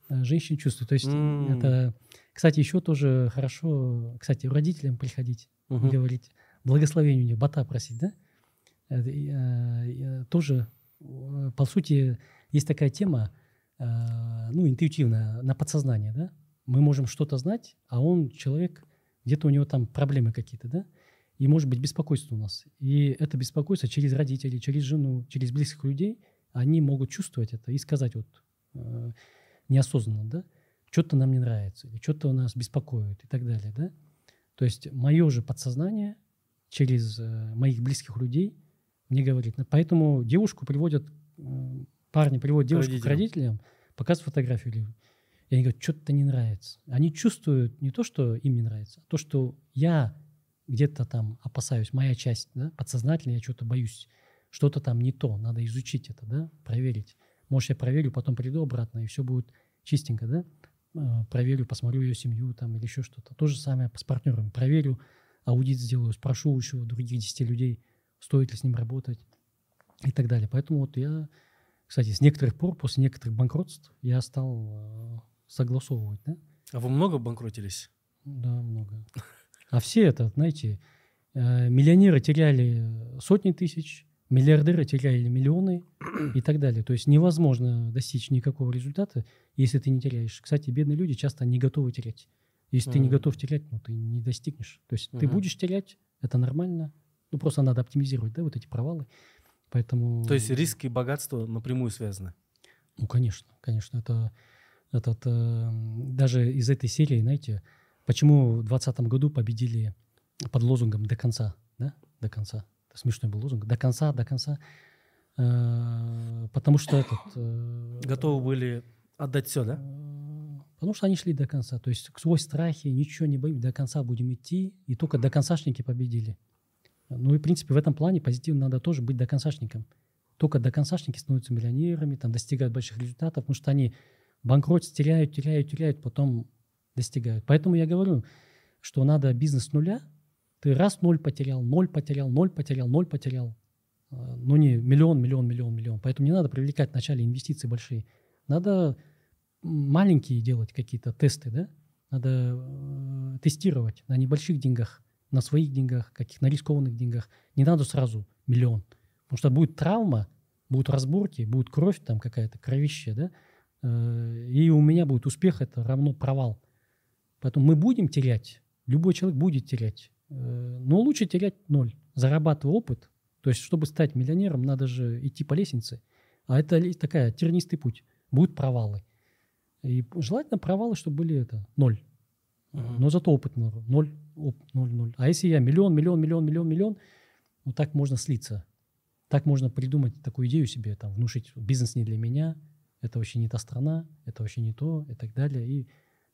э, женщины чувствуют. То есть это... Кстати, еще тоже хорошо, кстати, родителям приходить Мгм. говорить, благословение у них, бата просить, да? И, э, э, тоже, э, по сути, есть такая тема, ну, интуитивная, на подсознание, да? Мы можем что-то знать, а он, человек, где-то у него там проблемы какие-то, да? И может быть беспокойство у нас. И это беспокойство через родителей, через жену, через близких людей, они могут чувствовать это и сказать вот э, неосознанно, да? Что-то нам не нравится, или что-то нас беспокоит и так далее, да? То есть мое же подсознание через э, моих близких людей мне говорит. Поэтому девушку приводят, м, парни приводят девушку к родителям. родителям, показывают фотографию. И они говорят, что-то не нравится. Они чувствуют не то, что им не нравится, а то, что я где-то там опасаюсь, моя часть, да, подсознательно я что-то боюсь. Что-то там не то, надо изучить это, да, проверить. Может, я проверю, потом приду обратно, и все будет чистенько, да. Э, Проверю, посмотрю ее семью там или еще что-то. То же самое с партнерами. Проверю, аудит сделаю, спрошу еще других 10 людей, стоит ли с ним работать и так далее. Поэтому вот я, кстати, с некоторых пор, после некоторых банкротств, я стал э, согласовывать, да. А вы много банкротились? Да, много. А все это, знаете, э, миллионеры теряли сотни тысяч, миллиардеры теряли миллионы и так далее. То есть невозможно достичь никакого результата, если ты не теряешь. Кстати, бедные люди часто не готовы терять. Если ты не готов терять, ну ты не достигнешь. То есть ты Мгм. будешь терять, это нормально. Ну просто надо оптимизировать, да, вот эти провалы. Поэтому... То есть риск и богатство напрямую связаны? Ну, конечно, конечно. Это, этот, э, даже из этой серии, знаете, почему в 2020 году победили под лозунгом «до конца», да? До конца. Смешной был лозунг. До конца, до конца. Э, потому что этот... э, Готовы были отдать все, да? э, Потому что они шли до конца. То есть сквозь страхи, ничего не боимся, до конца будем идти. И только до концашники победили. Ну и, в принципе, в этом плане позитивно надо тоже быть до концашником. Только до концашники становятся миллионерами, там достигают больших результатов, потому что они банкротятся, теряют, теряют, теряют, потом достигают. Поэтому я говорю, что надо бизнес с нуля. Ты раз ноль потерял, ноль потерял, ноль потерял, ноль потерял. Э, Ну не миллион, миллион, миллион, миллион. Поэтому не надо привлекать вначале инвестиции большие. Надо маленькие делать какие-то тесты, да? Надо э, тестировать на небольших деньгах, на своих деньгах, каких на рискованных деньгах. Не надо сразу миллион. Потому что будет травма, будут разборки, будет кровь там какая-то, кровище, да? Э, И у меня будет успех, это равно провал. Поэтому мы будем терять, любой человек будет терять. Э, Но лучше терять ноль, зарабатывая опыт. То есть, чтобы стать миллионером, надо же идти по лестнице. А это такая тернистый путь. Будут провалы. И желательно провалы, чтобы были это ноль. Но зато опыт ноль, ноль, оп- ноль, ноль. А если я миллион, миллион, миллион, миллион, миллион, ну так можно слиться. Так можно придумать такую идею себе, там, внушить, бизнес не для меня, это вообще не та страна, это вообще не то, и так далее. И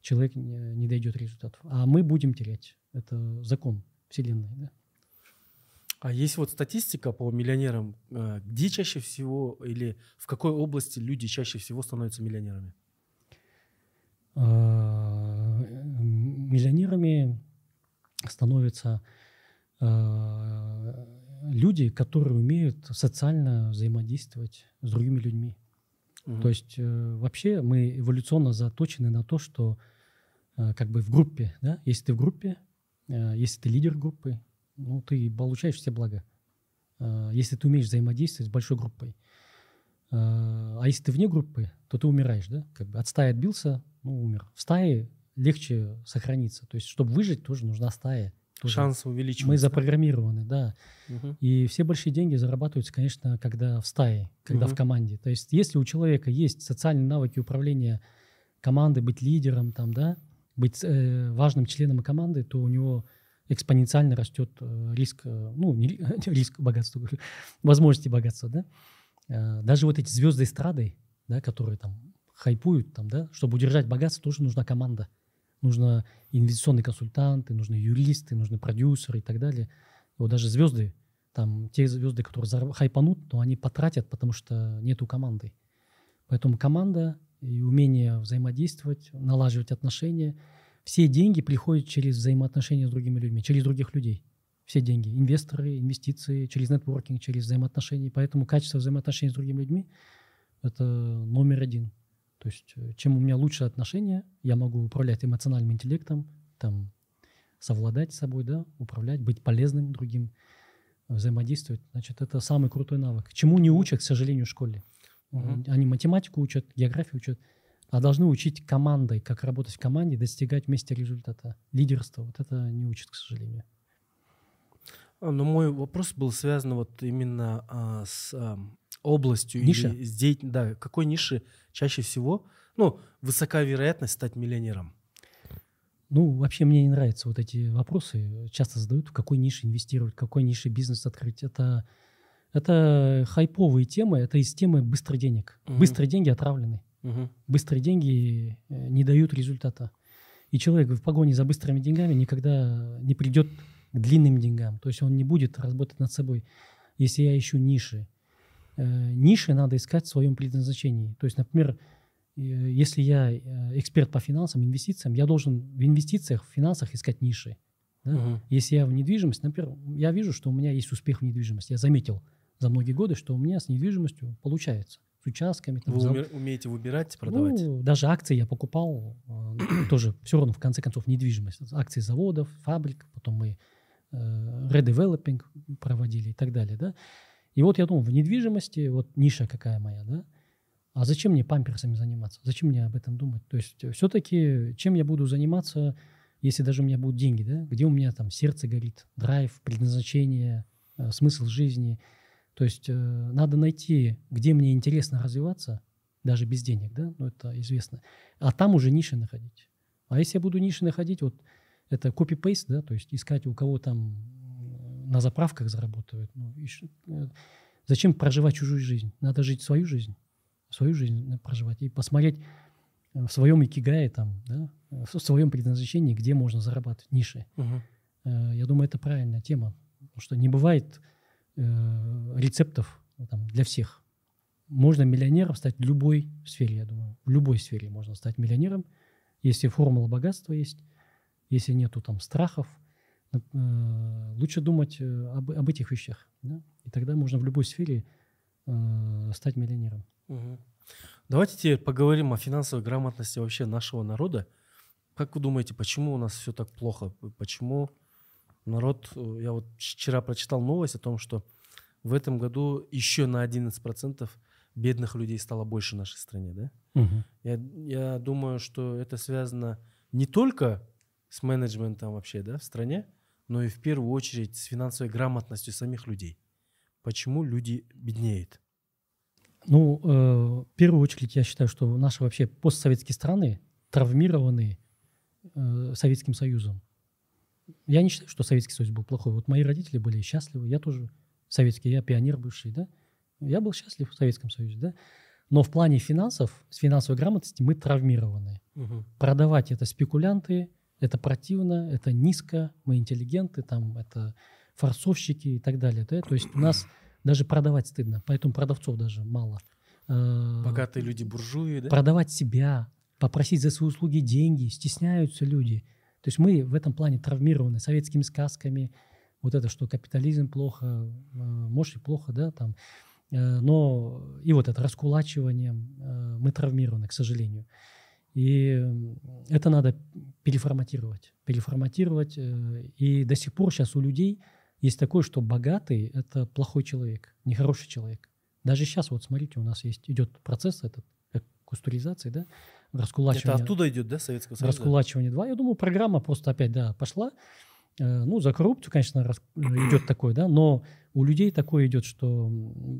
человек не, не дойдет результатов. А мы будем терять. Это закон Вселенной. Да? А есть вот статистика по миллионерам, э, где чаще всего или в какой области люди чаще всего становятся миллионерами? А, миллионерами становятся а, люди, которые умеют социально взаимодействовать с другими людьми. Мгм. То есть э, вообще мы эволюционно заточены на то, что как бы в группе, да, если ты в группе, э, если ты лидер группы, ну ты получаешь все блага. Э, если ты умеешь взаимодействовать с большой группой. Э, А если ты вне группы, то ты умираешь, да? Как бы от стаи отбился, ну умер. В стае легче сохраниться. То есть, чтобы выжить, тоже нужна стая. Тоже. Шанс увеличивается. Мы запрограммированы, да. Мгм. И все большие деньги зарабатываются, конечно, когда в стае, когда Мгм. в команде. То есть, если у человека есть социальные навыки управления командой, быть лидером, там, да, быть э, важным членом команды, то у него экспоненциально растет э, риск, э, ну, не ри- *laughs* риск богатства, говорю, возможности богатства, да. Даже вот эти звезды эстрады, да, которые там хайпуют, там, да, чтобы удержать богатство, тоже нужна команда. Нужно инвестиционные консультанты, нужны юристы, нужны продюсеры и так далее. Вот даже звезды, там те звезды, которые хайпанут, но они потратят, потому что нету команды. Поэтому команда и умение взаимодействовать, налаживать отношения. Все деньги приходят через взаимоотношения с другими людьми, через других людей. Все деньги. Инвесторы, инвестиции, через нетворкинг, через взаимоотношения. Поэтому качество взаимоотношений с другими людьми – это номер один. То есть э, чем у меня лучше отношения, я могу управлять эмоциональным интеллектом, там, совладать с собой, да, управлять, быть полезным другим, взаимодействовать. Значит, это самый крутой навык. Чему не учат, к сожалению, в школе. Мгм. Они математику учат, географию учат, а должны учить командой, как работать в команде, достигать вместе результата. Лидерство, вот это не учат, к сожалению. А, Но мой вопрос был связан вот именно а, с ам, областью Ниша? или с деятель- да, какой ниши чаще всего, ну, высока вероятность стать миллионером. Ну, вообще мне не нравятся вот эти вопросы. Часто задают, в какой нише инвестировать, в какой нише бизнес открыть. Это Это хайповые темы, это из темы быстрых денег. Мгм. Быстрые деньги отравлены. Мгм. Быстрые деньги э, не дают результата. И человек в погоне за быстрыми деньгами никогда не придет к длинным деньгам. То есть он не будет работать над собой, если я ищу ниши. Э, Ниши надо искать в своем предназначении. То есть, например, э, если я эксперт по финансам, инвестициям, я должен в инвестициях, в финансах искать ниши. да. Мгм. Если я в недвижимость, например, я вижу, что у меня есть успех в недвижимости. Я заметил за многие годы, что у меня с недвижимостью получается. С участками. там, Вы уме- умеете выбирать, продавать? ну, даже акции я покупал, э, *clears throat* тоже все равно, в конце концов, недвижимость. Акции заводов, фабрик, потом мы э, редевелопинг проводили и так далее, да. И вот я думал, в недвижимости, вот ниша какая моя, да, а зачем мне памперсами заниматься? Зачем мне об этом думать? То есть все-таки чем я буду заниматься, если даже у меня будут деньги, да? Где у меня там сердце горит, драйв, предназначение, э, смысл жизни. То есть э, надо найти, где мне интересно развиваться, даже без денег, да, ну это известно. А там уже ниши находить. А если я буду ниши находить, вот это копи-пейст, да, то есть искать у кого там на заправках заработают. Ну, ищ- э, зачем проживать чужую жизнь? Надо жить свою жизнь, свою жизнь надо проживать и посмотреть э, в своем икигае там, да, э, в своем предназначении, где можно зарабатывать ниши. Э, Я думаю, это правильная тема, потому что не бывает э, рецептов ну, там, для всех. Можно миллионером стать в любой сфере, я думаю. В любой сфере можно стать миллионером, если формула богатства есть, если нету там страхов. Э, Лучше думать э, об, об этих вещах. да, И тогда можно в любой сфере э, стать миллионером. Мгм. Давайте теперь поговорим о финансовой грамотности вообще нашего народа. Как вы думаете, почему у нас все так плохо? Почему народ... э, Я вот вчера прочитал новость о том, что в этом году еще на 11% бедных людей стало больше в нашей стране, да? Я, я думаю, что это связано не только с менеджментом вообще да, в стране, но и в первую очередь с финансовой грамотностью самих людей. Почему люди беднеют? Ну, э, в первую очередь, я считаю, что наши вообще постсоветские страны травмированы э, Советским Союзом. Я не считаю, что Советский Союз был плохой. Вот мои родители были счастливы, я тоже советский, я пионер бывший, да. Я был счастлив в Советском Союзе, да. Но в плане финансов, с финансовой грамотности мы травмированы. Продавать это спекулянты, это противно, это низко, мы интеллигенты, там это форцовщики и так далее. Да? То есть у нас даже продавать стыдно, поэтому продавцов даже мало. Э, Богатые люди буржуи, да? Продавать себя, попросить за свои услуги деньги, стесняются люди. То есть мы в этом плане травмированы советскими сказками, вот это, что капитализм плохо, э, и плохо, да, там. Э, Но и вот это раскулачиванием э, мы травмированы, к сожалению. И это надо переформатировать. Переформатировать. И до сих пор сейчас у людей есть такое, что богатый – это плохой человек, нехороший человек. Даже сейчас, вот смотрите, у нас есть идет процесс этот, кустуризации, да, Это раскулачивания. оттуда идет, да, Советского Союза? Раскулачивание 2. Я думаю, программа просто опять, да, пошла. Э, Ну, за коррупцию, конечно, рас- идет такое, да, но у людей такое идет, что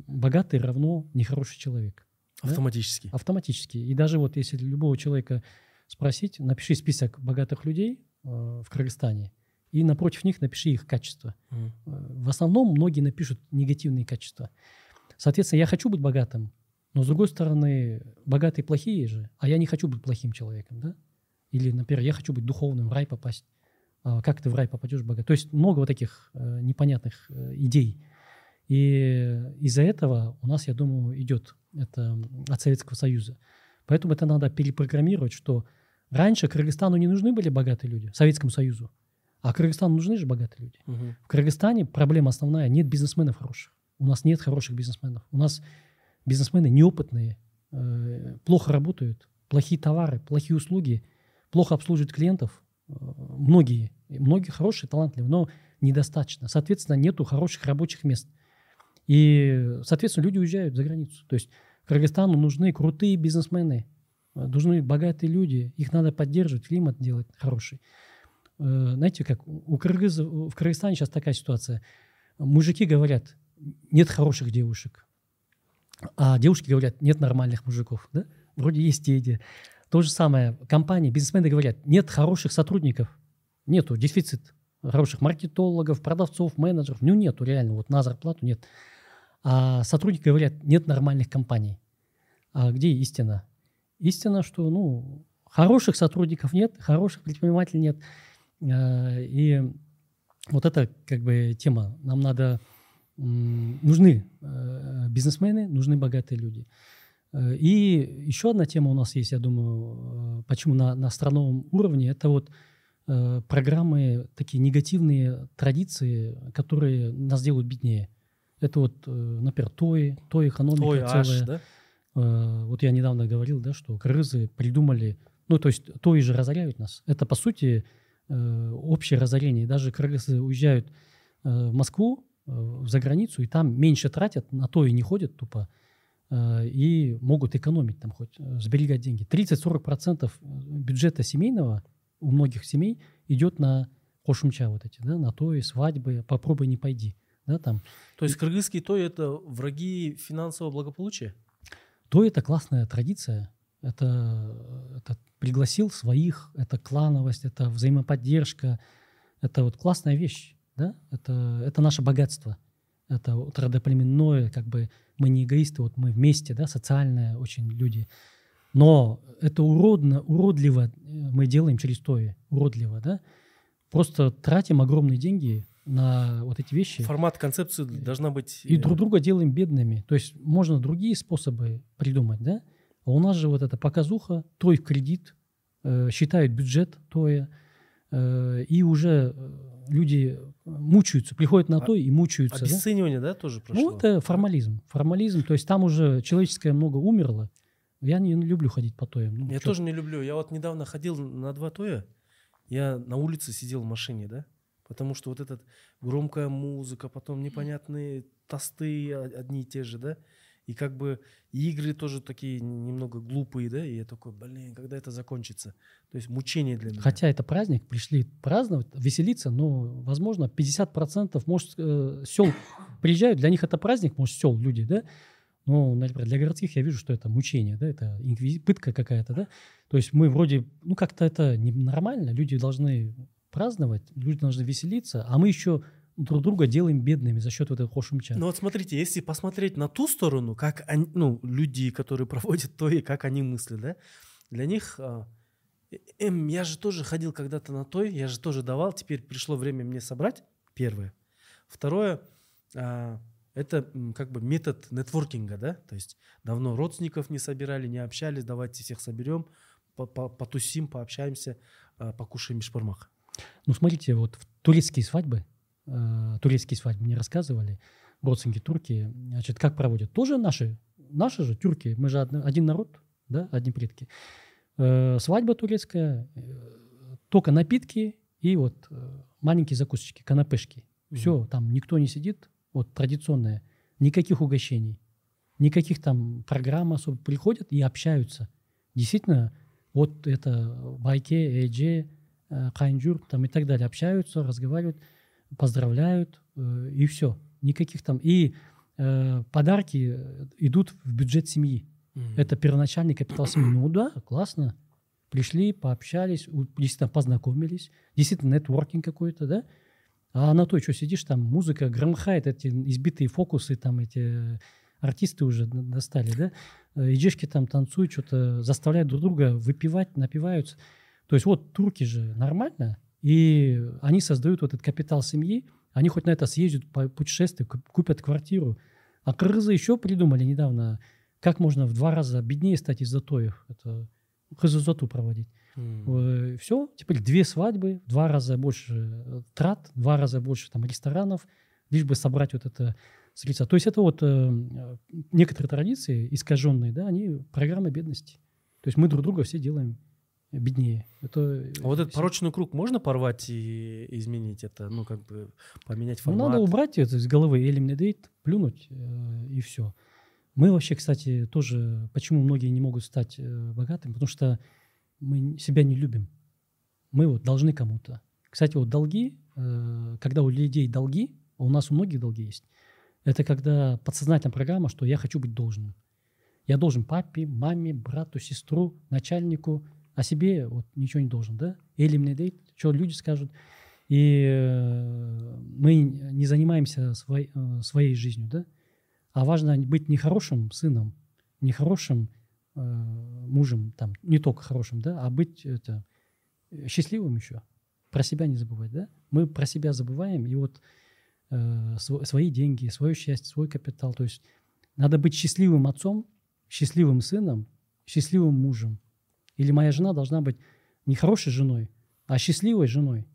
богатый равно нехороший человек. да? Автоматически. Автоматически. И даже вот если любого человека спросить, напиши список богатых людей э, в Кыргызстане, и напротив них напиши их качества. Мгм. Э, В основном многие напишут негативные качества. Соответственно, я хочу быть богатым, но с другой стороны, богатые плохие же, а я не хочу быть плохим человеком, да? Или, например, я хочу быть духовным, в рай попасть. А как ты в рай попадешь богат? То есть много вот таких э, непонятных э, идей. И из-за этого у нас, я думаю, идет это от Советского Союза. Поэтому это надо перепрограммировать, что раньше Кыргызстану не нужны были богатые люди, Советскому Союзу, а Кыргызстану нужны же богатые люди. Мгм. В Кыргызстане проблема основная – нет бизнесменов хороших. У нас нет хороших бизнесменов. У нас бизнесмены неопытные, э, плохо работают, плохие товары, плохие услуги, плохо обслуживают клиентов. Э, Многие, многие хорошие, талантливые, но недостаточно. Соответственно, нету хороших рабочих мест. И, соответственно, люди уезжают за границу. То есть Кыргызстану нужны крутые бизнесмены, э, нужны богатые люди. Их надо поддерживать, климат делать хороший. Знаете, как у кыргызов, в Кыргызстане сейчас такая ситуация. Мужики говорят, нет хороших девушек. А девушки говорят, нет нормальных мужиков. Да? Вроде есть эти. То же самое. Компании, бизнесмены говорят, нет хороших сотрудников. Нету, дефицит хороших маркетологов, продавцов, менеджеров. Ну, нету реально, вот на зарплату нет. А сотрудники говорят, нет нормальных компаний. А где истина? Истина, что ну, хороших сотрудников нет, хороших предпринимателей нет. Э, и вот это как бы тема. Нам надо, нужны э, бизнесмены, нужны богатые люди. Э, и еще одна тема у нас есть, я думаю, почему на, на страновом уровне, это вот программы, такие негативные традиции, которые нас делают беднее. Это вот, например, той, той экономика той целая. Аж, да? Вот я недавно говорил, да, что крызы придумали, ну, то есть той же разоряют нас. Это, по сути, Э, общее разорение. Даже кыргызы уезжают э, в Москву, э, за границу, и там меньше тратят, на то и не ходят тупо, и могут экономить там хоть, сберегать деньги. 30-40% бюджета семейного у многих семей идет на кошумча вот эти, да, на то и свадьбы, попробуй не пойди. Да, там. То есть кыргызский то это враги финансового благополучия? То это классная традиция, это, это пригласил своих, это клановость, это взаимоподдержка, это вот классная вещь, да, это, это наше богатство, это вот родоплеменное, как бы мы не эгоисты, вот мы вместе, да, социальные очень люди, но это уродно, уродливо э, мы делаем через то, уродливо, да, просто тратим огромные деньги на вот эти вещи. Формат концепции должна быть... И друг друга делаем бедными. То есть можно другие способы придумать, да? А у нас же вот эта показуха, той в кредит, э, считают бюджет тое, э, и уже э, люди мучаются, приходят на а, то и мучаются. Обесценивание, да, да тоже прошло? Ну, это формализм. Формализм, то есть там уже человеческое много умерло. Я не люблю ходить по тоям. Ну, я что? тоже не люблю. Я вот недавно ходил на два тоя, я на улице сидел в машине, да, потому что вот эта громкая музыка, потом непонятные тосты одни и те же, да, и как бы игры тоже такие немного глупые, да, и я такой, блин, когда это закончится? То есть мучение для меня. Хотя это праздник, пришли праздновать, веселиться, но, возможно, 50% может э, сел *coughs* приезжают, для них это праздник, может, сел люди, да, но, например, для городских я вижу, что это мучение, да, это инквизи... пытка какая-то, да. То есть мы вроде, ну, как-то это ненормально, люди должны праздновать, люди должны веселиться, а мы еще друг друга делаем бедными за счет вот этого хошумча. Ну вот смотрите, если посмотреть на ту сторону, как они, ну, люди, которые *laughs* проводят то и как они мыслят, да, для них, а, эм, я же тоже ходил когда-то на той, я же тоже давал, теперь пришло время мне собрать, первое. Второе, а, это как бы метод нетворкинга, да, то есть давно родственников не собирали, не общались, давайте всех соберем, потусим, пообщаемся, а, покушаем шпармах. Ну, смотрите, вот в турецкие свадьбы – э, турецкие свадьбы мне рассказывали, родственники турки, значит, как проводят. Тоже наши, наши же тюрки, мы же один народ, да, одни предки. Э, свадьба турецкая, э, только напитки и вот э, маленькие закусочки, канапешки. Mm-hmm. Все, там никто не сидит, вот традиционное, никаких угощений, никаких там программ особо приходят и общаются. Действительно, вот это байке, эже, э, кайын журт там и так далее общаются, разговаривают поздравляют, э, и все. Никаких там... И э, подарки идут в бюджет семьи. Mm-hmm. Это первоначальный капитал семьи. Ну да, классно. Пришли, пообщались, действительно познакомились. Действительно нетворкинг какой-то, да? А на то, что сидишь, там музыка громыхает, эти избитые фокусы, там эти артисты уже достали, да? Э, иджешки там танцуют, что-то заставляют друг друга выпивать, напиваются. То есть вот турки же нормально, и они создают вот этот капитал семьи, они хоть на это съездят по путешествию, купят квартиру. А кыргызы еще придумали недавно, как можно в два раза беднее стать из затоев. Это хызузату проводить. Mm. Э, Все, теперь две свадьбы, два раза больше э, трат, два раза больше там ресторанов, лишь бы собрать вот это средства. То есть это вот э, некоторые традиции искаженные, да, они программа бедности. То есть мы друг друга все делаем беднее. Это а вот этот порочный круг можно порвать и изменить это, ну как бы поменять формат? Ну, надо убрать это из головы, eliminate, плюнуть э, и все. Мы вообще, кстати, тоже, почему многие не могут стать э, богатыми, потому что мы себя не любим. Мы вот должны кому-то. Кстати, вот долги, э, когда у людей долги, а у нас у многих долги есть, это когда подсознательная программа, что я хочу быть должным. Я должен папе, маме, брату, сестру, начальнику, о себе вот ничего не должен, да? Или мне дает, что люди скажут. И э, мы не занимаемся свой, э, своей жизнью, да? а важно быть не хорошим сыном, не хорошим э, мужем, там, не только хорошим, да, а быть это, счастливым еще. Про себя не забывать, да? Мы про себя забываем, и вот э, свои деньги, свое счастье, свой капитал. То есть надо быть счастливым отцом, счастливым сыном, счастливым мужем. Или моя жена должна быть не хорошей женой, а счастливой женой.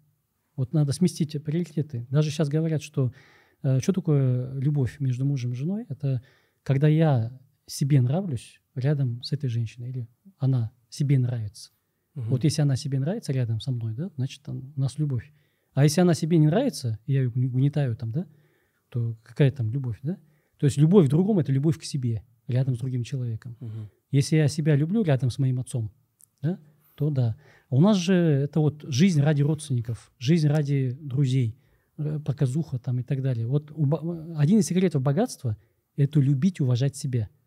Вот надо сместить приоритеты. Даже сейчас говорят, что э, что такое любовь между мужем и женой? Это когда я себе нравлюсь рядом с этой женщиной, или она себе нравится. Угу. Вот если она себе нравится рядом со мной, да, значит, там, у нас любовь. А если она себе не нравится, и я ее угнетаю там, да, то какая там любовь, да? То есть любовь к другому – это любовь к себе, рядом с другим человеком. Угу. Если я себя люблю рядом с моим отцом, да, то да. А у нас же это вот жизнь ради родственников, жизнь ради друзей, э, показуха там и так далее. Вот один из секретов богатства – это любить уважать себя –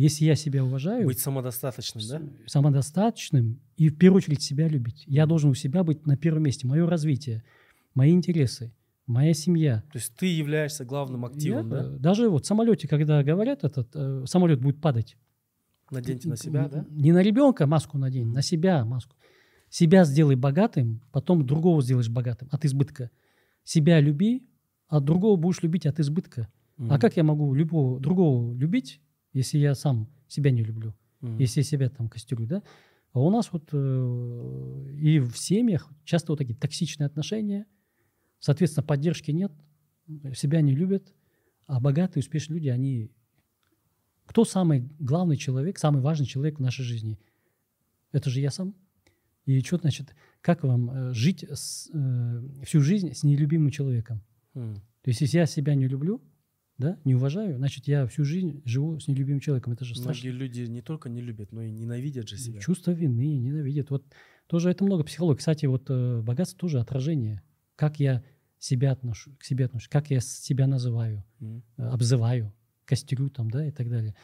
если я себя уважаю... Быть самодостаточным, да? Самодостаточным и в первую очередь себя любить. Я должен у себя быть на первом месте. Мое развитие, мои интересы, моя семья. То есть ты являешься главным активом, я, да? Даже вот в самолете, когда говорят, этот э, самолет будет падать. Наденьте на себя, да? Не на ребенка маску надень, на себя маску. Себя сделай богатым, потом другого сделаешь богатым от избытка. Себя люби, а другого будешь любить от избытка. Mm-hmm. А как я могу любого другого любить, если я сам себя не люблю, mm-hmm. если я себя там костерю, да. А у нас вот э, и в семьях часто вот такие токсичные отношения, соответственно, поддержки нет, себя не любят, а богатые, успешные люди, они... Кто самый главный человек, самый важный человек в нашей жизни? Это же я сам. И что значит, как вам э, жить с, э, всю жизнь с нелюбимым человеком? Mm. То есть, если я себя не люблю, да, не уважаю, значит, я всю жизнь живу с нелюбимым человеком. Это же страшно. Многие люди не только не любят, но и ненавидят же себя. Чувство вины, ненавидят. Вот тоже это много психологии. Кстати, вот э, богатство тоже отражение. Как я себя отношу, к себе отношусь, как я себя называю, mm. обзываю, костерю там, да, и так далее.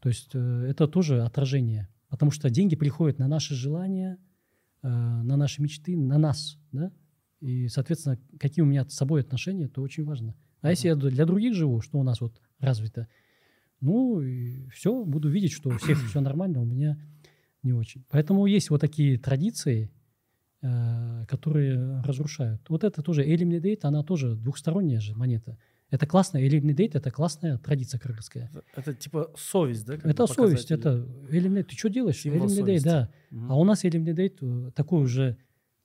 То есть э, это тоже отражение. Потому что деньги приходят на наши желания, э, на наши мечты, на нас, да. И, соответственно, какие у меня с собой отношения, это очень важно. А если я для других живу, что у нас вот развито, ну, и все, буду видеть, что у всех все нормально, у меня не очень. Поэтому есть вот такие традиции, э, которые разрушают. Вот это тоже Eliminate она тоже двухсторонняя же монета. Это классная, Eliminate это классная традиция крымская. Это, это типа совесть, да? Это совесть, это Eliminate. Ты что делаешь? Eliminate, да. Угу. А у нас Eliminate такой уже,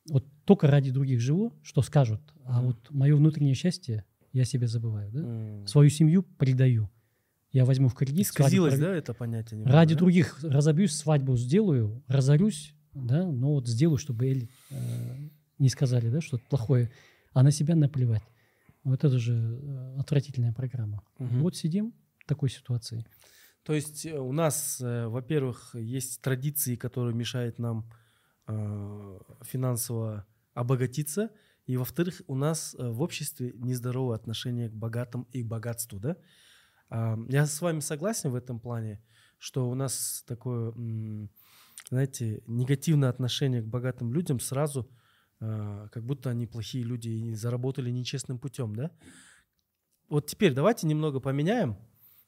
вот только ради других живу, что скажут. А угу. вот мое внутреннее счастье, я себя забываю, да? Mm. Свою семью предаю. Я возьму в кредит. Исказилось, да, это понятие? Немного, Ради да? других разобьюсь, свадьбу сделаю, разорюсь, да, но вот сделаю, чтобы Эль э, не сказали, да, что-то плохое, а на себя наплевать. Вот это же э, отвратительная программа. Угу. Вот сидим в такой ситуации. То есть э, у нас, э, во-первых, есть традиции, которые мешают нам финансово обогатиться, и во-вторых, у нас в обществе нездоровое отношение к богатым и к богатству, да? Я с вами согласен в этом плане, что у нас такое, знаете, негативное отношение к богатым людям сразу, а, как будто они плохие люди и заработали нечестным путем, да? Вот теперь давайте немного поменяем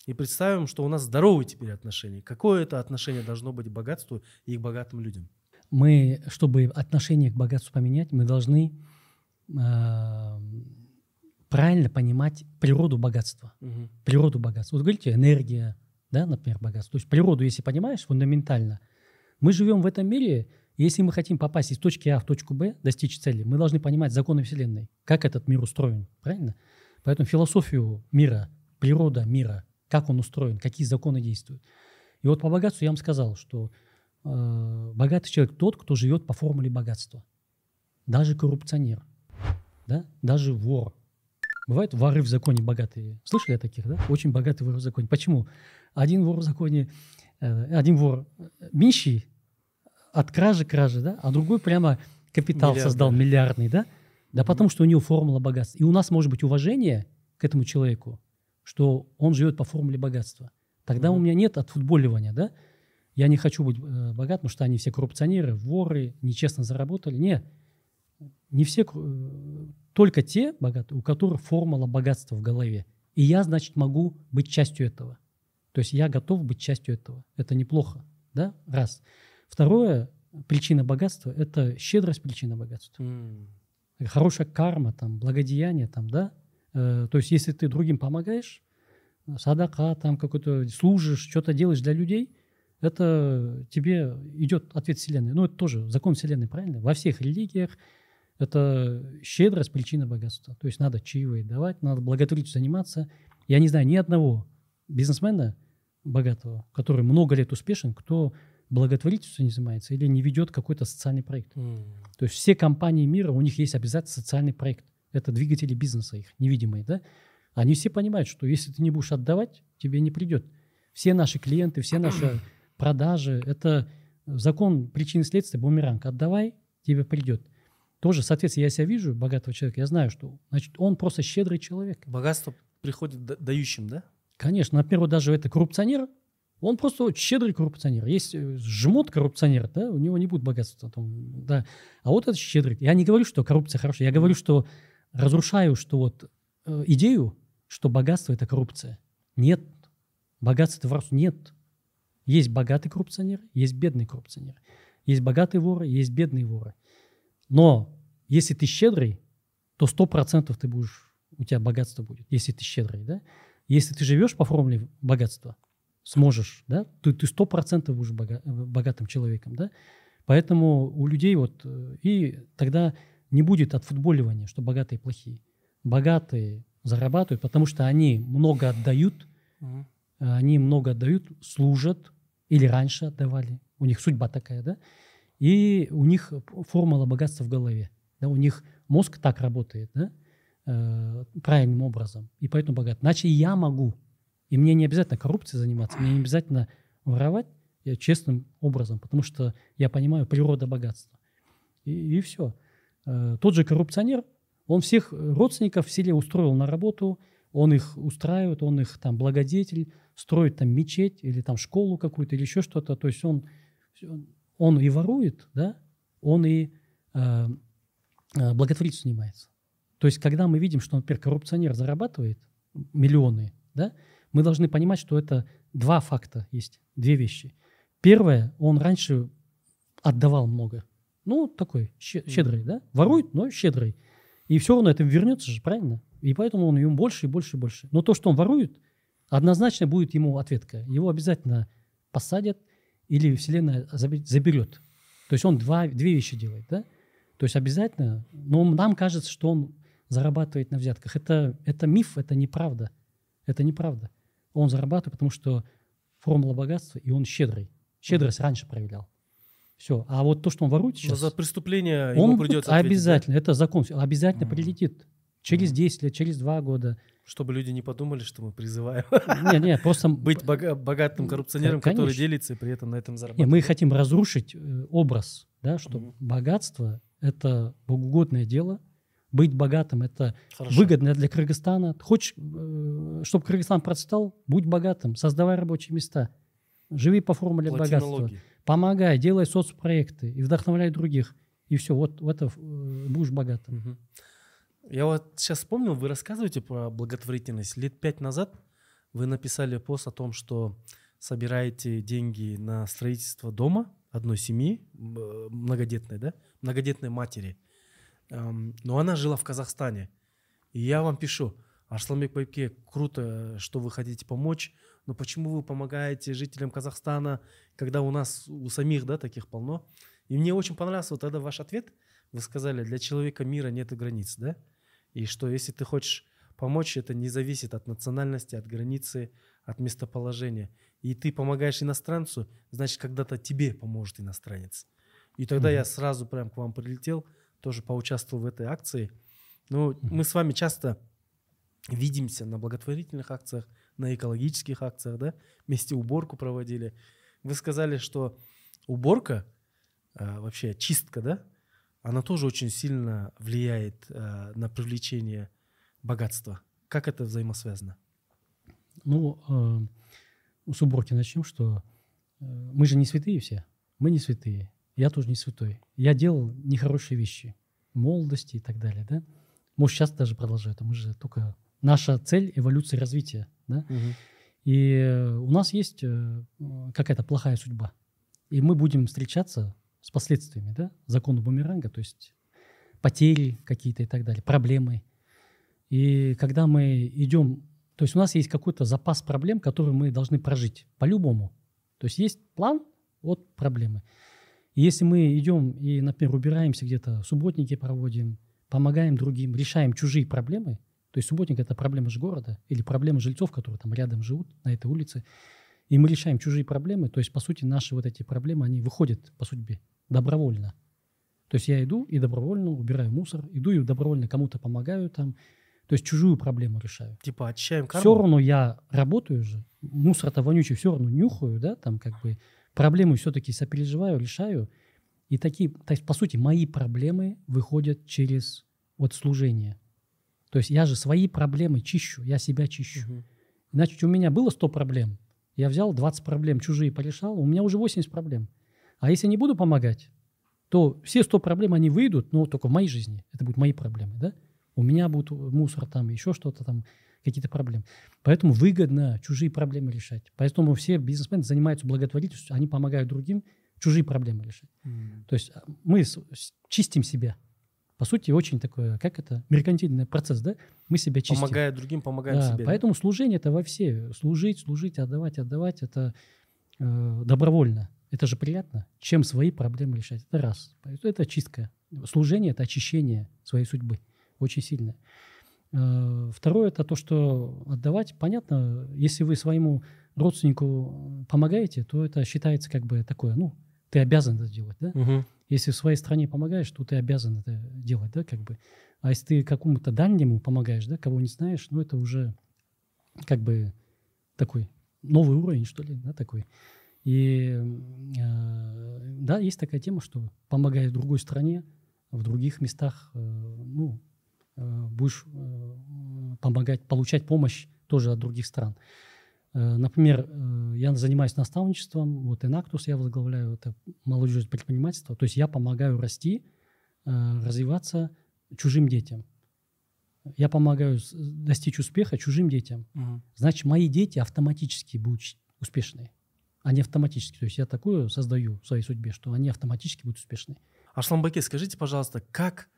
и представим, что у нас здоровые теперь отношения. Какое это отношение должно быть к богатству и к богатым людям? Мы, чтобы отношение к богатству поменять, мы должны э, правильно понимать природу богатства. Угу. Природу богатства. Вот говорите, энергия, да, например, богатство. То есть природу, если понимаешь, фундаментально. Мы живем в этом мире, если мы хотим попасть из точки А в точку Б, достичь цели, мы должны понимать законы Вселенной, как этот мир устроен, правильно? Поэтому философию мира, природа мира, как он устроен, какие законы действуют. И вот по богатству я вам сказал, что э, богатый человек тот, кто живет по формуле богатства. Даже коррупционер – да? даже вор. Бывают воры в законе богатые. Слышали о таких, да? Очень богатые воры в законе. Почему? Один вор в законе, э, один вор нищий от кражи кражи, да? а другой прямо капитал Миллиард, создал миллиардный, да? Да потому что у него формула богатства. И у нас может быть уважение к этому человеку, что он живет по формуле богатства. Тогда у меня нет отфутболивания, да? Я не хочу быть э, богат, потому что они все коррупционеры, воры, нечестно заработали. Нет не все, э, только те богатые, у которых формула богатства в голове. И я, значит, могу быть частью этого. То есть я готов быть частью этого. Это неплохо. Да? Раз. Второе, причина богатства – это щедрость причина богатства. М. Хорошая карма, там, благодеяние, там, да? Э, то есть если ты другим помогаешь, садака, там, какой-то служишь, что-то делаешь для людей, это тебе идет ответ Вселенной. Ну, это тоже закон Вселенной, правильно? Во всех религиях это щедрость причина богатства. То есть надо чаевые давать, надо благотворительностью заниматься. Я не знаю ни одного бизнесмена богатого, который много лет успешен, кто благотворительностью не занимается или не ведет какой-то социальный проект. М. То есть все компании мира, у них есть обязательно социальный проект. Это двигатели бизнеса их, невидимые, да? Они все понимают, что если ты не будешь отдавать, тебе не придет. Все наши клиенты, все наши *clears throat* продажи, это закон причины и следствия, бумеранг. Отдавай, тебе придет. Тоже, соответственно, я себя вижу, богатого человека, я знаю, что значит, он просто щедрый человек. Богатство приходит да- дающим, да? Конечно, например, вот даже это коррупционер, он просто вот щедрый коррупционер. Есть э, жмот коррупционер, да, у него не будет богатства. Там, да. А вот это щедрый. Я не говорю, что коррупция хорошая. Я говорю, что разрушаю, что вот э, идею, что богатство – это коррупция. Нет. Богатство – это воровство. Нет. Есть богатый коррупционер, есть бедный коррупционер. Есть богатые воры, есть бедные воры. Но если ты щедрый, то сто процентов ты будешь, у тебя богатство будет, если ты щедрый, да? Если ты живешь по формуле богатства, сможешь, да, то ты сто процентов будешь бога- богатым человеком, да? Поэтому у людей вот, э, и тогда не будет отфутболивания, что богатые плохие. Богатые зарабатывают, потому что они много отдают, Мгм. они много отдают, служат, или раньше отдавали. У них судьба такая, да? И у них формула богатства в голове. Да? У них мозг так работает, да? Э, правильным образом. И поэтому богат. Иначе я могу. И мне не обязательно коррупцией заниматься, мне не обязательно воровать я честным образом, потому что я понимаю природа богатства. И, все. Тот же коррупционер, он всех родственников в селе устроил на работу, он их устраивает, он их там благодетель, строит там мечеть или там школу какую-то или еще что-то. То есть он, он и ворует, да, он и э, э, занимается. То есть когда мы видим, что, например, коррупционер зарабатывает миллионы, да, мы должны понимать, что это два факта есть, две вещи. Первое, он раньше отдавал много. Ну, такой щедрый, да? Ворует, но щедрый. И все равно это вернется же, правильно? И поэтому он ему больше и больше и больше. Но то, что он ворует, однозначно будет ему ответка. Его обязательно посадят или Вселенная заберет. То есть он два, две вещи делает, да? То есть обязательно, но нам кажется, что он зарабатывает на взятках. Это, это миф, это неправда. Это неправда. Он зарабатывает, потому что формула богатства, и он щедрый. Щедрость раньше проявлял. Все. А вот то, что он ворует Но сейчас, за преступление он ему придется ответить, да? обязательно, это закон, обязательно Мгм. прилетит. Через Мгм. 10 лет, через 2 года. Чтобы люди не подумали, что мы призываем *laughs* Не, не, просто *laughs* быть бога- богатым коррупционером, Конечно. который делится и при этом на этом зарабатывает. мы хотим разрушить э, образ, да, что Мгм. богатство – это богоугодное дело, быть богатым – это Хорошо. выгодно для Кыргызстана. Хочешь, э, чтобы Кыргызстан процветал, будь богатым, создавай рабочие места, живи по формуле Плати богатства, налоги. помогай, делай соцпроекты и вдохновляй других. И все, вот в это будешь богатым. Мгм. Я вот сейчас вспомнил, вы рассказываете про благотворительность. Лет пять назад вы написали пост о том, что собираете деньги на строительство дома одной семьи, э, многодетной, да? Многодетной матери. Но она жила в Казахстане. И я вам пишу, Арсланбек Байке, круто, что вы хотите помочь, но почему вы помогаете жителям Казахстана, когда у нас у самих, да, таких полно? И мне очень понравился вот тогда ваш ответ. Вы сказали, для человека мира нет границ, да? И что если ты хочешь помочь, это не зависит от национальности, от границы, от местоположения. И ты помогаешь иностранцу, значит, когда-то тебе поможет иностранец. И тогда я сразу прям к вам прилетел, тоже поучаствовал в этой акции. Ну, мы с вами часто видимся на благотворительных акциях, на экологических акциях, да, вместе уборку проводили. Вы сказали, что уборка, а, вообще чистка, да, она тоже очень сильно влияет а, на привлечение богатства. Как это взаимосвязано? Ну, э, с уборки начнем, что мы же не святые все. Мы не святые. Я тоже не святой. Я делал нехорошие вещи в молодости и так далее, да? Может, сейчас даже продолжаю, а мы же только наша цель эволюции развития. Да? Мгм. И у нас есть э, какая-то плохая судьба. И мы будем встречаться с последствиями, да, закона бумеранга, то есть потери какие-то и так далее, проблемы. И когда мы идем, то есть у нас есть какой-то запас проблем, которые мы должны прожить по-любому. То есть есть план от проблемы. Если мы идем и, например, убираемся где-то, субботники проводим, помогаем другим, решаем чужие проблемы, то есть субботник – это проблема же города или проблема жильцов, которые там рядом живут на этой улице, и мы решаем чужие проблемы, то есть, по сути, наши вот эти проблемы, они выходят по судьбе добровольно. То есть я иду и добровольно убираю мусор, иду и добровольно кому-то помогаю там, то есть чужую проблему решаю. Типа очищаем карму. Все равно я работаю же, мусор-то вонючий все равно нюхаю, да, там как бы проблемы все-таки сопереживаю, решаю. И такие, то есть, по сути, мои проблемы выходят через вот служение. То есть я же свои проблемы чищу, я себя чищу. Мгм. Значит, у меня было 100 проблем, я взял 20 проблем, чужие порешал, у меня уже 80 проблем. А если не буду помогать, то все 100 проблем, они выйдут, но только в моей жизни. Это будут мои проблемы, да? У меня будет мусор там, еще что-то там, какие-то проблемы. Поэтому выгодно чужие проблемы решать. Поэтому все бизнесмены занимаются благотворительностью, они помогают другим чужие проблемы решать. М. То есть а, мы чистим себя. По сути, очень такое, как это, меркантильный процесс, да? Мы себя чистим. Помогая другим, помогаем Да, себе. да? поэтому служение это во все. Служить, служить, отдавать, отдавать это э, добровольно. Это же приятно. Чем свои проблемы решать. Это раз. Это чистка. Служение это очищение своей судьбы. Очень сильное. Э, Второе это то, что отдавать. Понятно, если вы своему родственнику помогаете, то это считается как бы такое, ну, ты обязан это делать, да? Мгм. Если в своей стране помогаешь, то ты обязан это делать, да, как бы. А если ты какому-то дальнему помогаешь, да, кого не знаешь, ну, это уже как бы такой новый уровень, что ли, да, такой. И э, да, есть такая тема, что помогая в другой стране, в других местах, э, ну, будешь э, помогать, получать помощь тоже от других стран. Э, Например, э, я занимаюсь наставничеством, вот Инактус я возглавляю, это молодежь предпринимательства, то есть я помогаю расти, э, развиваться чужим детям. Я помогаю достичь успеха чужим детям. Мгм. Значит, мои дети автоматически будут успешные. Они автоматически. То есть я такое создаю в своей судьбе, что они автоматически будут успешны. Арсланбаке, скажите, пожалуйста, как,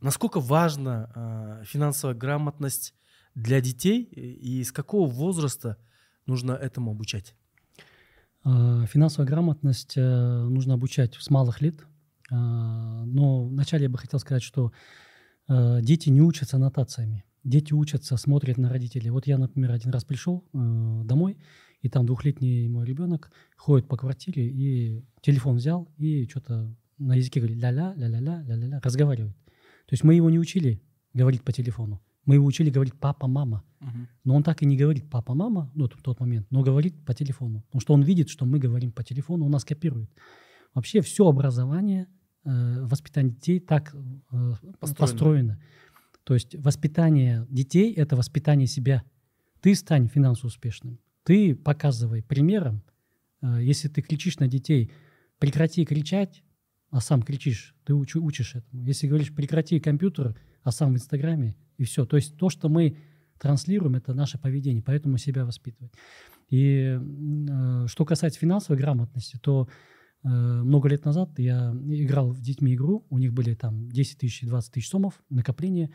насколько важна а, финансовая грамотность для детей и с какого возраста нужно этому обучать? А, Финансовая грамотность э, нужно обучать с малых лет. А, Но вначале я бы хотел сказать, что э, дети не учатся аннотациями. Дети учатся, смотрят на родителей. Вот я, например, один раз пришел э, домой, и там двухлетний мой ребенок ходит по квартире и телефон взял и что-то на языке говорит ля-ля, ля-ля-ля, ля-ля-ля, разговаривает. То есть мы его не учили говорить по телефону. Мы его учили говорить папа, мама. Но он так и не говорит папа, мама, ну, в тот момент, но говорит по телефону. Потому что он видит, что мы говорим по телефону, он нас копирует. Вообще все образование, э, воспитание детей так э, Построено. построено. То есть воспитание детей – это воспитание себя. Ты стань финансово успешным. Ты показывай примером. Э, Если ты кричишь на детей, прекрати кричать, а сам кричишь, ты учу- учишь этому. Если говоришь, прекрати компьютер, а сам в Инстаграме, и все. То есть то, что мы транслируем, это наше поведение, поэтому себя воспитывать. И э, что касается финансовой грамотности, то э, много лет назад я играл в детьми игру, у них были там 10 тысяч, 20 тысяч сомов, накопления,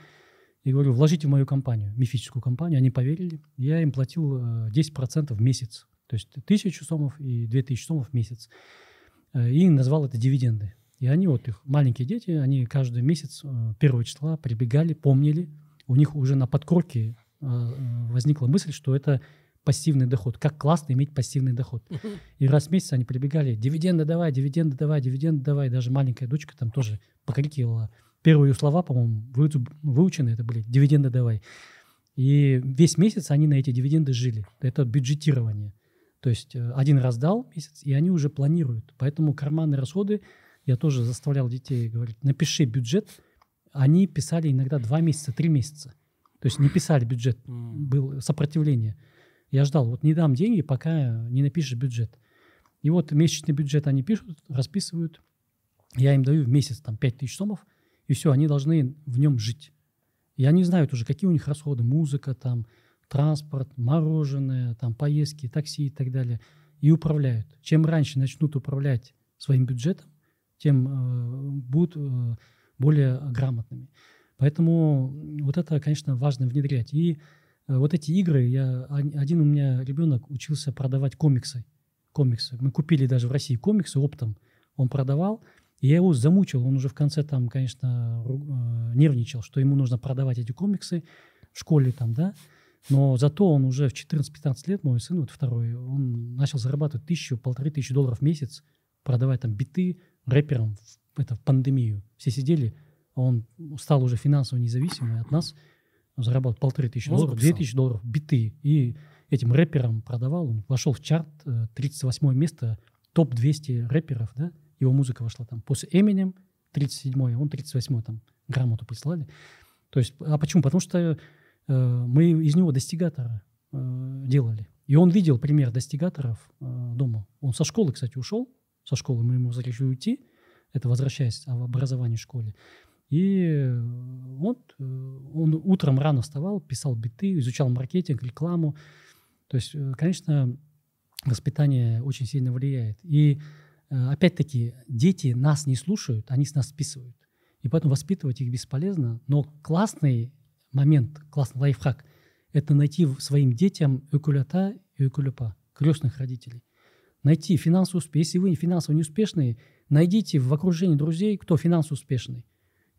и говорю, вложите в мою компанию, мифическую компанию, они поверили, я им платил э, 10% в месяц, то есть тысячу сомов и 2000 сомов в месяц, Э, и назвал это дивиденды. И они, вот их маленькие дети, они каждый месяц э, первого числа прибегали, помнили, у них уже на подкорке э, возникла мысль, что это пассивный доход. Как классно иметь пассивный доход. *laughs* И раз в месяц они прибегали, дивиденды давай, дивиденды давай, дивиденды давай. Даже маленькая дочка там тоже покрикивала. Первые слова, по-моему, выучены это были, дивиденды давай. И весь месяц они на эти дивиденды жили. Это бюджетирование. То есть э, один раз дал месяц, и они уже планируют. Поэтому карманные расходы я тоже заставлял детей говорить, напиши бюджет. Они писали иногда два месяца, три месяца. То есть не писали бюджет, было сопротивление. Я ждал, вот не дам деньги, пока не напишешь бюджет. И вот месячный бюджет они пишут, расписывают. Я им даю в месяц там 5 тысяч сомов, и все, они должны в нем жить. И они знают уже, какие у них расходы, музыка, там, транспорт, мороженое, там, поездки, такси и так далее. И управляют. Чем раньше начнут управлять своим бюджетом, тем э, будут э, более грамотными. Поэтому вот это, конечно, важно внедрять. И э, вот эти игры, я, один у меня ребенок учился продавать комиксы. комиксы. Мы купили даже в России комиксы оптом. Он продавал, и я его замучил. Он уже в конце там, конечно, нервничал, что ему нужно продавать эти комиксы в школе там, да. Но зато он уже в 14-15 лет, мой сын, вот второй, он начал зарабатывать тысячу, полторы тысячи долларов в месяц, продавать там биты рэперам в, это, в пандемию. Все сидели, он стал уже финансово независимый от нас, зарабатывал полторы тысячи долларов, две тысячи долларов биты. И этим рэперам продавал, он вошел в чарт, 38 э, место, топ-200 рэперов, да, его музыка вошла там. После Eminem 37-й, он 38-й там грамоту прислали. То есть, а почему? Потому что э, мы из него достигатора э, делали. И он видел пример достигаторов э, дома. Он со школы, кстати, ушел. Со школы мы ему разрешили уйти. Это возвращаясь в образование в школе. И вот э, он утром рано вставал, писал биты, изучал маркетинг, рекламу. То есть, э, конечно, воспитание очень сильно влияет. И Э, опять-таки, дети нас не слушают, они с нас списывают. И поэтому воспитывать их бесполезно. Но классный момент, классный лайфхак – это найти своим детям экулята и экулепа, крестных родителей. Найти финансово успешные. Если вы финансово неуспешные, найдите в окружении друзей, кто финансово успешный.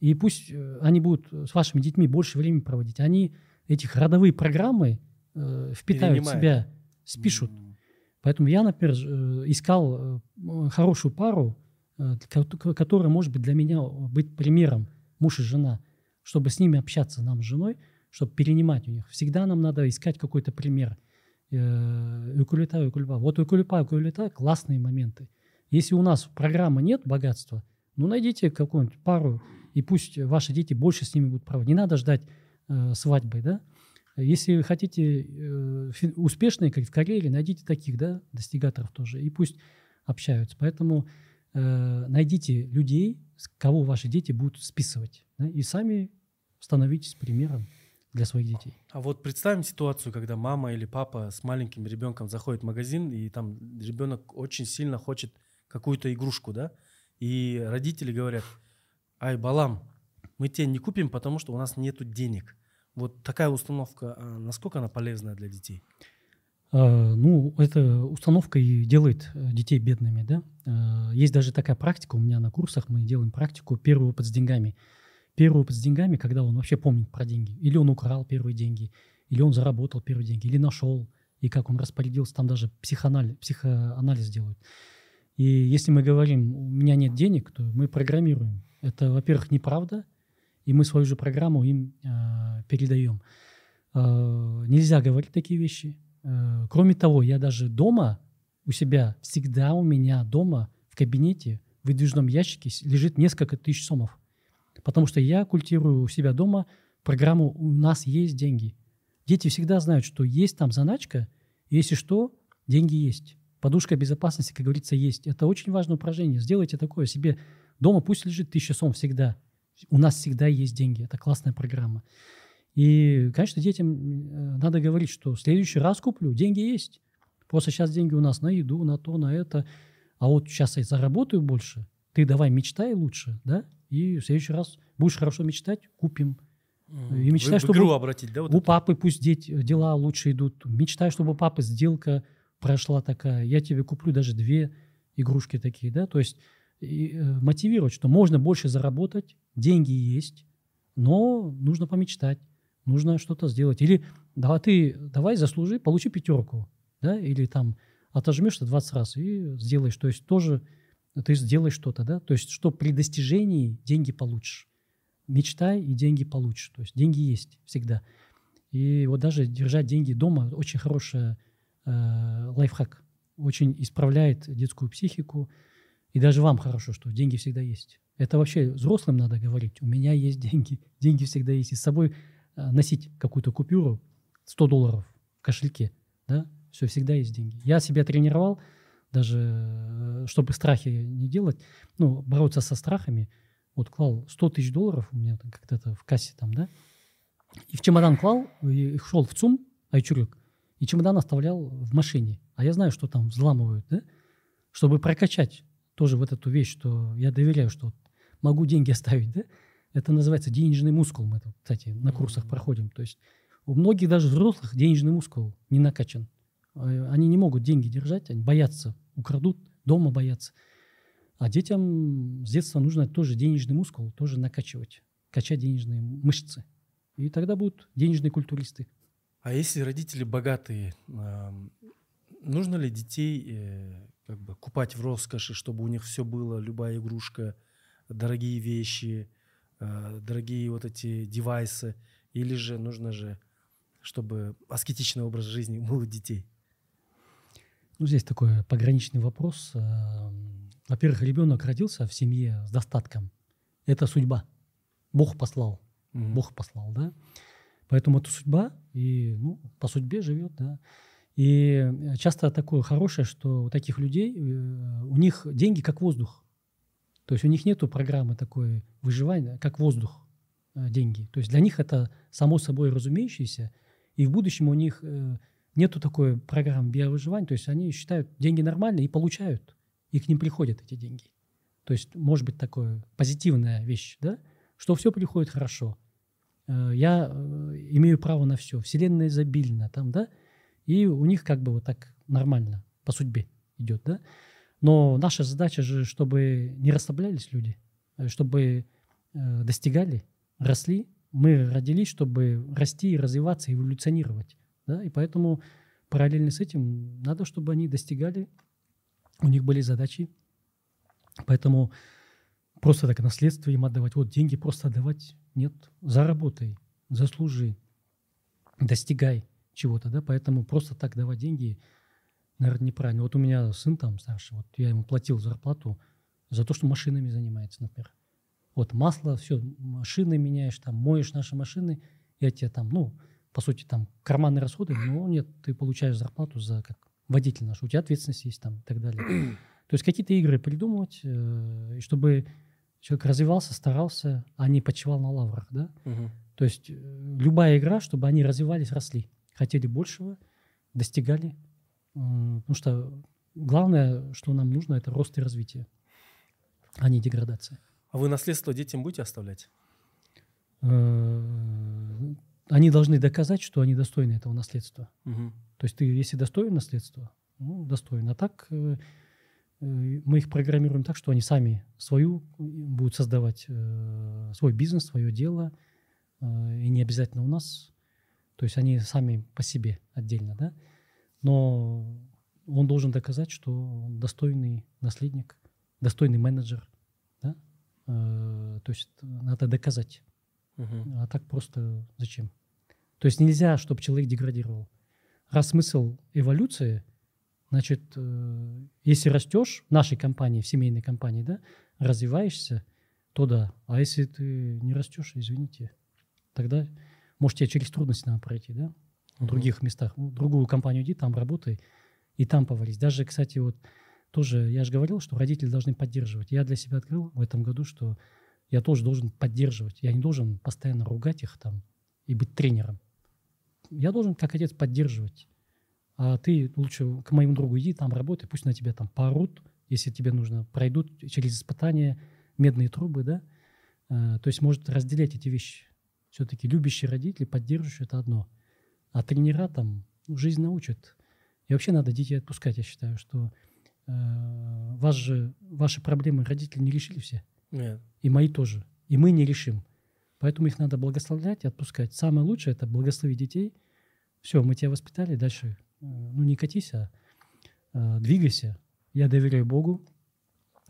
И пусть э, они будут с вашими детьми больше времени проводить. Они этих родовые программы э, впитают в себя, спишут. Mm-hmm. Поэтому я, например, э, искал э, хорошую пару, которая может быть для меня быть примером, муж и жена, чтобы с ними общаться нам с женой, чтобы перенимать у них. Всегда нам надо искать какой-то пример. Укулита, укулипа. Вот укулипа, укулита – классные моменты. Если у нас программы нет богатства, ну найдите какую-нибудь пару, и пусть ваши дети больше с ними будут проводить. Не надо ждать э, свадьбы, да? Если вы хотите э, успешные, как в карьере, найдите таких, да, достигаторов тоже, и пусть общаются. Поэтому э, найдите людей, с кого ваши дети будут списывать, да, и сами становитесь примером для своих детей. А вот представим ситуацию, когда мама или папа с маленьким ребенком заходит в магазин, и там ребенок очень сильно хочет какую-то игрушку, да, и родители говорят, ай, балам, мы тебе не купим, потому что у нас нету денег. Вот такая установка, а насколько она полезная для детей? А, ну, эта установка и делает э, детей бедными, да. А, есть даже такая практика у меня на курсах, мы делаем практику первый опыт с деньгами. Первый с деньгами, когда он вообще помнит про деньги. Или он украл первые деньги, или он заработал первые деньги, или нашел, и как он распорядился, там даже психоанализ, психоанализ делают. И если мы говорим, у меня нет денег, то мы программируем. Это, во-первых, неправда, и мы свою же программу им э, передаем. Э, нельзя говорить такие вещи. Э, кроме того, я даже дома у себя, всегда у меня дома в кабинете в выдвижном ящике лежит несколько тысяч сомов. Потому что я культирую у себя дома программу «У нас есть деньги». Дети всегда знают, что есть там заначка, и если что, деньги есть. Подушка безопасности, как говорится, есть. Это очень важное упражнение. Сделайте такое себе дома, пусть лежит тысяча сом всегда – у нас всегда есть деньги. Это классная программа. И, конечно, детям э, надо говорить, что в следующий раз куплю, деньги есть. Просто сейчас деньги у нас на еду, на то, на это. А вот сейчас я заработаю больше, ты давай мечтай лучше, да? И в следующий раз будешь хорошо мечтать, купим. И мечтай, чтобы игру обратить, да? Вот у это? папы пусть дети, дела лучше идут. Мечтай, чтобы у папы сделка прошла такая. Я тебе куплю даже две игрушки такие, да? То есть и, э, мотивировать, что можно больше заработать, деньги есть, но нужно помечтать, нужно что-то сделать. Или да, ты давай заслужи, получи пятерку, да, или там отожмешься 20 раз и сделаешь. То есть тоже ты сделаешь что-то, да, то есть что при достижении деньги получишь. Мечтай и деньги получишь. То есть деньги есть всегда. И вот даже держать деньги дома очень хороший э, лайфхак. Очень исправляет детскую психику, и даже вам хорошо, что деньги всегда есть. Это вообще взрослым надо говорить. У меня есть деньги, *laughs* деньги всегда есть. И с собой а, носить какую-то купюру 100 долларов в кошельке, да, все, всегда есть деньги. Я себя тренировал, даже э, чтобы страхи не делать, ну, бороться со страхами, вот клал 100 тысяч долларов у меня как-то в кассе там, да, И в чемодан клал, и шел в ЦУМ, Айчурюк, и чемодан оставлял в машине. А я знаю, что там взламывают, да? Чтобы прокачать тоже вот эту вещь, что я доверяю, что могу деньги оставить, да? Это называется денежный мускул. Мы, это, кстати, на курсах проходим. То есть у многих даже взрослых денежный мускул не накачан. А, они не могут деньги держать, они боятся, украдут, дома боятся. А детям с детства нужно тоже денежный мускул, тоже накачивать, качать денежные мышцы. И тогда будут денежные культуристы. А если родители богатые, нужно ли детей э, как бы купать в роскоши, чтобы у них все было, любая игрушка, дорогие вещи, э, дорогие вот эти девайсы, или же нужно же, чтобы аскетичный образ жизни был у детей? Ну, здесь такой пограничный вопрос. Эм, во-первых, ребенок родился в семье с достатком. Это судьба. Бог послал. Mm-hmm. Бог послал, да. Поэтому это судьба, и ну, по судьбе живет, да. И часто такое хорошее, что у таких людей, э, у них деньги как воздух. То есть у них нет программы такой выживания, как воздух э, деньги. То есть для них это само собой разумеющееся, и в будущем у них э, нету такой программы биовыживания, то есть они считают деньги нормальные и получают, и к ним приходят эти деньги. То есть может быть такая позитивная вещь, да, что все приходит хорошо. Э, я э, имею право на все, вселенная изобильна, там, да, и у них как бы вот так нормально по судьбе идет, да. Но наша задача же, чтобы не расслаблялись люди, э, чтобы достигали, росли. Мы родились, чтобы расти, развиваться, эволюционировать. Да? И поэтому параллельно с этим надо, чтобы они достигали, у них были задачи. Поэтому просто так наследство им отдавать. Вот деньги просто отдавать нет. Заработай, заслужи, достигай чего-то. Да? Поэтому просто так давать деньги, наверное, неправильно. Вот у меня сын там старший, вот я ему платил зарплату за то, что машинами занимается, например. Вот масло, все, машины меняешь, там моешь наши машины, я тебе там, ну, по сути, там карманные расходы, но нет, ты получаешь зарплату за как водитель наш, у тебя ответственность есть там и так далее. *clears throat* То есть какие-то игры придумывать, э, чтобы человек развивался, старался, а не почивал на лаврах, да? Угу. То есть э, любая игра, чтобы они развивались, росли, хотели большего, достигали, потому что главное, что нам нужно, это рост и развитие, а не деградация. А вы наследство детям будете оставлять? Э, они должны доказать, что они достойны этого наследства. Угу. То есть ты, если достоин наследства, ну, достоин. А так э, э, мы их программируем так, что они сами свою будут создавать э, свой бизнес, свое дело, э, и не обязательно у нас. То есть они сами по себе отдельно, да. Но он должен доказать, что он достойный наследник, достойный менеджер, да. Э, то есть надо доказать. Угу. А так просто зачем? То есть нельзя, чтобы человек деградировал. Раз смысл эволюции, значит, э, если растешь в нашей компании, в семейной компании, да, развиваешься, то да. А если ты не растешь, извините, тогда, может, тебе через трудности надо пройти, да, в угу. других местах. Ну, в другую компанию иди, там работай, и там повались. Даже, кстати, вот тоже, я же говорил, что родители должны поддерживать. Я для себя открыл в этом году, что я тоже должен поддерживать. Я не должен постоянно ругать их там и быть тренером. Я должен как отец поддерживать. А ты лучше к моему другу иди, там работай, пусть на тебя там поорут, если тебе нужно, пройдут через испытания медные трубы, да. А, то есть может разделять эти вещи. Все-таки любящие родители, поддерживающие – это одно. А тренера там ну, жизнь научат. И вообще надо детей отпускать, я считаю, что э, вас же, ваши проблемы родители не решили все. Нет. И мои тоже. И мы не решим. Поэтому их надо благословлять и отпускать. Самое лучшее – это благословить детей. Все, мы тебя воспитали, дальше э, ну не катись, а э, двигайся. Я доверяю Богу,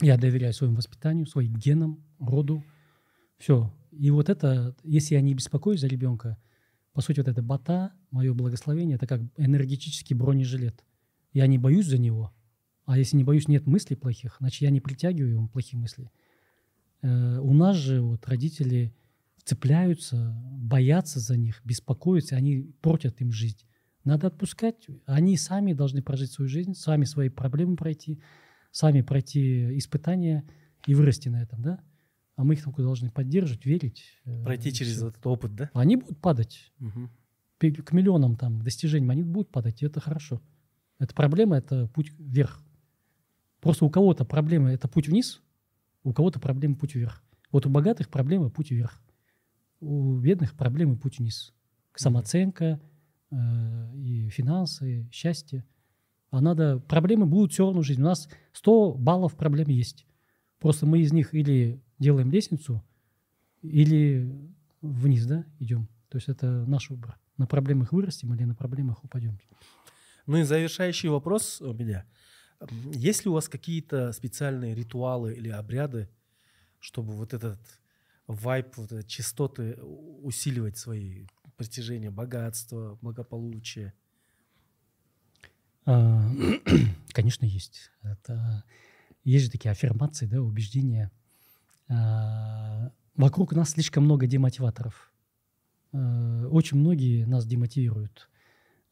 я доверяю своему воспитанию, своим генам, роду. Все. И вот это, если я не беспокоюсь за ребенка, по сути, вот это бата, мое благословение, это как энергетический бронежилет. Я не боюсь за него, а если не боюсь, нет мыслей плохих, значит, я не притягиваю ему плохие мысли. Э, у нас же вот родители цепляются, боятся за них, беспокоятся, они портят им жизнь. Надо отпускать. Они сами должны прожить свою жизнь, сами свои проблемы пройти, сами пройти испытания и вырасти на этом, да? а мы их только должны поддерживать, верить. э, Пройти через всё. этот опыт, да? Они будут падать пе- к миллионам там достижений, они будут падать, и это хорошо. Это проблема, это путь вверх. Просто у кого-то проблема – это путь вниз, у кого-то проблема – путь вверх. Вот у богатых проблема – путь вверх. У бедных проблемы – путь вниз. Самооценка, э, и финансы, счастье. А надо, проблемы будут все равно в жизни. У нас 100 баллов проблем есть. Просто мы из них или делаем лестницу, или вниз, да, идем. То есть это наш выбор. На проблемах вырастем или на проблемах упадем. Ну и завершающий вопрос у меня. Есть ли у вас какие-то специальные ритуалы или обряды, чтобы вот этот вайп, вот частоты усиливать свои притяжения, богатства, благополучие? А, *clears throat* Конечно, есть. Это, есть же такие аффирмации, да, убеждения. А, Вокруг нас слишком много демотиваторов. А, Очень многие нас демотивируют.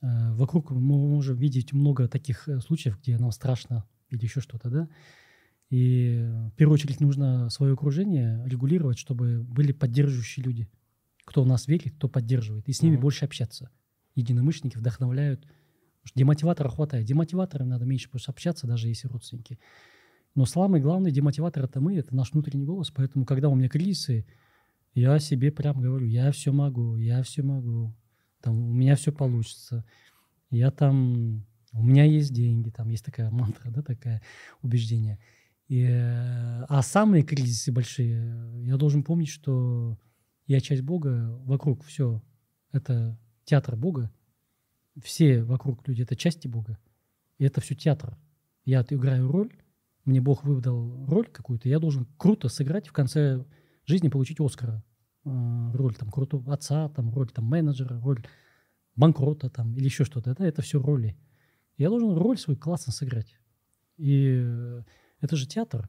Вокруг мы можем видеть много таких э, случаев, где нам страшно или еще что-то, да. И э, в первую очередь нужно свое окружение регулировать, чтобы были поддерживающие люди. Кто в нас верит, кто поддерживает. И с ними Мгм. больше общаться. Единомышленники вдохновляют. Демотиватора хватает. Демотиваторам надо меньше просто общаться, даже если родственники. Но самый главный демотиватор это мы, это наш внутренний голос. Поэтому, когда у меня кризисы, я себе прям говорю, я все могу, я все могу, там, у меня все получится. Я там, у меня есть деньги, там есть такая *laughs* мантра, да, такая убеждение. И, э, а самые кризисы большие, э, я должен помнить, что я часть Бога, вокруг все, это театр Бога, все вокруг люди это части Бога, и это все театр. Я играю роль, мне Бог выдал роль какую-то, я должен круто сыграть в конце жизни получить Оскара. Э, Роль там крутого отца, там роль там менеджера, роль банкрота там или еще что-то. Это, это все роли. Я должен роль свою классно сыграть. И э, это же театр.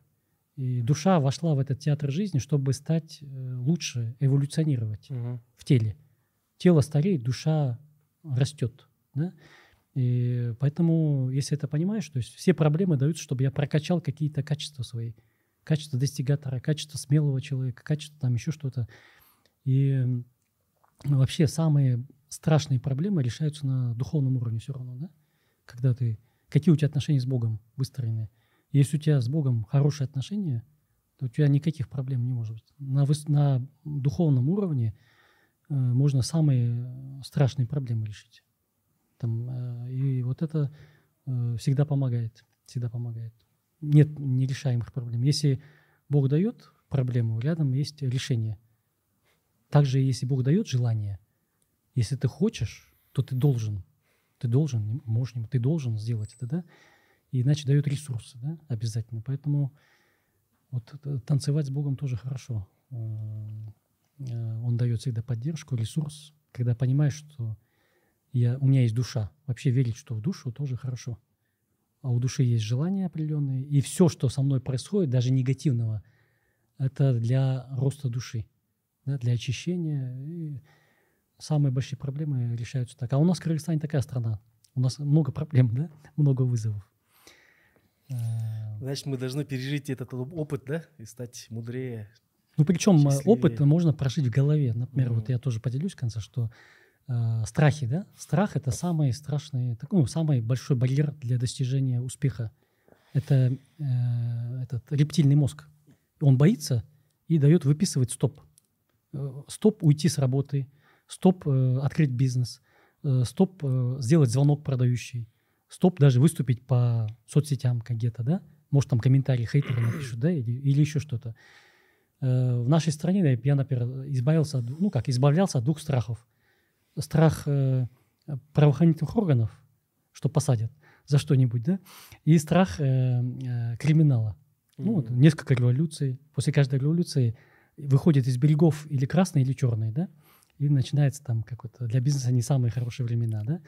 И душа вошла в этот театр жизни, чтобы стать э, лучше, эволюционировать в теле. Тело стареет, душа растет. Да? И поэтому, если это понимаешь, то есть все проблемы даются, чтобы я прокачал какие-то качества свои. Качество достигатора, качество смелого человека, качество там еще что-то. И м, вообще самые страшные проблемы решаются на духовном уровне все равно, да? Когда ты... Какие у тебя отношения с Богом выстроены? Если у тебя с Богом хорошие отношения, то у тебя никаких проблем не может быть. На, выс- на духовном уровне э, можно самые страшные проблемы решить. Там, э, и вот это э, всегда помогает. Всегда помогает. Нет нерешаемых проблем. Если Бог дает проблему, рядом есть решение. Также, если Бог дает желание, если ты хочешь, то ты должен. Ты должен, можешь, ты должен сделать это, да? И иначе дает ресурсы, да, обязательно. Поэтому вот это танцевать с Богом тоже хорошо. Э, э, Он дает всегда поддержку, ресурс, когда понимаешь, что я, у меня есть душа. Вообще верить, что в душу тоже хорошо. А у души есть желания определенные. И все, что со мной происходит, даже негативного, это для роста души, да, для очищения. И самые большие проблемы решаются так. А у нас Кыргызстан такая страна. У нас много проблем, *laughs* да? много вызовов. Значит, мы должны пережить этот опыт, да, и стать мудрее. Ну, причем э, Счастливее. опыт можно прожить в голове. Например, Мгм. вот я тоже поделюсь в конце, что э, страхи, да? Страх – это самый страшный, так, ну, самый большой барьер для достижения успеха. Это э, этот рептильный мозг. Он боится и дает выписывать стоп. Э, Стоп уйти с работы, стоп э, открыть бизнес, э, стоп э, сделать звонок продающий, стоп даже выступить по соцсетям где-то, да? Может, там комментарии хейтеры напишут, да, или, или еще что-то. Э, В нашей стране да, я, например, избавился, от, ну как, избавлялся от двух страхов. Страх э, правоохранительных органов, что посадят за что-нибудь, да, и страх э, э, криминала. Ну, вот несколько революций. После каждой революции выходит из берегов или красные, или черные, да, и начинается там какой-то для бизнеса не самые хорошие времена, да.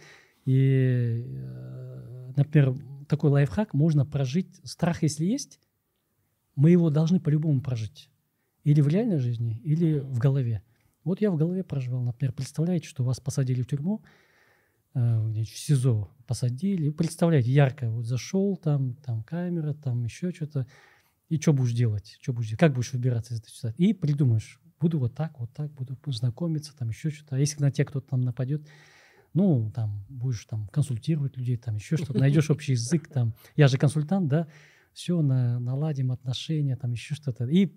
И, э, например, такой лайфхак можно прожить. Страх, если есть, мы его должны по-любому прожить. Или в реальной жизни, или в голове. Вот я в голове проживал, например, представляете, что вас посадили в тюрьму, э, в СИЗО посадили. Представляете, ярко, вот зашел, там, там камера, там еще что-то. И что будешь делать? Что будешь делать? Как будешь выбираться из этой ситуации? И придумаешь, буду вот так, вот так, буду знакомиться, там еще что-то. А если на тебя кто-то там нападет, ну, там, будешь там консультировать людей, там еще что-то, найдешь общий язык, там. Я же консультант, да, все, на, наладим отношения, там еще что-то. И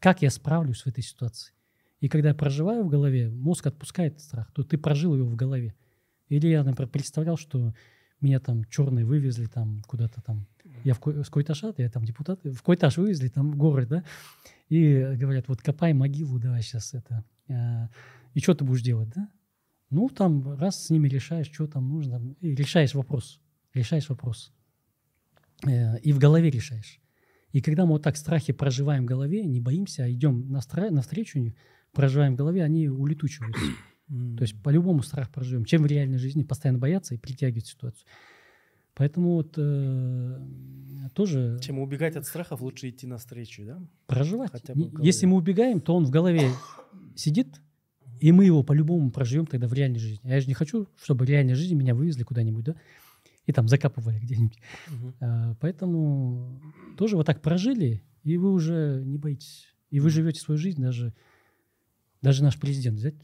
как я справлюсь в этой ситуации? И когда я проживаю в голове, мозг отпускает страх, то ты прожил его в голове. Или я, например, представлял, что меня там черные вывезли там куда-то там. Я в, в Койташат, я там депутат, в Койташ вывезли, там в город, да, и говорят, вот копай могилу, давай сейчас это. А, и что ты будешь делать, да? Ну, там раз с ними решаешь, что там нужно, решаешь вопрос, решаешь вопрос. Э, и в голове решаешь. И когда мы вот так страхи проживаем в голове, не боимся, а идем настра... навстречу, проживаем в голове, они улетучиваются. То есть по-любому страх проживем. Чем в реальной жизни постоянно бояться и притягивать ситуацию. Поэтому вот э, тоже... Чем убегать от страхов, лучше идти навстречу, да? Проживать. Хотя бы Если мы убегаем, то он в голове сидит, и мы его по-любому проживем тогда в реальной жизни. А я же не хочу, чтобы в реальной жизни меня вывезли куда-нибудь, да? И там закапывали где-нибудь. Угу. А, поэтому тоже вот так прожили, и вы уже не боитесь. И вы живете свою жизнь, даже, даже наш президент взять.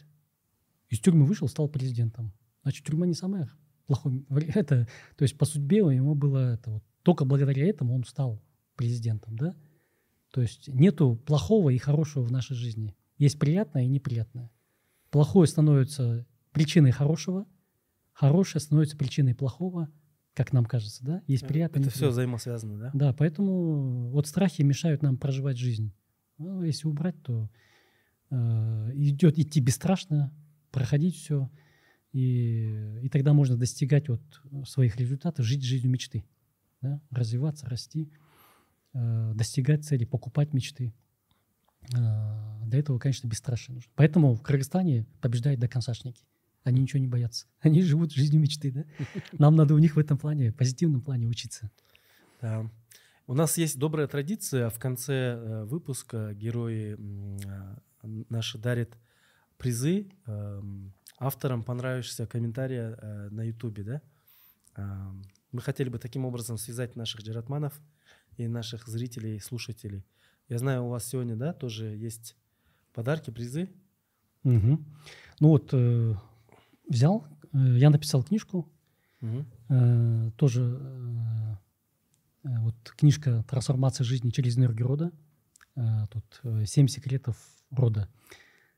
Из тюрьмы вышел, стал президентом. Значит, тюрьма не самая плохой. *laughs* Это, то есть по судьбе ему было это вот, только благодаря этому он стал президентом, да? То есть нету плохого и хорошего в нашей жизни. Есть приятное и неприятное. Плохое становится причиной хорошего, хорошее становится причиной плохого, как нам кажется, да? Есть приятное. Это все взаимосвязано, да? Да, поэтому вот страхи мешают нам проживать жизнь. Ну, если убрать, то э, идет идти бесстрашно, проходить все, и, и тогда можно достигать вот своих результатов, жить жизнью мечты, да? развиваться, расти, э, достигать цели, покупать мечты. Э, для этого, конечно, бесстрашие нужно. Поэтому в Кыргызстане побеждают доконцашники. Они ничего не боятся. Они живут жизнью мечты, да? *laughs* Нам надо у них в этом плане, позитивном плане учиться. Да. У нас есть добрая традиция. В конце э, выпуска герои э, наши дарят призы эм, авторам понравившегося комментария на Ютубе, да? Эм, мы хотели бы таким образом связать наших джаратманов и наших зрителей, слушателей. Я знаю, у вас сегодня, да, тоже есть подарки, призы. Угу. Ну вот э, взял, э, я написал книжку, угу. э, тоже э, э, вот книжка «Трансформация жизни через энергию рода». Э, тут э, «Семь секретов рода».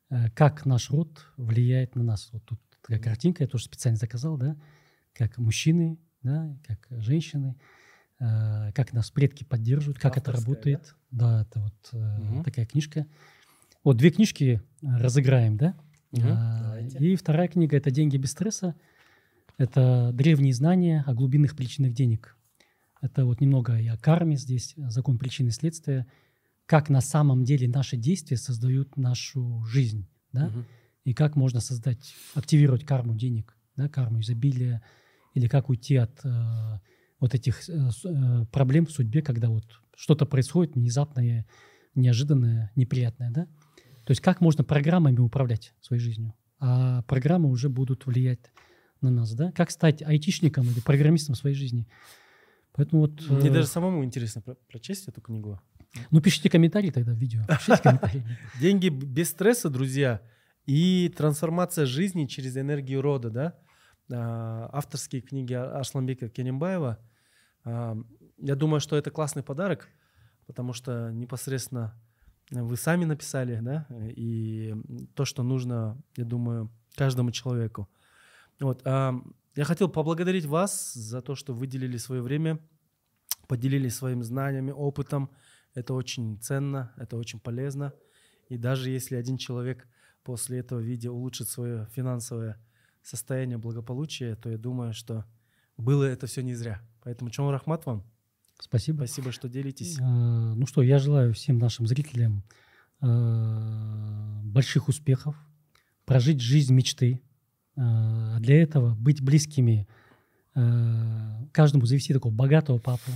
Э, как наш род влияет на нас. Вот тут такая картинка, я тоже специально заказал, да, как мужчины, да, как женщины, э, как нас предки поддерживают, как Авторская, это работает. Да, да это вот угу. такая книжка. Вот две книжки разыграем, да? Угу, а, и вторая книга это «Деньги без стресса». Это древние знания о глубинных причинах денег. Это вот немного и о карме здесь, закон причины и следствия – как на самом деле наши действия создают нашу жизнь, да, угу. и как можно создать, активировать карму денег, да, карму изобилия, или как уйти от э, вот этих э, э, проблем в судьбе, когда вот что-то происходит внезапное, неожиданное, неприятное, да. То есть как можно программами управлять своей жизнью, а программы уже будут влиять на нас, да. Как стать айтишником или программистом в своей жизни. Поэтому вот... Мне э... даже самому интересно про прочесть эту книгу. Ну, пишите комментарии тогда в видео. Пишите комментарии. *laughs* Деньги без стресса, друзья, и трансформация жизни через энергию рода, да? А, авторские книги Арсланбека Кенембаева. А, я думаю, что это классный подарок, потому что непосредственно вы сами написали, да, и то, что нужно, я думаю, каждому человеку. Вот. А, я хотел поблагодарить вас за то, что выделили свое время, поделились своими знаниями, опытом, это очень ценно, это очень полезно. И даже если один человек после этого видео улучшит свое финансовое состояние благополучия, то я думаю, что было это все не зря. Поэтому Чон Рахмат вам. Спасибо. Спасибо, что делитесь. А, ну что, я желаю всем нашим зрителям а, больших успехов, прожить жизнь мечты. А, для этого быть близкими, каждому завести такого богатого папу,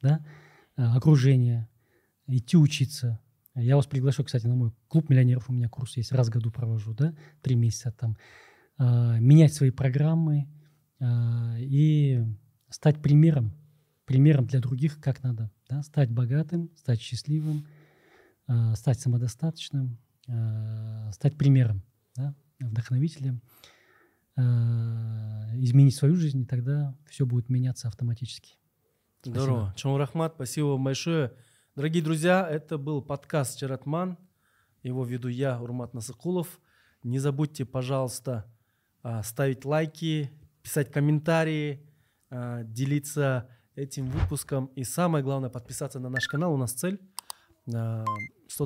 да, окружение, идти учиться. Я вас приглашу, кстати, на мой клуб миллионеров. У меня курс есть, раз в году провожу, да, три месяца там. А, менять свои программы а, и стать примером примером для других, как надо да, стать богатым, стать счастливым, э, стать самодостаточным, стать примером, да, вдохновителем, изменить свою жизнь, и тогда все будет меняться автоматически. Здорово. Чон Рахмат, спасибо вам большое. Дорогие друзья, это был подкаст «Чаратман». Его веду я, Урмат Насыкулов. Не забудьте, пожалуйста, а, ставить лайки, писать комментарии, а, делиться этим выпуском. И самое главное, подписаться на наш канал. У нас цель 100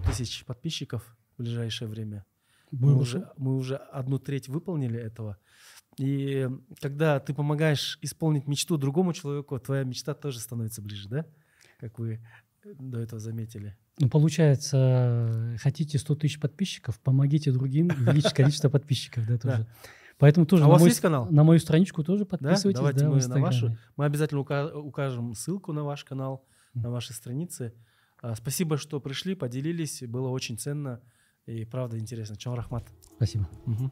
тысяч подписчиков в ближайшее время. Мы уже, мы уже одну треть выполнили этого. И когда ты помогаешь исполнить мечту другому человеку, твоя мечта тоже становится ближе, да? Как вы до этого заметили. Ну, получается, хотите 100 тысяч подписчиков, помогите другим увеличить количество подписчиков, да, тоже. Поэтому тоже а на, у вас мой, есть канал? на мою страничку тоже подписывайтесь. Да? Давайте да, мы, на вашу, мы обязательно укажем ссылку на ваш канал, на ваши страницы. А, спасибо, что пришли, поделились. Было очень ценно и правда интересно. Чон Рахмат. Спасибо. Угу.